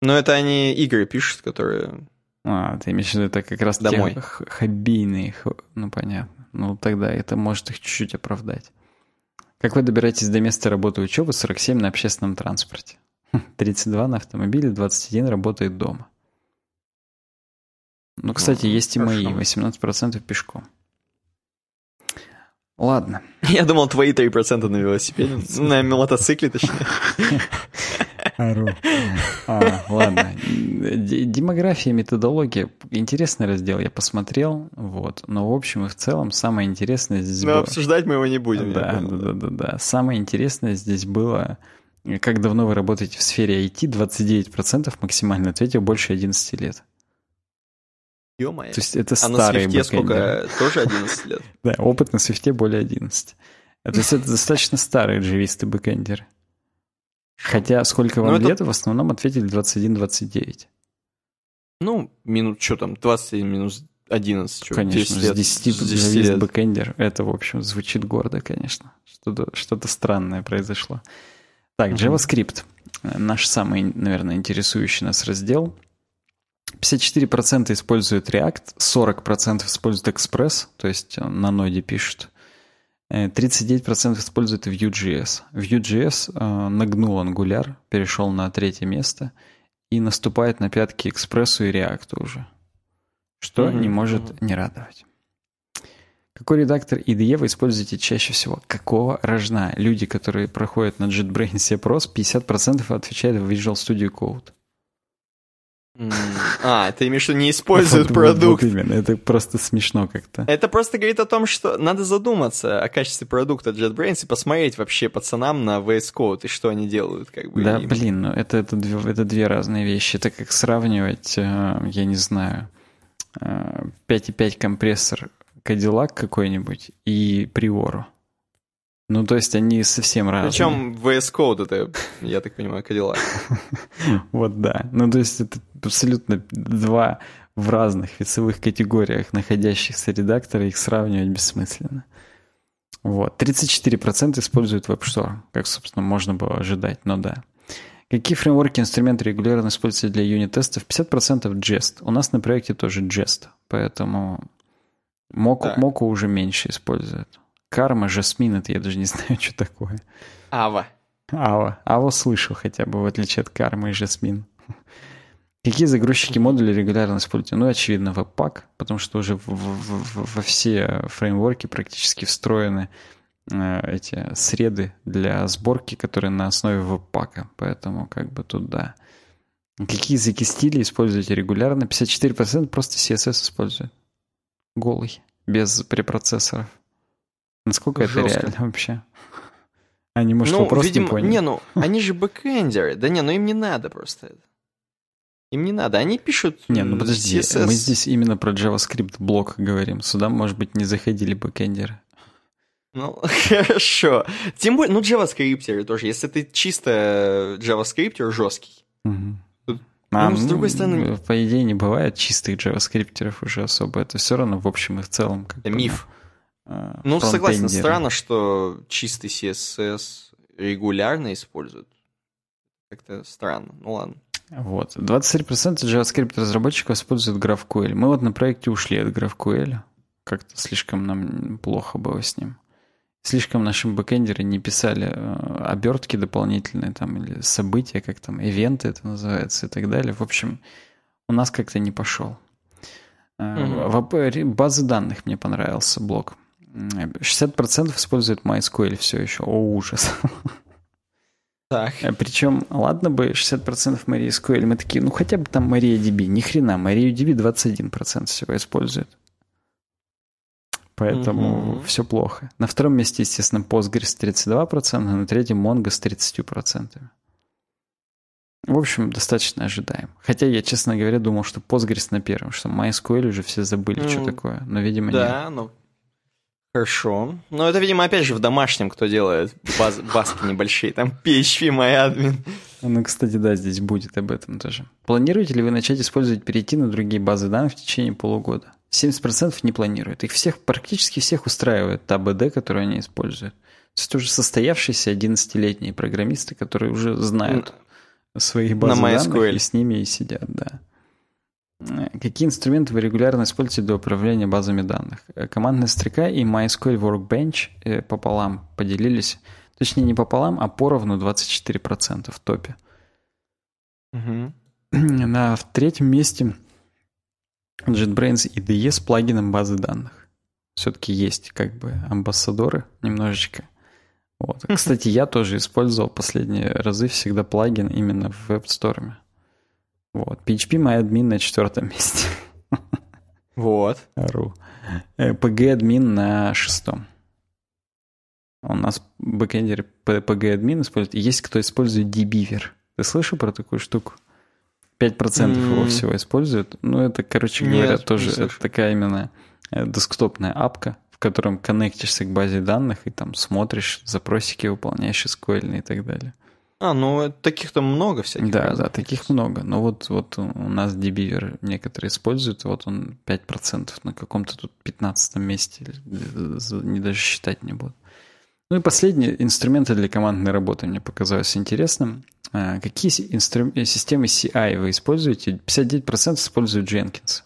Но это они игры пишут, которые а, ты имеешь в виду, это как раз Домой. хоббийные, ну понятно. Ну тогда это может их чуть-чуть оправдать. Как вы добираетесь до места работы учебы? 47 на общественном транспорте. 32 на автомобиле, 21 работает дома. Ну, кстати, ну, есть хорошо. и мои, 18% пешком. Ладно. Я думал, твои 3% на велосипеде. На мотоцикле, точнее. Ору. А, ладно. Демография, методология. Интересный раздел, я посмотрел. Вот. Но в общем и в целом самое интересное здесь Но было... обсуждать мы его не будем. Да, да, да, да, да. Самое интересное здесь было, как давно вы работаете в сфере IT, 29% максимально ответил больше 11 лет. Ё-моё. То есть это а старые на свифте сколько? Тоже 11 лет? Да, опыт на свифте более 11. То есть это достаточно старые джависты бэкэндеры. Хотя сколько вам ну, лет, это... в основном ответили 21-29. Ну, минут, что там, 21 минус 11. Что, конечно, 10 лет, с 10, с 10 лет. бэкэндер. Это, в общем, звучит гордо, конечно. Что-то что странное произошло. Так, JavaScript. Наш самый, наверное, интересующий нас раздел. 54% используют React, 40% используют Express, то есть на ноде пишут. 39% используют Vue.js. Vue.js э, нагнул Angular, перешел на третье место и наступает на пятки Экспрессу и React уже, что mm-hmm. не может не радовать. Какой редактор IDE вы используете чаще всего? Какого рожна? Люди, которые проходят на JetBrains опрос, 50% отвечают в Visual Studio Code. А, ты имеешь в виду не используют продукт. Вот именно, это просто смешно как-то. Это просто говорит о том, что надо задуматься о качестве продукта JetBrains и посмотреть вообще пацанам на VS Code и что они делают. Как бы, да, им. блин, ну это, это, две, это две разные вещи. Это как сравнивать, э, я не знаю, 5.5 э, компрессор Cadillac какой-нибудь и Prioro. Ну, то есть они совсем разные. Причем VS Code это, я так понимаю, Cadillac. Вот да. Ну, то есть это абсолютно два в разных весовых категориях находящихся редактора, их сравнивать бессмысленно. Вот. 34% используют WebStore, как, собственно, можно было ожидать, но да. Какие фреймворки, инструменты регулярно используются для юнит-тестов? 50% Jest. У нас на проекте тоже Jest, поэтому Моку, Моку уже меньше используют. Карма, Жасмин, это я даже не знаю, что такое. Ава. Ава. Ава слышал хотя бы, в отличие от Кармы и Жасмин. Какие загрузчики модулей регулярно используете? Ну, очевидно, Webpack, потому что уже в, в, во все фреймворки практически встроены э, эти среды для сборки, которые на основе Webpack. Поэтому как бы тут да. Какие языки стиля используете регулярно? 54% просто CSS используют. Голый, без препроцессоров. Насколько Жестко. это реально вообще? Они, может, ну, просто видимо, не поняли. Не, ну, они же бэкэндеры. Да не, ну им не надо просто это. Им не надо, они пишут Не, ну подожди, CSS. мы здесь именно про JavaScript блок говорим. Сюда, может быть, не заходили бэкэндеры. Ну, хорошо. Тем более, ну, JavaScript тоже. Если ты чисто JavaScript жесткий, угу. А, Ну, с другой стороны- По идее, не бывает чистых джаваскриптеров уже особо. Это все равно в общем и в целом. Как Это бы, миф. э, Ну, согласен, странно, что чистый CSS регулярно используют. Как-то странно. Ну ладно. Вот. 23% JavaScript разработчиков используют GraphQL. Мы вот на проекте ушли от GraphQL. Как-то слишком нам плохо было с ним. Слишком наши бэкэндеры не писали э, обертки дополнительные там или события, как там, ивенты это называется и так далее. В общем, у нас как-то не пошел. Э, в АП Базы данных мне понравился блок. М, 60% используют MySQL все еще. О, ужас. Так. Э, Причем, ладно бы 60% MariaSQL, мы такие, ну хотя бы там MariaDB. Ни хрена, MariaDB 21% всего использует. Поэтому Мгм. все плохо. На втором месте, естественно, Postgres 32%, на третьем Mongo с 30%. В общем, достаточно ожидаем. Хотя я, честно говоря, думал, что Postgres на первом, что MySQL уже все забыли, что Ну, такое. Но, видимо, нет. Да, ну. Хорошо. Но это, видимо, опять же в домашнем, кто делает баз, баски небольшие. Там PHP, MyAdmin. Ну, кстати, да, здесь будет об этом тоже. Планируете ли вы начать использовать перейти на другие базы данных в течение полугода? 70% не планируют. Их всех, практически всех устраивает та БД, которую они используют. То есть это уже состоявшиеся 11-летние программисты, которые уже знают свои базы На данных MySQL. и с ними и сидят, да. Э, Какие инструменты вы регулярно используете для управления базами данных? Э, Командная строка и MySQL Workbench э, пополам поделились. Точнее, не пополам, а поровну 24% в топе. Мгм. На в третьем месте JetBrains IDE с плагином базы данных. Все-таки есть как бы амбассадоры немножечко. Вот. Кстати, я тоже использовал последние разы всегда плагин именно в веб-сторме. Вот. PHP MyAdmin на четвертом месте. Вот. Ру. Э, PG-админ на шестом. У нас бэкэндеры PG-админ используют. И Есть кто использует dbeaver. Ты слышал про такую штуку? 5% его М. всего используют. Ну, это, короче Нет, говоря, не тоже это такая именно э, десктопная апка, в котором коннектишься к базе данных и там смотришь, запросики выполняешь SQL и так далее. А, ну таких-то много всяких. Да, разных. да, таких много. Но вот, вот у нас dbeaver некоторые используют, вот он 5% на каком-то тут 15 месте, не даже считать не буду. Ну и последние инструменты для командной работы мне показалось интересным. А, Какие инстру- э, системы CI вы используете? 59% используют Jenkins.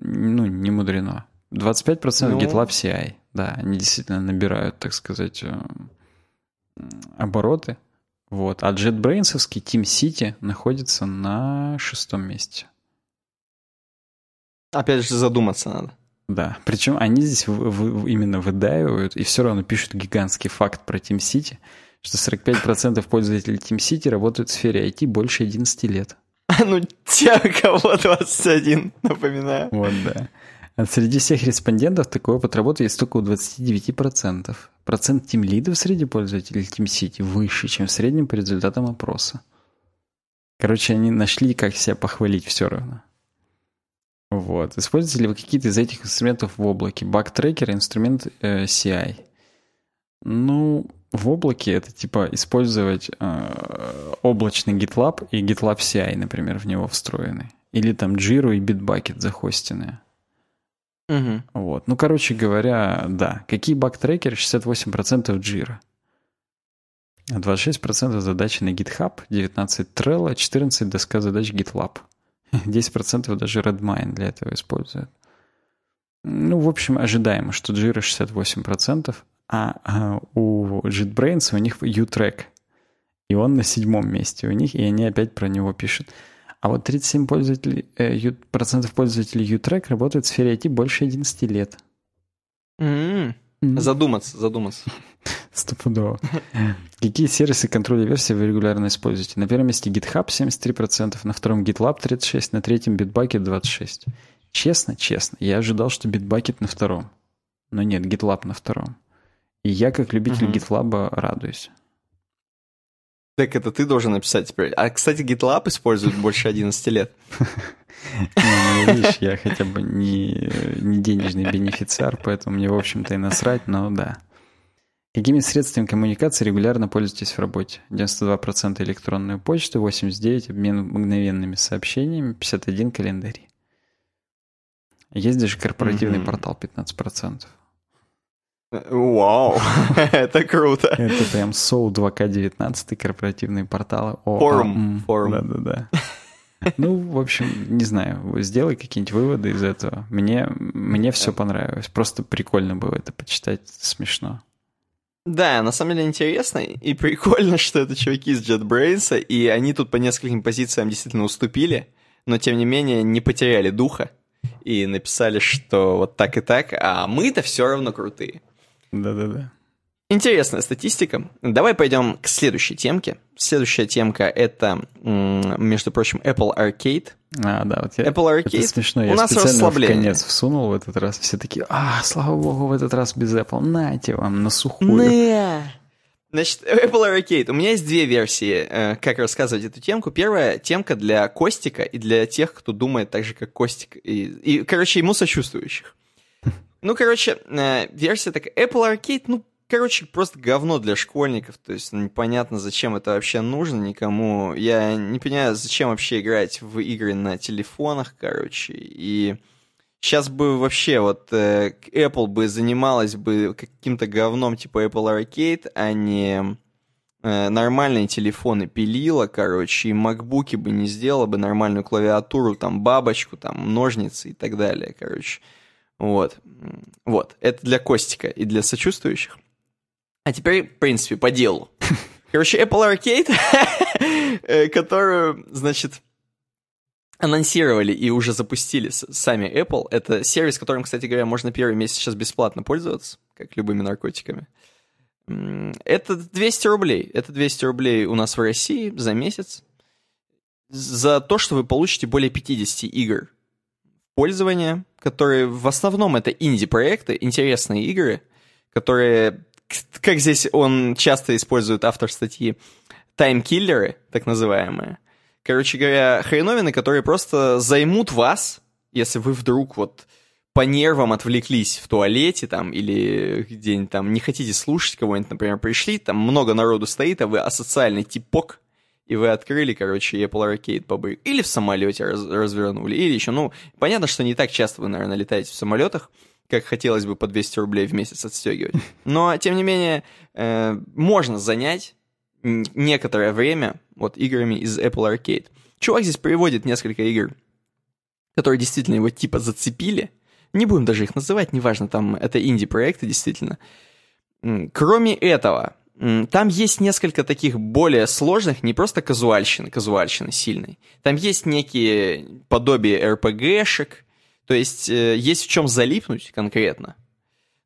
Ну, не мудрено. 25% Ну. GitLab CI. Да, они действительно набирают, так сказать, э, обороты. Вот. А JetBrains Team City находится на шестом месте. Опять же задуматься надо. Да. Причем они здесь в- в- именно выдаивают и все равно пишут гигантский факт про Team City, что 45% пользователей Team City работают в сфере IT больше 11 лет. Ну, те, кого 21, напоминаю. Вот, да. Среди всех респондентов такой опыт работы есть только у 29%. Процент тимлидов среди пользователей Team City выше, чем в среднем по результатам опроса. Короче, они нашли, как себя похвалить все равно. Вот. Используете ли вы какие-то из этих инструментов в облаке? Баг-трекер, инструмент э, CI. Ну, в облаке это типа использовать э, облачный GitLab и GitLab CI, например, в него встроенный. Или там Jira и Bitbucket захостенные. Мгм. Вот. Ну, короче говоря, да. Какие баг-трекеры? 68% Jira. 26% задачи на GitHub, 19% Trello, 14% доска задач GitLab. 10% даже Redmine для этого используют. Ну, в общем, ожидаемо, что Jira 68%, а, а у JetBrains у них U-Track. И он на седьмом месте у них, и они опять про него пишут. А вот 37 пользователей, э, процентов пользователей U-Track работают в сфере IT больше 11 лет. М, Задуматься, задуматься. Стопудово. Какие сервисы контроля версий вы регулярно используете? На первом месте GitHub 73%, на втором GitLab 36%, на третьем Bitbucket 26%. Честно, честно, я ожидал, что Bitbucket на втором. Но нет, GitLab на втором. И я, как любитель Мгм. GitLab, радуюсь. Так это ты должен написать теперь. А, кстати, GitLab использует больше 11 лет. Ну, видишь, я хотя бы не, не денежный бенефициар, поэтому мне, в общем-то, и насрать, но да. Какими средствами коммуникации регулярно пользуетесь в работе? 92% электронную почту, 89% обмен мгновенными сообщениями, 51% календари. Есть даже корпоративный портал 15%. Вау, это круто. Это прям Soul 2К19 корпоративные порталы. Форум. Форум. Да-да-да. Ну, в общем, не знаю, сделай какие-нибудь выводы из этого. Мне, мне все понравилось. Просто прикольно было это почитать, смешно. Да, на самом деле интересно и прикольно, что это чуваки из JetBrains, и они тут по нескольким позициям действительно уступили, но тем не менее не потеряли духа и написали, что вот так и так, а мы-то все равно крутые. Да-да-да. Интересная статистика. Давай пойдем к следующей темке. Следующая темка это, между прочим, Apple Arcade. А, да, вот я... Apple Arcade. Это смешно, я у нас специально в конец всунул в этот раз. Все такие, а, слава богу, в этот раз без Apple. Нате вам, на сухую. Не. Значит, Apple Arcade. У меня есть две версии, э, как рассказывать эту темку. Первая темка для Костика и для тех, кто думает так же, как Костик. И, и короче, ему сочувствующих. Ну, короче, э, версия такая. Apple Arcade, ну, короче, просто говно для школьников. То есть непонятно, зачем это вообще нужно никому. Я не понимаю, зачем вообще играть в игры на телефонах, короче. И сейчас бы вообще вот э, Apple бы занималась бы каким-то говном типа Apple Arcade, а не э, нормальные телефоны пилила, короче, и макбуки бы не сделала бы нормальную клавиатуру, там, бабочку, там, ножницы и так далее, короче. Вот. Вот. Это для Костика и для сочувствующих. А теперь, в принципе, по делу. Короче, Apple Arcade, э, которую, значит, анонсировали и уже запустили сами Apple. Это сервис, которым, кстати говоря, можно первый месяц сейчас бесплатно пользоваться, как любыми наркотиками. Это 200 рублей. Это 200 рублей у нас в России за месяц. За то, что вы получите более 50 игр пользования, которые в основном это инди-проекты, интересные игры, которые как здесь он часто использует автор статьи, таймкиллеры, так называемые. Короче говоря, хреновины, которые просто займут вас, если вы вдруг вот по нервам отвлеклись в туалете там или где-нибудь там не хотите слушать кого-нибудь, например, пришли, там много народу стоит, а вы асоциальный типок, и вы открыли, короче, Apple Arcade побык. Или в самолете раз, развернули, или еще, ну, понятно, что не так часто вы, наверное, летаете в самолетах, как хотелось бы по 200 рублей в месяц отстегивать. Но, тем не менее, э, можно занять некоторое время вот играми из Apple Arcade. Чувак здесь приводит несколько игр, которые действительно его типа зацепили. Не будем даже их называть, неважно, там это инди-проекты действительно. Кроме этого, там есть несколько таких более сложных, не просто казуальщины, казуальщины сильной. Там есть некие подобие RPG-шек, то есть э, есть в чем залипнуть конкретно.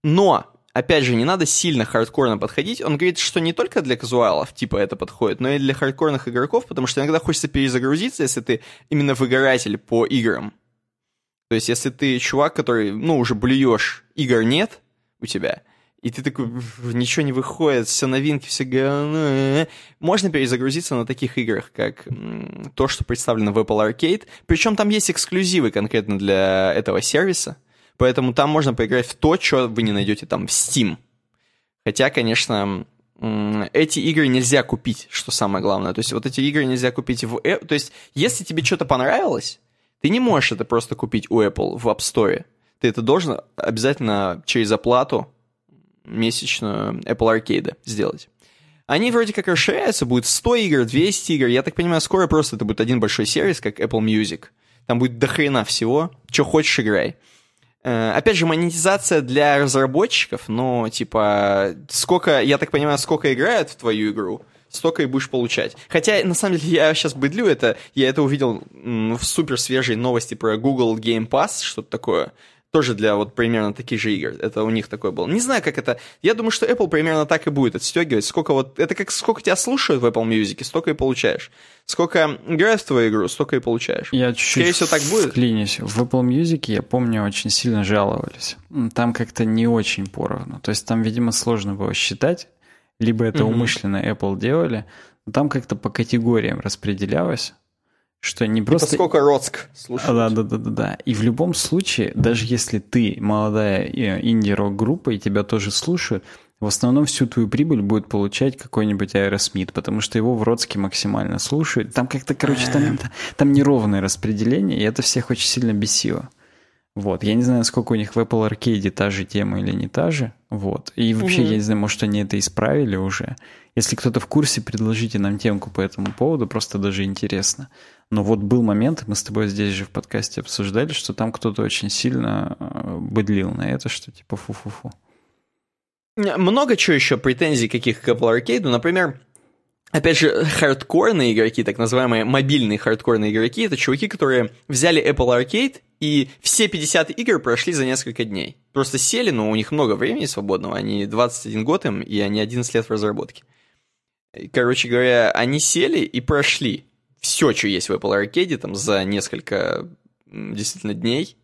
Но, опять же, не надо сильно хардкорно подходить. Он говорит, что не только для казуалов типа это подходит, но и для хардкорных игроков, потому что иногда хочется перезагрузиться, если ты именно выгоратель по играм. То есть, если ты чувак, который, ну, уже блюешь, игр нет у тебя, и ты такой, ничего не выходит, все новинки, все говно. Можно перезагрузиться на таких играх, как то, что представлено в Apple Arcade. Причем там есть эксклюзивы конкретно для этого сервиса. Поэтому там можно поиграть в то, что вы не найдете там в Steam. Хотя, конечно, эти игры нельзя купить, что самое главное. То есть вот эти игры нельзя купить в... То есть если тебе что-то понравилось, ты не можешь это просто купить у Apple в App Store. Ты это должен обязательно через оплату месячную Apple Arcade сделать. Они вроде как расширяются, будет 100 игр, 200 игр. Я так понимаю, скоро просто это будет один большой сервис, как Apple Music. Там будет дохрена всего. Что хочешь, играй. Э, опять же, монетизация для разработчиков, но, типа, сколько, я так понимаю, сколько играют в твою игру, столько и будешь получать. Хотя, на самом деле, я сейчас быдлю это, я это увидел в супер свежей новости про Google Game Pass, что-то такое тоже для вот примерно таких же игр. Это у них такое было. Не знаю, как это... Я думаю, что Apple примерно так и будет отстегивать. Сколько вот... Это как сколько тебя слушают в Apple Music, столько и получаешь. Сколько играют в твою игру, столько и получаешь. Я чуть-чуть Скорее всего, так будет. Вклинюсь. В Apple Music, я помню, очень сильно жаловались. Там как-то не очень поровну. То есть там, видимо, сложно было считать. Либо это угу. умышленно Apple делали. Но там как-то по категориям распределялось. Что не просто... Типа сколько рок слушает. Да, да, да, да, да. И в любом случае, даже если ты молодая э, инди-рок-группа, и тебя тоже слушают, в основном всю твою прибыль будет получать какой-нибудь Аэросмит, потому что его в роке максимально слушают. Там как-то, короче, там, там неровное распределение, и это всех очень сильно бесило. Вот. Я не знаю, сколько у них в Apple Arcade та же тема или не та же. Вот. И вообще, угу. я не знаю, может, они это исправили уже. Если кто-то в курсе, предложите нам темку по этому поводу, просто даже интересно. Но вот был момент, мы с тобой здесь же в подкасте обсуждали, что там кто-то очень сильно э, быдлил на это, что типа фу-фу-фу. Много чего еще претензий каких к Apple Arcade. Например, Опять же, хардкорные игроки, так называемые мобильные хардкорные игроки, это чуваки, которые взяли Apple Arcade и все 50 игр прошли за несколько дней. Просто сели, но у них много времени свободного, они 21 год им, и они 11 лет в разработке. Короче говоря, они сели и прошли все, что есть в Apple Arcade, там, за несколько действительно дней.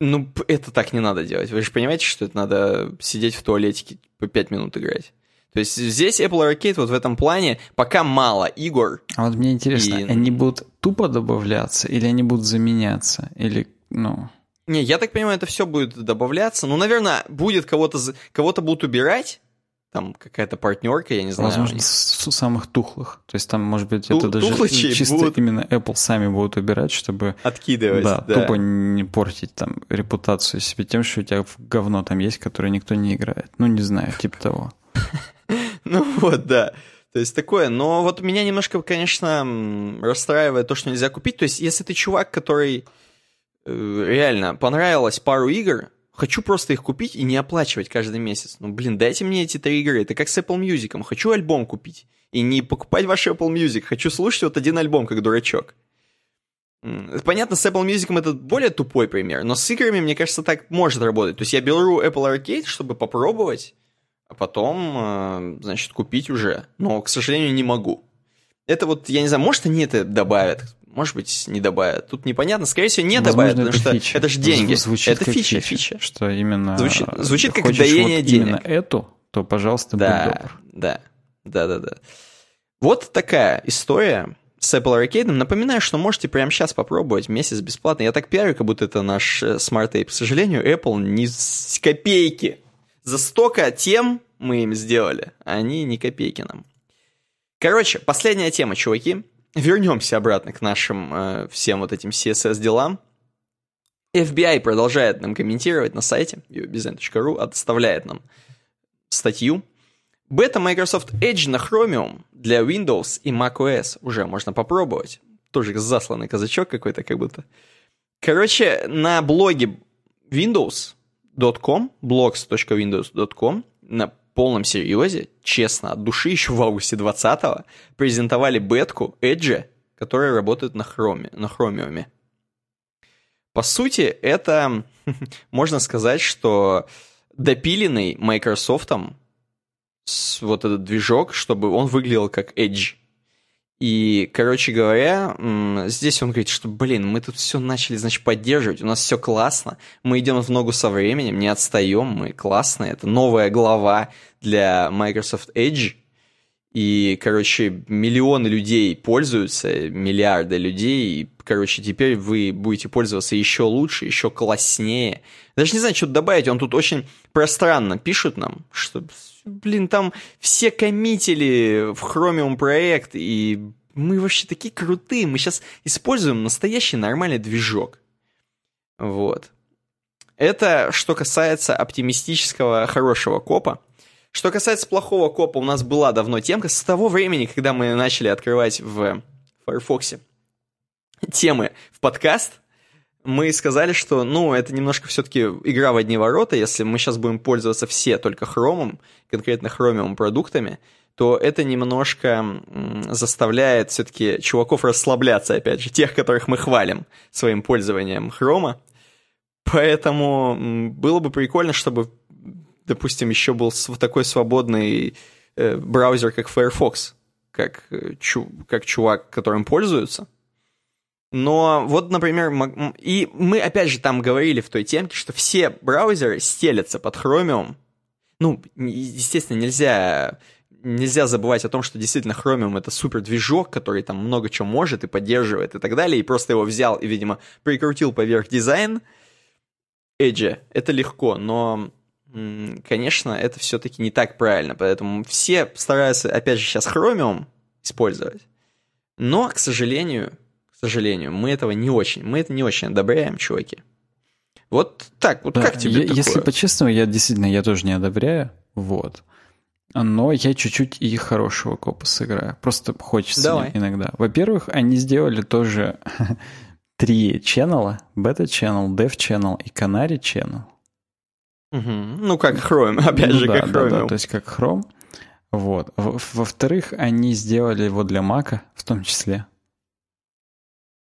Ну, это так не надо делать. Вы же понимаете, что это надо сидеть в туалетике по 5 минут играть. То есть здесь Apple Arcade вот в этом плане пока мало игр. А вот мне интересно, и... они будут тупо добавляться или они будут заменяться? Или, ну... Не, я так понимаю, это все будет добавляться. Ну, наверное, будет кого-то кого-то будут убирать. Там какая-то партнерка, я не знаю. Возможно, с самых тухлых. То есть там, может быть, Ту- это даже чисто будут... именно Apple сами будут убирать, чтобы... Откидывать, да, да. тупо не портить там репутацию себе тем, что у тебя говно там есть, которое никто не играет. Ну, не знаю, типа того. Ну вот, да. То есть такое, но вот меня немножко, конечно, расстраивает то, что нельзя купить. То есть если ты чувак, который э, реально понравилось пару игр, хочу просто их купить и не оплачивать каждый месяц. Ну, блин, дайте мне эти три игры. Это как с Apple Music. Хочу альбом купить. И не покупать ваш Apple Music. Хочу слушать вот один альбом, как дурачок. Понятно, с Apple Music это более тупой пример, но с играми, мне кажется, так может работать. То есть я беру Apple Arcade, чтобы попробовать, а потом, э, значит, купить уже. Но, к сожалению, не могу. Это вот, я не знаю, может, они это добавят, может быть, не добавят. Тут непонятно. Скорее всего, не Возможно, добавят, потому что фича. это же деньги. Звучит это как фича, фича, Что именно... Звучит, звучит как даяние вот денег. именно эту, то, пожалуйста, да, будь добр. Да, да, да, да. Вот такая история с Apple Arcade. Напоминаю, что можете прямо сейчас попробовать месяц бесплатно. Я так пиарю, как будто это наш э, Smart Tape. К сожалению, Apple ни с копейки за столько тем мы им сделали, а они ни копейки нам. Короче, последняя тема, чуваки. Вернемся обратно к нашим э, всем вот этим CSS-делам. FBI продолжает нам комментировать на сайте ubizen.ru, отставляет нам статью. Бета Microsoft Edge на Chromium для Windows и macOS уже можно попробовать. Тоже засланный казачок какой-то как будто. Короче, на блоге Windows windows.com, blogs.windows.com на полном серьезе, честно, от души еще в августе 20-го презентовали бетку Edge, которая работает на, хроме, на хромиуме. По сути, это, можно сказать, что допиленный Microsoft вот этот движок, чтобы он выглядел как Edge. И, короче говоря, здесь он говорит, что, блин, мы тут все начали, значит, поддерживать, у нас все классно, мы идем в ногу со временем, не отстаем, мы классные, это новая глава для Microsoft Edge, и, короче, миллионы людей пользуются, миллиарды людей, и, короче, теперь вы будете пользоваться еще лучше, еще класснее. Даже не знаю, что добавить, он тут очень пространно пишет нам, что блин, там все коммитили в Chromium проект, и мы вообще такие крутые, мы сейчас используем настоящий нормальный движок. Вот. Это что касается оптимистического хорошего копа. Что касается плохого копа, у нас была давно темка с того времени, когда мы начали открывать в Firefox темы в подкаст, мы сказали, что, ну, это немножко все-таки игра в одни ворота. Если мы сейчас будем пользоваться все только хромом, конкретно хромиум продуктами, то это немножко заставляет все-таки чуваков расслабляться, опять же, тех, которых мы хвалим своим пользованием хрома. Поэтому было бы прикольно, чтобы, допустим, еще был такой свободный э, браузер, как Firefox, как, э, чу, как чувак, которым пользуются. Но вот, например, и мы опять же там говорили в той темке, что все браузеры стелятся под Chromium. Ну, естественно, нельзя, нельзя забывать о том, что действительно Chromium это супер движок, который там много чего может и поддерживает и так далее, и просто его взял и, видимо, прикрутил поверх дизайн Edge. Это легко, но конечно, это все-таки не так правильно, поэтому все стараются, опять же, сейчас Chromium использовать, но, к сожалению, сожалению, мы этого не очень, мы это не очень одобряем, чуваки. Вот так, вот да, как тебе я, такое? Если по-честному, я действительно, я тоже не одобряю, вот. Но я чуть-чуть и хорошего копа сыграю. Просто хочется Давай. иногда. Во-первых, они сделали тоже три ченнела. Бета-ченнел, Dev-ченнел и Canary-ченнел. Угу. Ну, как Chrome, опять ну, же, да, как Chrome. Да, да, то есть как Chrome. Вот. Во-вторых, они сделали его для Mac в том числе.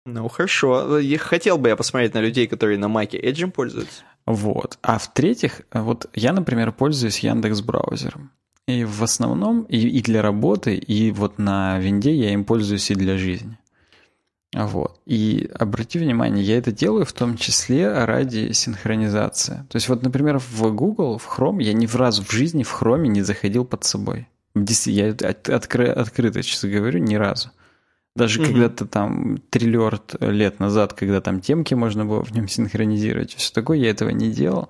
Ну, хорошо. Хотел бы я посмотреть на людей, которые на Mac Edge пользуются. Вот. А в-третьих, вот я, например, пользуюсь Яндекс браузером. И в основном и, и для работы, и вот на винде я им пользуюсь и для жизни. Вот. И обрати внимание, я это делаю в том числе ради синхронизации. То есть вот, например, в Google, в Chrome я ни разу в жизни в Chrome не заходил под собой. Я откры, открыто сейчас говорю, ни разу. Даже угу. когда-то там триллиард лет назад, когда там темки можно было в нем синхронизировать, все такое, я этого не делал.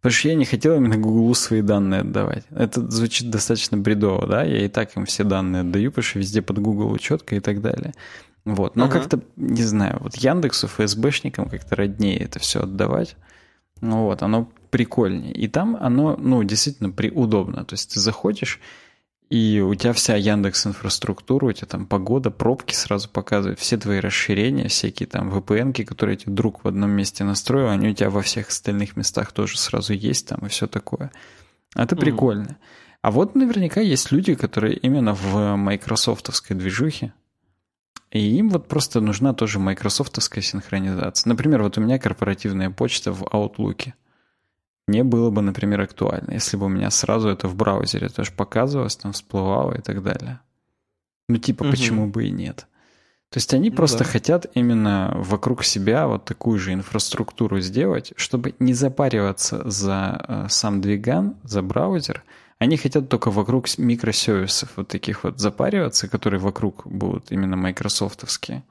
Потому что я не хотел именно Google свои данные отдавать. Это звучит достаточно бредово, да? Я и так им все данные отдаю, потому что везде под Google учетка и так далее. Вот. Но uh-huh. как-то, не знаю, вот Яндексу, ФСБшникам как-то роднее это все отдавать. Ну вот, оно прикольнее. И там оно, ну, действительно при, удобно. То есть ты заходишь, и у тебя вся Яндекс инфраструктура, у тебя там погода, пробки сразу показывают, все твои расширения, всякие там VPN, которые тебе друг в одном месте настроил, они у тебя во всех остальных местах тоже сразу есть там и все такое. Это mm-hmm. прикольно. А вот наверняка есть люди, которые именно в майкрософтовской движухе, и им вот просто нужна тоже майкрософтовская синхронизация. Например, вот у меня корпоративная почта в Outlook не было бы, например, актуально, если бы у меня сразу это в браузере тоже показывалось, там всплывало и так далее. Ну, типа, угу. почему бы и нет? То есть они ну, просто да. хотят именно вокруг себя вот такую же инфраструктуру сделать, чтобы не запариваться за э, сам двиган, за браузер. Они хотят только вокруг микросервисов вот таких вот запариваться, которые вокруг будут именно майкрософтовские.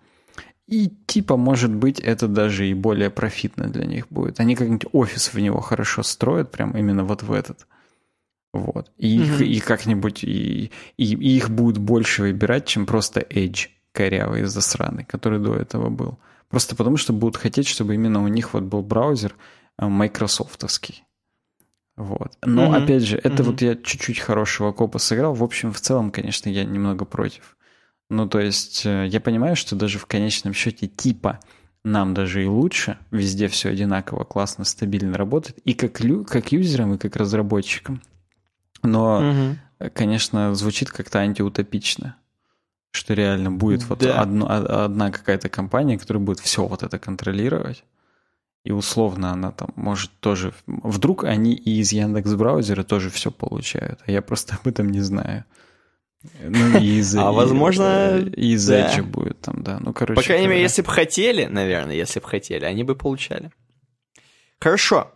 И типа, может быть, это даже и более профитно для них будет. Они как-нибудь офис в него хорошо строят, прям именно вот в этот. Вот. И, mm-hmm. их, и как-нибудь и, и, и их будет больше выбирать, чем просто Edge корявый засраный, который до этого был. Просто потому, что будут хотеть, чтобы именно у них вот был браузер э, майкрософтовский. Вот. Но, mm-hmm. опять же, это mm-hmm. вот я чуть-чуть хорошего копа сыграл. В общем, в целом, конечно, я немного против. Ну, то есть э, я понимаю, что даже в конечном счете типа нам даже и лучше, везде все одинаково, классно, стабильно работает, и как, лю как юзерам, и как разработчикам. Но, угу. конечно, звучит как-то антиутопично, что реально будет вот да. одно, одна какая-то компания, которая будет все вот это контролировать. И условно она там может тоже... Вдруг они и из Яндекс браузера тоже все получают, а я просто об этом не знаю. Ну, и из, а возможно... И из да. Edge будет там, да. Ну, короче... По крайней мере, если бы хотели, наверное, если бы хотели, они бы получали. Хорошо.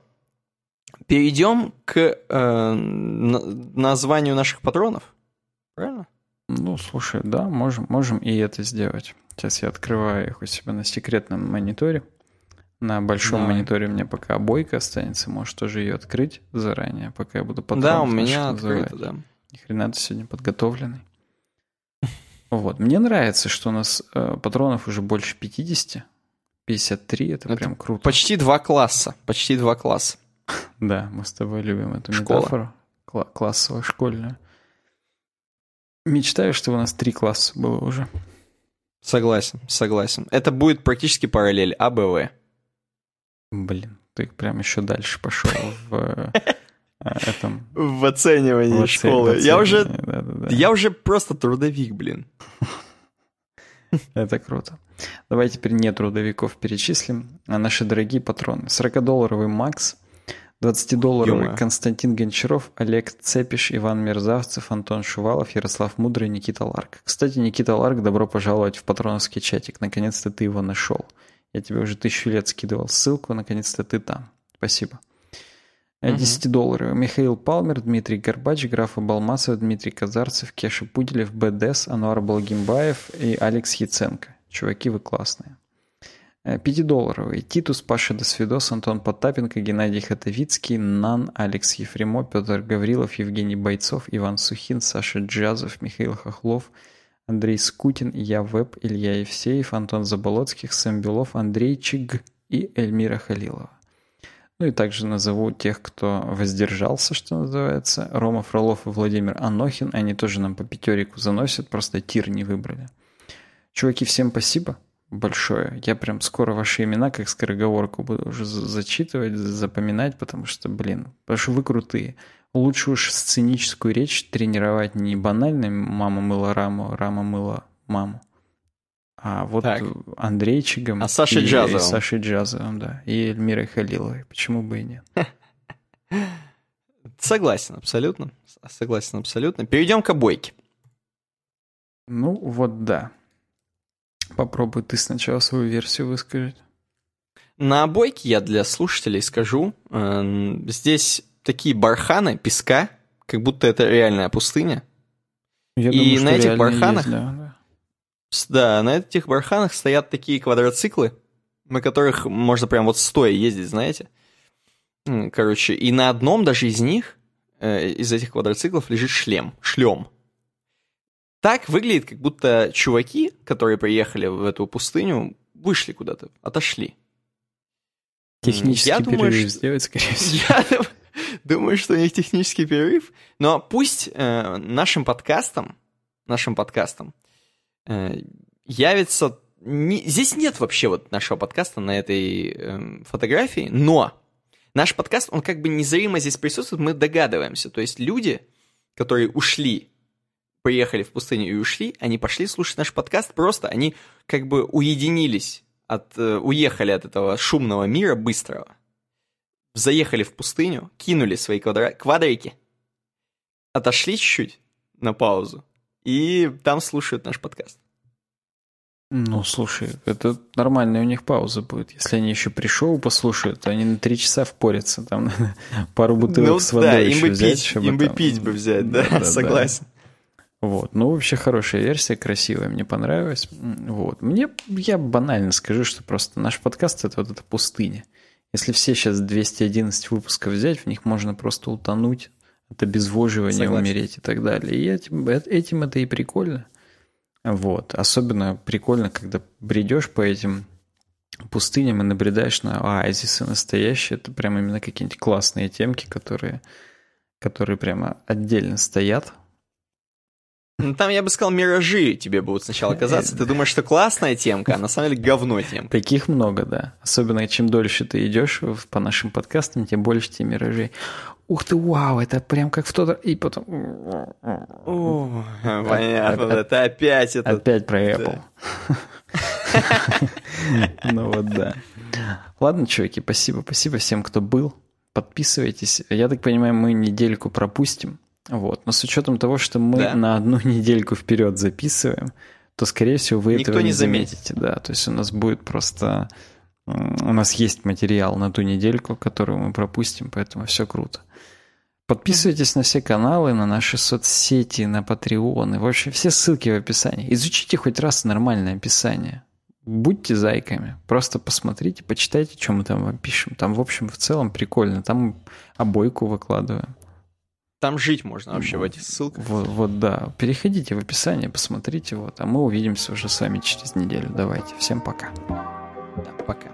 Перейдем к э, названию наших патронов. Правильно? Ну, слушай, да, можем, можем и это сделать. Сейчас я открываю их у себя на секретном мониторе. На большом Давай. мониторе у меня пока обойка останется. Можешь тоже ее открыть заранее, пока я буду потом. Да, у меня открыто, да. Ни хрена ты сегодня подготовленный. Вот. Мне нравится, что у нас э, патронов уже больше 50. 53, это, это прям круто. Почти два класса. Почти два класса. да, мы с тобой любим эту Школа. метафору. Кла- классовую, школьную. Мечтаю, что у нас три класса было уже. Согласен, согласен. Это будет практически параллель АБВ. Блин, ты прям еще дальше пошел в этом... В оценивании в школы. В оценивании, я уже... Да, да, да. Я уже просто трудовик, блин. Это круто. Давай теперь не трудовиков перечислим, а наши дорогие патроны. 40-долларовый Макс, 20-долларовый Константин Гончаров, Олег Цепиш, Иван Мерзавцев, Антон Шувалов, Ярослав Мудрый, Никита Ларк. Кстати, Никита Ларк, добро пожаловать в патроновский чатик. Наконец-то ты его нашел. Я тебе уже тысячу лет скидывал ссылку, наконец-то ты там. Спасибо. 10 долларов. Михаил Палмер, Дмитрий Горбач, Графа Балмасов, Дмитрий Казарцев, Кеша Пуделев, БДС, Ануар Балгимбаев и Алекс Яценко. Чуваки, вы классные. Пятидолларовый. Титус, Паша Досвидос, Антон Потапенко, Геннадий Хатовицкий, Нан, Алекс Ефремо, Петр Гаврилов, Евгений Бойцов, Иван Сухин, Саша Джазов, Михаил Хохлов, Андрей Скутин, Я Веб, Илья Евсеев, Антон Заболоцких, Сэм Белов, Андрей Чиг и Эльмира Халилова. Ну и также назову тех, кто воздержался, что называется. Рома Фролов и Владимир Анохин. Они тоже нам по пятерику заносят, просто тир не выбрали. Чуваки, всем спасибо большое. Я прям скоро ваши имена, как скороговорку, буду уже зачитывать, запоминать, потому что, блин, потому что вы крутые. Лучше уж сценическую речь тренировать не банально «мама мыла раму, рама мыла маму», а вот так. Андрейчиком а Сашей и, Джазовым. И Сашей Джазовым, да, и Эльмирой Халиловой. Почему бы и нет? Согласен, абсолютно. Согласен, абсолютно. Перейдем к обойке. Ну, вот да. Попробуй ты сначала свою версию высказать. На обойке я для слушателей скажу. Э, здесь такие барханы песка, как будто это реальная пустыня. Я и думаю, на этих барханах, есть, да, да. на этих барханах стоят такие квадроциклы, на которых можно прям вот стоя ездить, знаете. Короче, и на одном даже из них, э, из этих квадроциклов, лежит шлем, шлем. Так выглядит, как будто чуваки, которые приехали в эту пустыню, вышли куда-то, отошли. Технический я перерыв думаю, сделать, скорее всего. Я думаю, что у них технический перерыв. Но пусть э, нашим подкастом, нашим подкастом явится... Не, здесь нет вообще вот нашего подкаста на этой э, фотографии, но наш подкаст, он как бы незримо здесь присутствует, мы догадываемся. То есть люди, которые ушли приехали в пустыню и ушли, они пошли слушать наш подкаст, просто они как бы уединились, от, э, уехали от этого шумного мира быстрого, заехали в пустыню, кинули свои квадра... квадрики, отошли чуть-чуть на паузу и там слушают наш подкаст. Ну, слушай, это нормальная у них пауза будет. Если они еще при шоу послушают, то они на три часа впорятся. Там пару бутылок ну, с водой да, им бы взять. Пить, им бы пить бы взять, да, да, да согласен. Да. Вот. Ну, вообще хорошая версия, красивая, мне понравилась. Вот. Мне, я банально скажу, что просто наш подкаст — это вот эта пустыня. Если все сейчас 211 выпусков взять, в них можно просто утонуть от обезвоживания, Согласен. умереть и так далее. И этим, этим это и прикольно. Вот. Особенно прикольно, когда бредешь по этим пустыням и набредаешь на оазисы настоящие. Это прям именно какие-нибудь классные темки, которые, которые прямо отдельно стоят ну, там, я бы сказал, миражи тебе будут сначала казаться. Ты думаешь, что классная темка, а на самом деле говно темка. Таких много, да. Особенно, чем дольше ты идешь по нашим подкастам, тем больше тебе миражей. Ух ты, вау, это прям как в тот... И потом... О, понятно, это опять это... Опять про Apple. Ну вот, да. Ладно, чуваки, спасибо, спасибо всем, кто был. Подписывайтесь. Я так понимаю, мы недельку пропустим. Вот. Но с учетом того, что мы да. на одну недельку вперед записываем, то, скорее всего, вы Никто этого не, заметите. Да, то есть у нас будет просто... У нас есть материал на ту недельку, которую мы пропустим, поэтому все круто. Подписывайтесь на все каналы, на наши соцсети, на Patreon. И вообще все ссылки в описании. Изучите хоть раз нормальное описание. Будьте зайками. Просто посмотрите, почитайте, что мы там вам пишем. Там, в общем, в целом прикольно. Там обойку выкладываем. Там жить можно вообще в этих ссылках. Вот, вот, да. Переходите в описание, посмотрите, вот. А мы увидимся уже с вами через неделю. Давайте. Всем пока. Да, пока.